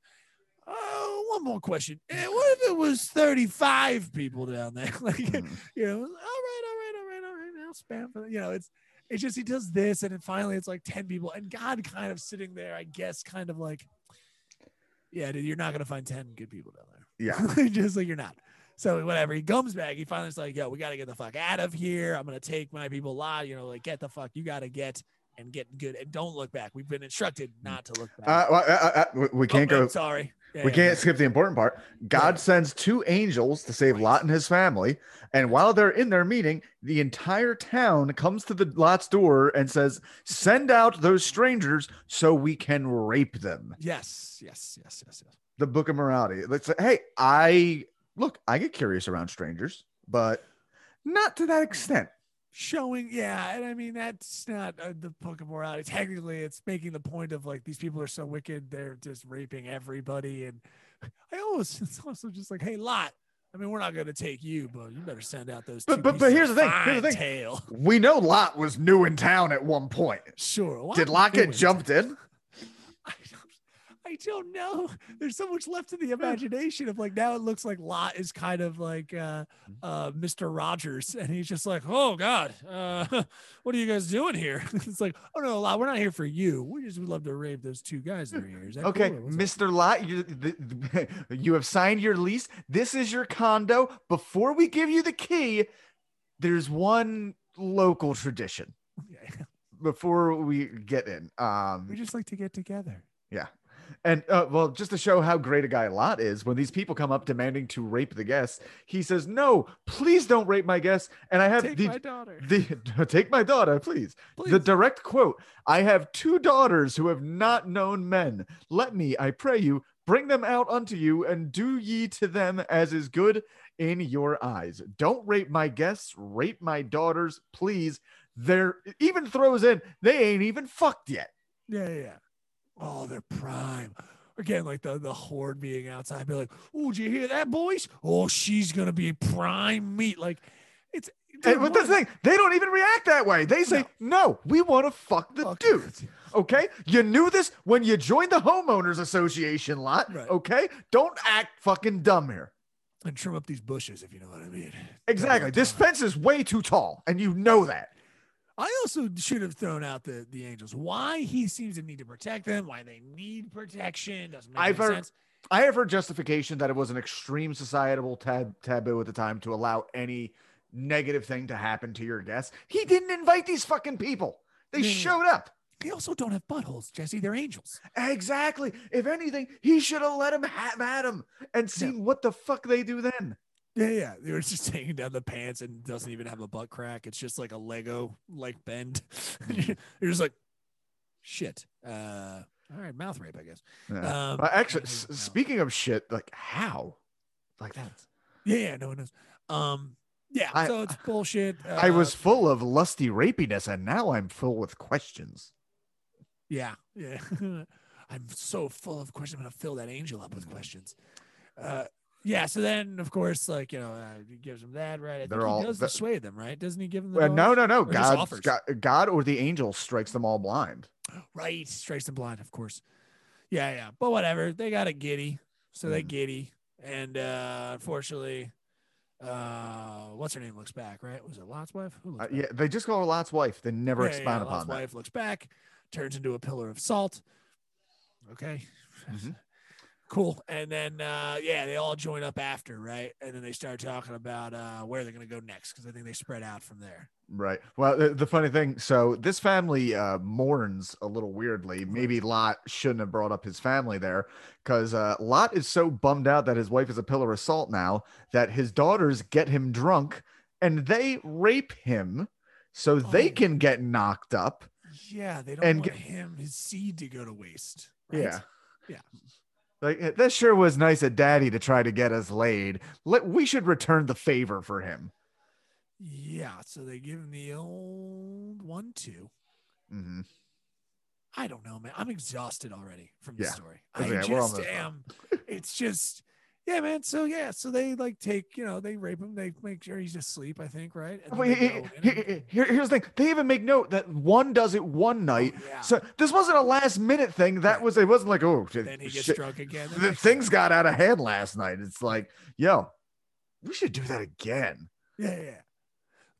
Oh, one more question. Eh, what if it was 35 people down there? like, Mhm. you know, all right, all right, all right, all right. I'll spam for you know, it's it's just he does this and then finally it's like 10 people and God kind of sitting there, I guess, kind of like, yeah, dude, you're not gonna find 10 good people down there. Yeah. just like you're not. So whatever, he comes back. He finally is like, "Yo, we got to get the fuck out of here. I'm gonna take my people a lot. You know, like get the fuck. You got to get and get good and don't look back. We've been instructed not to look back. Uh, well, uh, uh, uh, we- we can't Oh, go. man, Sorry, Yeah, we can't yeah. skip the important part. God Right. sends two angels to save Lot and his family. And while they're in their meeting, the entire town comes to the Lot's door and says, "Send out those strangers so we can rape them." Yes, yes, yes, yes, yes. The Book of Morality. Let's say, hey, I look. I get curious around strangers, but not to that extent. Showing yeah and i mean that's not uh, the book of morality technically it's making the point of like these people are so wicked they're just raping everybody and i almost it's also just like hey lot i mean we're not going to take you but you better send out those But- two but- but here's the thing, here's the thing. tail We know Lot was new in town at one point. sure why Did Lot get jumped in? I don't, know. There's so much left in the imagination of like now it looks like Lot is kind of like uh uh Mr. Rogers and he's just like, oh God, uh what are you guys doing here? it's like, oh no, Lot, we're not here for you. We just would love to rape those two guys in are ears. Okay, cool? Mr. Lot, you, you have signed your lease. This is your condo. Before we give you the key, there's one local tradition Yeah, before we get in. Um, we just like to get together. And uh, well, just to show how great a guy Lot is, when these people come up demanding to rape the guests, he says, "No, please don't rape my guests." And I have Take the my daughter. the take my daughter, please. The direct quote I have two daughters who have not known men. Let me, I pray you, bring them out unto you, and do ye to them as is good in your eyes. Don't rape my guests, rape my daughters, please. They're even throws in, they ain't even fucked yet. Yeah, yeah, yeah. Oh, they're prime. Again, like the the horde being outside, be like, "Oh, did you hear that, boys? Oh, she's gonna be prime meat." Like, it's. dude, but the thing, they don't even react that way. They say, no, we want to fuck the Fuck dude. it. Okay. You knew this when you joined the homeowners association lot. Right. Okay. Don't act fucking dumb here. and trim up these bushes, if you know what I mean. Exactly. This fence is way too tall, and you know that. I also should have thrown out the the angels. Why he seems to need to protect them? Why they need protection? Doesn't make I've heard- sense. I have heard justification that it was an extreme societal tab- taboo at the time to allow any negative thing to happen to your guests. He didn't invite these fucking people. They Yeah. showed up. They also don't have buttholes, Jesse. They're angels. Exactly. If anything, he should have let him have at him and seen what the fuck they do then. Yeah, yeah. They were just taking down the pants and doesn't even have a butt crack. It's just like a Lego like bend. You're just like, shit. Uh, all right, mouth rape, I guess. Yeah. Um, Uh, actually, s- speaking of shit, like how? Like that. Yeah, yeah, no one knows. Um, yeah. I- so it's bullshit. I Uh, was full of lusty rapiness, and now I'm full with questions. Yeah, yeah. I'm so full of questions. I'm gonna fill that angel up with questions. Uh, yeah. So then, of course, like you know, uh, he gives them that right. I They're he all- does that- dissuade them, right? Doesn't he give them the no, no, no. Or just God, offers? God, God, or the angel strikes them all blind. Right, strikes them blind, of course. Yeah, yeah. But whatever, they got a giddy, so they Mhm. giddy, and uh unfortunately, uh, what's her name looks back, right? Was it Lot's wife? Who looks Uh, back? yeah, they just call her Lot's wife. They never Yeah, yeah, expound Lot's upon that. wife looks back, turns into a pillar of salt. Okay. Mhm. Cool. And then uh yeah, they all join up after, right? And then they start talking about uh where they're gonna go next because I think they spread out from there. Right. Well, the, the funny thing, so this family uh, mourns a little weirdly. Maybe Lot shouldn't have brought up his family there because uh, Lot is so bummed out that his wife is a pillar of salt now that his daughters get him drunk and they rape him so they Oh. can get knocked up. Yeah, they don't And want get- him his seed to go to waste. right? Yeah. Yeah. Like "Eh, that sure was nice of daddy to try to get us laid. Let we should return the favor for him. Yeah. So they give him the old one two. hmm I don't know, man. I'm exhausted already from the Yeah. story. I just am. It's just, yeah, man. So yeah, so they like take, you know, they rape him. They make sure he's asleep. I think, right? And Wait, he- he- he- here- here's the thing. They even make note that one does it one oh, night. Oh, yeah. So this wasn't a last minute thing. That Right. was it wasn't like oh then he gets shit, drunk again. the things got out of hand last night. It's like, yo, we should do that again. Yeah, yeah.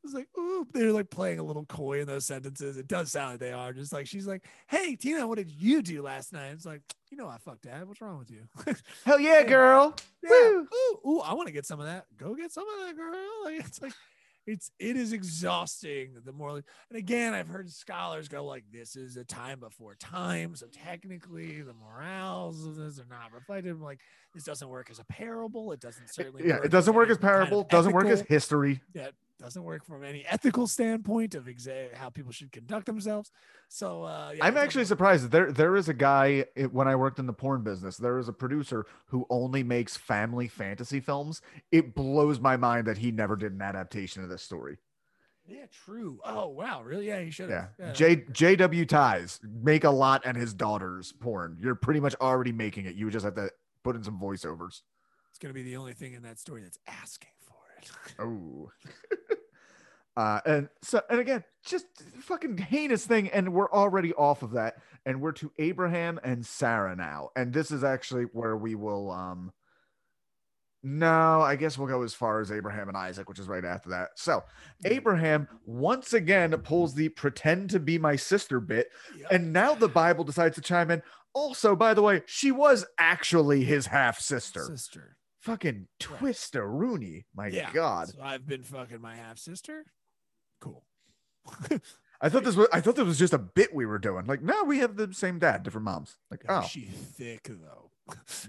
Yeah. It's like, ooh, they're like playing a little coy in those sentences. It does sound like they are. Just like she's like, "Hey, Tina, what did you do last night?" It's like, you know, I fucked dad. What's wrong with you? Hell yeah, Yeah. girl. Yeah. Woo. Ooh, ooh, I want to get some of that. Go get some of that, girl. Like, it's like it's it is exhausting. The more and again, I've heard scholars go like, this is a time before time. So technically the morals of this are not reflected. I'm like, this doesn't work as a parable. It doesn't certainly Yeah, it doesn't work as any kind of parable. Doesn't work as history. that doesn't work from any ethical standpoint of exa- how people should conduct themselves. So uh, yeah, I'm actually surprised. There, there is a guy it- when I worked in the porn business. There is a producer who only makes family fantasy films. It blows my mind that he never did an adaptation of this story. Yeah, true. Oh wow, really? Yeah, he should Yeah, have. J JW Ties make a lot and his daughter's porn. You're pretty much already making it. You just have to put in some voiceovers. It's gonna be the only thing in that story that's asking. Oh. uh, and so, and again, just fucking heinous thing. And we're already off of that. And we're to Abraham and Sarah now. And this is actually where we will, um, no, I guess we'll go as far as Abraham and Isaac, which is right after that. So, Abraham once again pulls the pretend to be my sister bit. Yep. And now the Bible decides to chime in. Also, by the way, she was actually his half sister. sister. Fucking Twister Rooney. My yeah. God. So I've been fucking my half sister. Cool. I thought this was I thought this was just a bit we were doing. Like, no, we have the same dad, different moms. Like, Yeah, oh, she thick though.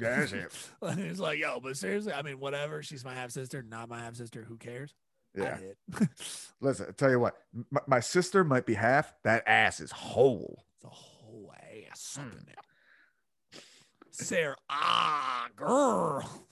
Yeah, she. And it's like, yo, but seriously, I mean, whatever. She's my half sister, not my half sister. Who cares? Yeah. Listen, I tell you what, my, my sister might be half. That ass is whole. the whole ass there. Sarah, ah, girl.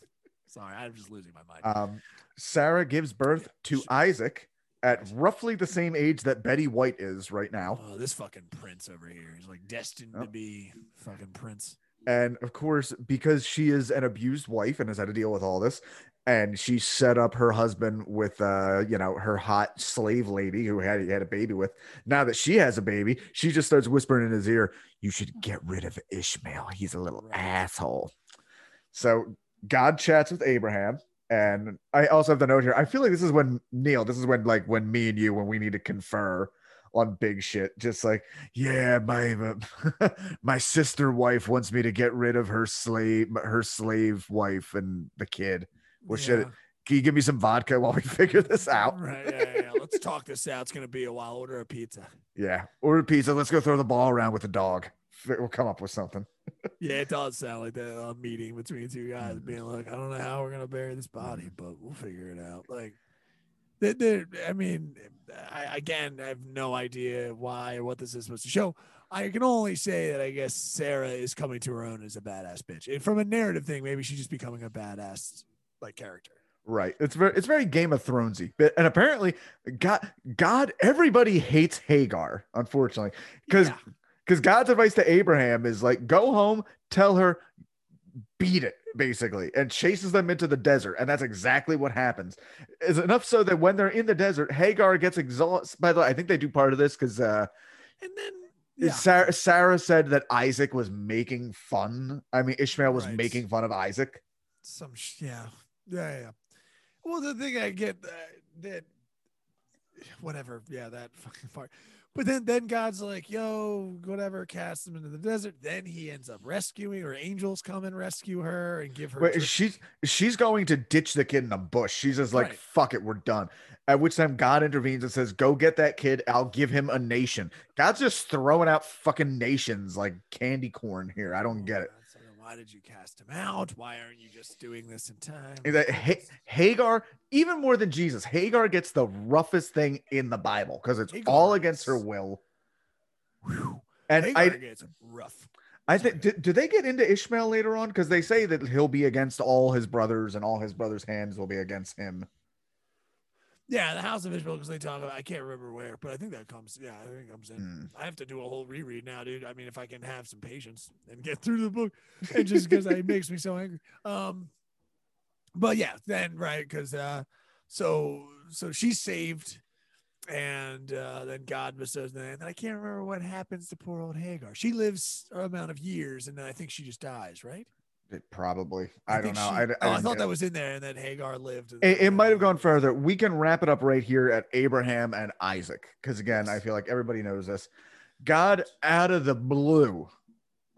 Sorry, I'm just losing my mind. Um, Sarah gives birth to Isaac at roughly the same age that Betty White is right now. oh, this fucking prince over here is like destined Oh. to be fucking prince. And of course, because she is an abused wife and has had to deal with all this, and she set up her husband with, uh, you know, her hot slave lady who had, he had a baby with. Now that she has a baby, she just starts whispering in his ear, "You should get rid of Ishmael. He's a little Right. asshole." So God chats with Abraham, and I also have the note here. I feel like this is when Neil. This is when like when me and you when we need to confer on big shit. Just like, yeah, my uh, my sister wife wants me to get rid of her slave, her slave wife and the kid. Well, Yeah. Can you give me some vodka while we figure this out? Right. Yeah, yeah, yeah. Let's talk this out. It's gonna be a while. Order a pizza. Yeah, order pizza. Let's go throw the ball around with the dog. We'll come up with something. Yeah, it does sound like that uh, meeting between two guys Mm-hmm. being like, I don't know how we're gonna bury this body, but we'll figure it out. Like, they they I mean, I, again, I have no idea why or what this is supposed to show. I can only say that I guess Sarah is coming to her own as a badass bitch. And from a narrative thing, maybe she's just becoming a badass like character. Right. It's very it's very Game of Thronesy. And apparently God God everybody hates Hagar, unfortunately. Because Yeah. Because God's advice to Abraham is like go home, tell her, beat it, basically, and chases them into the desert. And that's exactly what happens. Is enough so that when they're in the desert, Hagar gets exhausted. By the way, I think they do part of this because uh And then yeah, Sarah, Sarah said that Isaac was making fun. I mean, Ishmael was Right. making fun of Isaac. some sh- yeah yeah yeah well the thing i get uh, that whatever. Yeah, that fucking part. But then, then God's like, "Yo, whatever." Cast him into the desert. Then he ends up rescuing, or angels come and rescue her and give her. Wait, she's she's going to ditch the kid in a bush. She's just like, Right. "Fuck it, we're done." At which time God intervenes and says, "Go get that kid. I'll give him a nation." God's just throwing out fucking nations like candy corn here. I don't get it. Oh, Why did you cast him out? Why aren't you just doing this in time? Ha- Hagar, even more than Jesus, Hagar gets the roughest thing in the Bible because it's Hagar all against her will. Whew. And Hagar I, gets rough. I think, do, do they get into Ishmael later on? Because they say that he'll be against all his brothers, and all his brothers' hands will be against him. Yeah, the House of Ishmael, because they talk about. I can't remember where, but I think that comes. Yeah, I think it comes in. Hmm. I have to do a whole reread now, dude. I mean, if I can have some patience and get through the book, and just because it makes me so angry. Um, but yeah, then right because uh, so so she's saved, and uh, then God bestows the land. And then I can't remember what happens to poor old Hagar. She lives a amount of years, and then I think she just dies. Right? It probably. I, don't know. she- I, I, oh, I thought that was in there, and then Hagar lived. It, it might have gone further. We can wrap it up right here at Abraham and Isaac, because again, I feel like everybody knows this. God, out of the blue,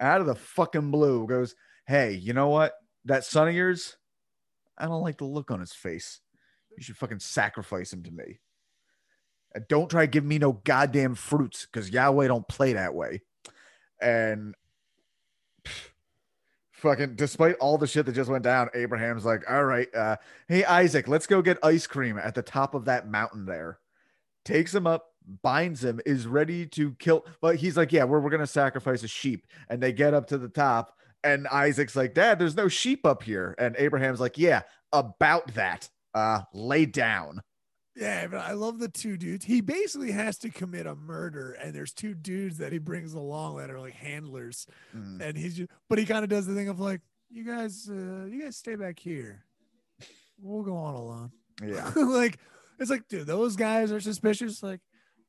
out of the fucking blue, goes, "Hey, you know what? That son of yours, I don't like the look on his face. You should fucking sacrifice him to me. And don't try to give me no goddamn fruits, because Yahweh don't play that way." And fucking, despite all the shit that just went down, Abraham's like, "All right, uh." Hey, Isaac, let's go get ice cream at the top of that mountain there. Takes him up, binds him, is ready to kill. But he's like, Yeah, we're, we're to sacrifice a sheep. And they get up to the top. And Isaac's like, Dad, there's no sheep up here. And Abraham's like, Yeah, about that. Uh, lay down. Yeah, but I love the two dudes. He basically has to commit a murder, and there's two dudes that he brings along that are like handlers, Mm. and he's just, but he kind of does the thing of like, you guys, uh, you guys stay back here. We'll go on alone. Yeah. like, it's like, dude, those guys are suspicious. Like,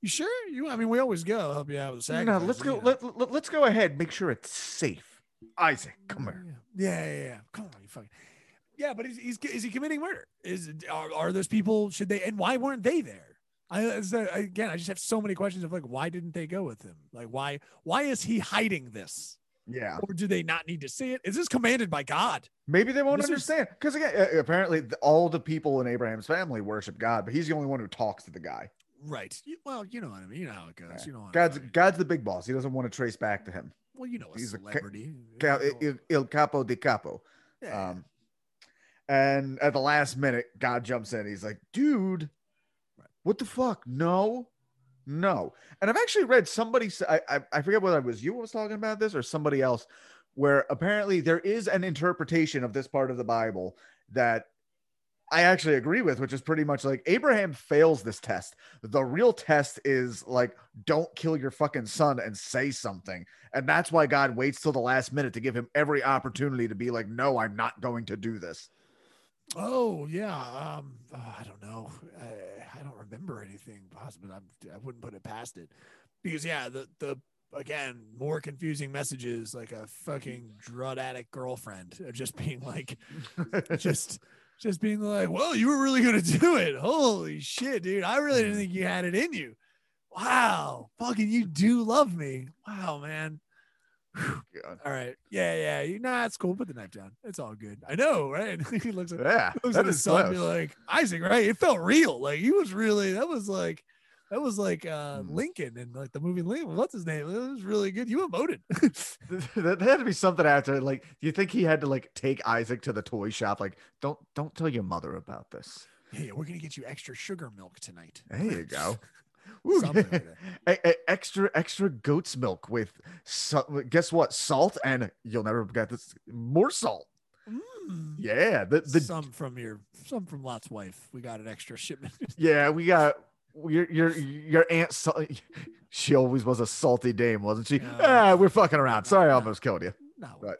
you sure? You, I mean, we always go help you out with the No, let's go. Let, let, let's go ahead. Make sure it's safe. Isaac, come here. Yeah, yeah. yeah. Come on, you fucking. Yeah, but he's, he's is he committing murder? Is are, are those people? Should they? And why weren't they there? I is again, I just have so many questions of like, why didn't they go with him? Like, why why is he hiding this? Yeah. Or do they not need to see it? Is this commanded by God? Maybe they won't This understand. Because again, uh, apparently all the people in Abraham's family worship God, but he's the only one who talks to the guy. Right. Well, you know what I mean. You know how it goes. You know. what God's fucking- God's the big boss. He doesn't want to trace back to him. well, you know, a he's a ca- celebrity. Ca- Il, il capo di capo. yeah. Um, and at the last minute, God jumps in. He's like, "Dude, what the fuck? No, no." And I've actually read somebody—I—I forget whether it was you was talking about this or somebody else, where apparently there is an interpretation of this part of the Bible that I actually agree with, which is pretty much like Abraham fails this test. The real test is like, don't kill your fucking son and say something. And that's why God waits till the last minute to give him every opportunity to be like, no, I'm not going to do this. Oh yeah. Um, oh, I don't know. I, I don't remember anything possible. I'm, I wouldn't put it past it, because yeah, the the again more confusing messages like a fucking drug addict girlfriend of just being like, just just being like, well, you were really gonna do it. Holy shit, dude! I really didn't think you had it in you. Wow, fucking, you do love me. Wow, man. All right. Yeah, yeah. You nah, it's cool. Put the knife down. It's all good. I know, right? he looks at Yeah, looks at his is son and be like, Isaac, right? It felt real. Like he was really that was like that was like uh Mm. Lincoln and like the movie Lincoln. What's his name? It was really good. You emoted. that had to be something after. Like, do you think he had to like take Isaac to the toy shop? Like, don't don't tell your mother about this. hey, we're gonna get you extra sugar milk tonight. There you go. Ooh, Something like a- extra extra goat's milk with so, guess what salt and you'll never forget this more salt Mm. yeah the, the some from your some from Lot's wife. We got an extra shipment. yeah we got your your your aunt she always was a salty dame wasn't she Yeah. ah we're fucking around sorry i almost killed you no, Right.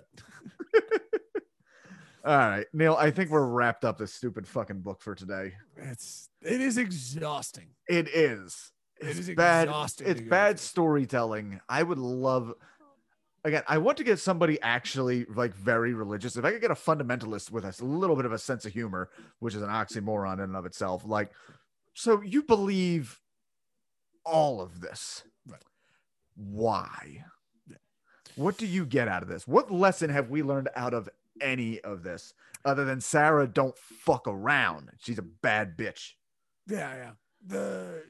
all right neil i think we're wrapped up this stupid fucking book for today it's it is exhausting. it is It it's bad it's bad through. storytelling i would love again i want to get somebody actually like very religious if i could get a fundamentalist with a little bit of a sense of humor which is an oxymoron in and of itself like So you believe all of this. Right. Why? What do you get out of this? What lesson have we learned out of any of this other than Sarah don't fuck around? She's a bad bitch. Yeah, yeah. The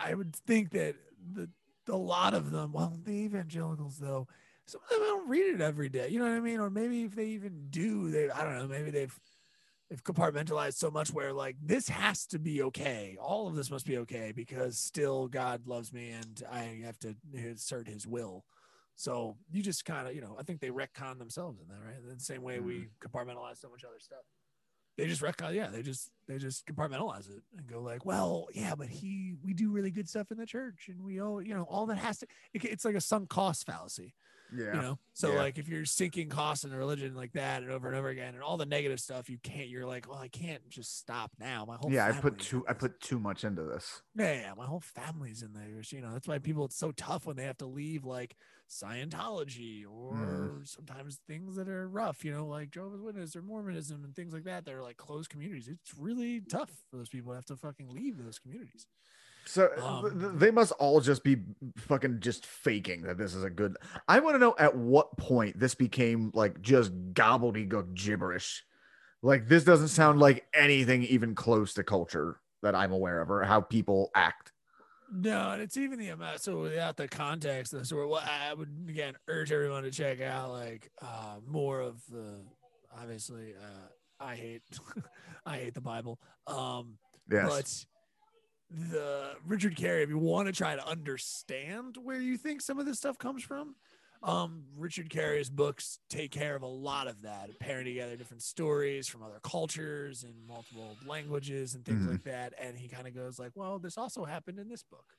I would think that the a lot of them, well, the evangelicals though, some of them don't read it every day. You know what I mean? Or maybe if they even do, they I don't know, maybe they've they've compartmentalized so much where like this has to be okay. All of this must be okay because still God loves me and I have to assert his will. So you just kind of, you know, I think they retcon themselves in that, right? In the same way we mm-hmm. compartmentalize so much other stuff. They just retcon, yeah, they just they just compartmentalize it and go like, well, yeah, but he we do really good stuff in the church and we all, you know, all that has to it, it's like a sunk cost fallacy Yeah. you know so Yeah. like if you're sinking costs in a religion like that and over and over again and all the negative stuff you can't you're like well i can't just stop now my whole yeah, I put too I put too much into this. yeah, yeah my whole family's in there you know that's why people it's so tough when they have to leave like scientology or Mm. sometimes things that are rough you know like jehovah's witness or mormonism and things like that They're like closed communities it's really tough for those people to have to fucking leave those communities So Um, th- they must all just be fucking just faking that this is a good. I want to know at what point this became like just gobbledygook gibberish. Like this doesn't sound like anything even close to culture that I'm aware of or how people act. No, and it's even the amount. So without the context, of the of what I would again urge everyone to check out, like uh, more of the. Obviously, uh, I hate, I hate the Bible. Um, Yes. but the Richard Carrier, if you want to try to understand where you think some of this stuff comes from, um, Richard Carrier's books take care of a lot of that, pairing together different stories from other cultures and multiple languages and things Mhm. like that. And he kind of goes like, "Well, this also happened in this book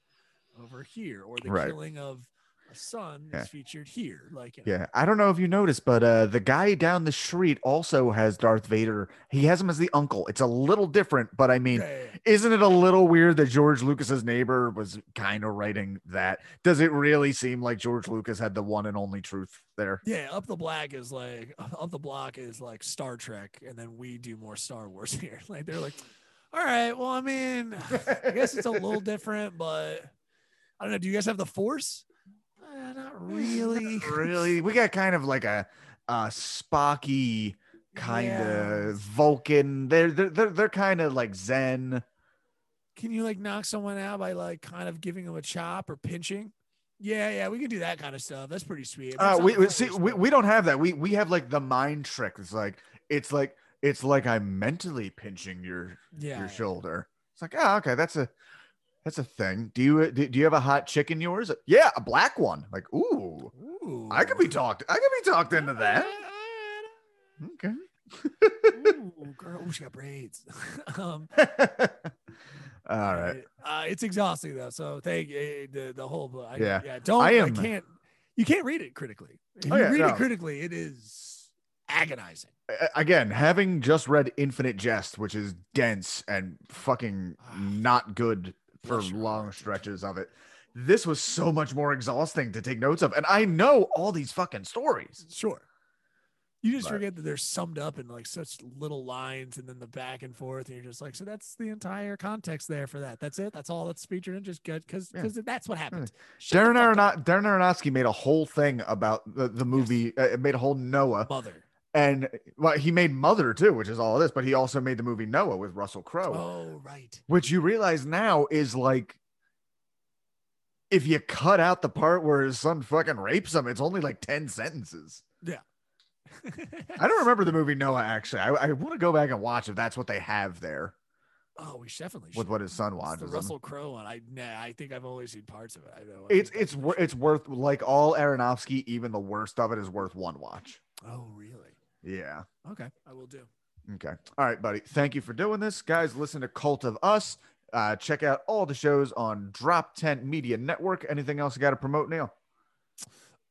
over here, or the Right. killing of a son Yeah. is featured here." Like, you know, yeah. I don't know if you noticed, but uh the guy down the street also has Darth Vader. He has him as the uncle. It's a little different, but I mean, yeah. isn't it a little weird that George Lucas's neighbor was kind of writing that? Does it really seem like George Lucas had the one and only truth there? Yeah, up the black is like up the block is like Star Trek, and then we do more Star Wars here. Like they're like, all right, well, I mean, I guess it's a little different, but I don't know. Do you guys have the Force? Uh, not really. really, we got kind of like a, a Spocky kind Yeah. of Vulcan. They're they're they're, they're kind of like Zen. Can you like knock someone out by like kind of giving them a chop or pinching? Yeah, yeah, we can do that kind of stuff. That's pretty sweet. Uh, we, we see we, we don't have that. We we have like the mind trick. It's like it's like it's like I'm mentally pinching your yeah, your yeah. shoulder. It's like, oh, okay, that's a that's a thing. Do you uh, do, do you have a hot chick in yours? Yeah, a black one. Like, ooh, Ooh. I could be talked. I could be talked into that. Okay. Ooh, girl, ooh, she got braids. um, All right. Uh, it's exhausting though. So thank you. The, the whole book. I, Yeah. yeah. Don't. I I, am- uh, can't. You can't read it critically. If Oh, you yeah, read no. it critically, it is agonizing. Again, having just read Infinite Jest, which is dense and fucking ah. not good for your long stretches of it, this was so much more exhausting to take notes of. And I know all these fucking stories. Sure. You just Right. forget that they're summed up in like such little lines and then the back and forth. And you're just like, so that's the entire context there for that. That's it. That's all that's featured in just good because Yeah. because that's what happened. The Darren, Arono- Darren Aronofsky made a whole thing about the, the movie, uh, made a whole Noah. mother. And well, he made Mother too, which is all of this, but he also made the movie Noah with Russell Crowe. Oh, right. which you realize now is like if you cut out the part where his son fucking rapes him, it's only like 10 sentences. Yeah. I don't remember the movie Noah actually. I, I want to go back and watch if that's what they have there oh, we should definitely with should. what his son watches. the. Russell Crowe one. I nah, I think I've only seen parts of it. I know. I It's it's wor- it's worth like all Aronofsky, even the worst of it is worth one watch. Oh, really? Yeah. Okay, I will do. Okay. All right, buddy. Thank you for doing this. Guys, listen to Cult of Us. Uh, check out all the shows on DropTen Media Network. Anything else you got to promote, Neil?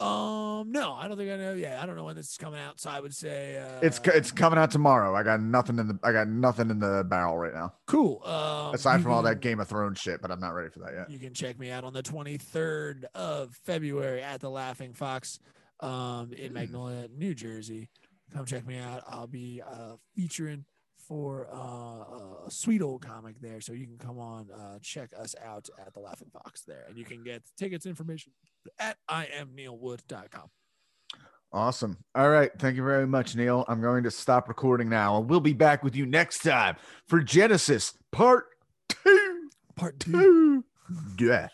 Um, no, I don't think I know. Yeah, I don't know when this is coming out. So I would say uh, It's it's coming out tomorrow. I got nothing in the I got nothing in the barrel right now. cool. Um, Aside from all that Game of Thrones shit, but I'm not ready for that yet. You can check me out on the 23rd of February at the Laughing Fox um, in Hmm. Magnolia, New Jersey. Come check me out. I'll be uh, featuring for uh, a sweet old comic there. So you can come on, uh, check us out at the Laughing Fox there, and you can get tickets information at iamneilwood.com. Awesome. All right. Thank you very much, Neil. I'm going to stop recording now, and we'll be back with you next time for Genesis Part Two. Part two. Two. yeah.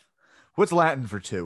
What's Latin for two?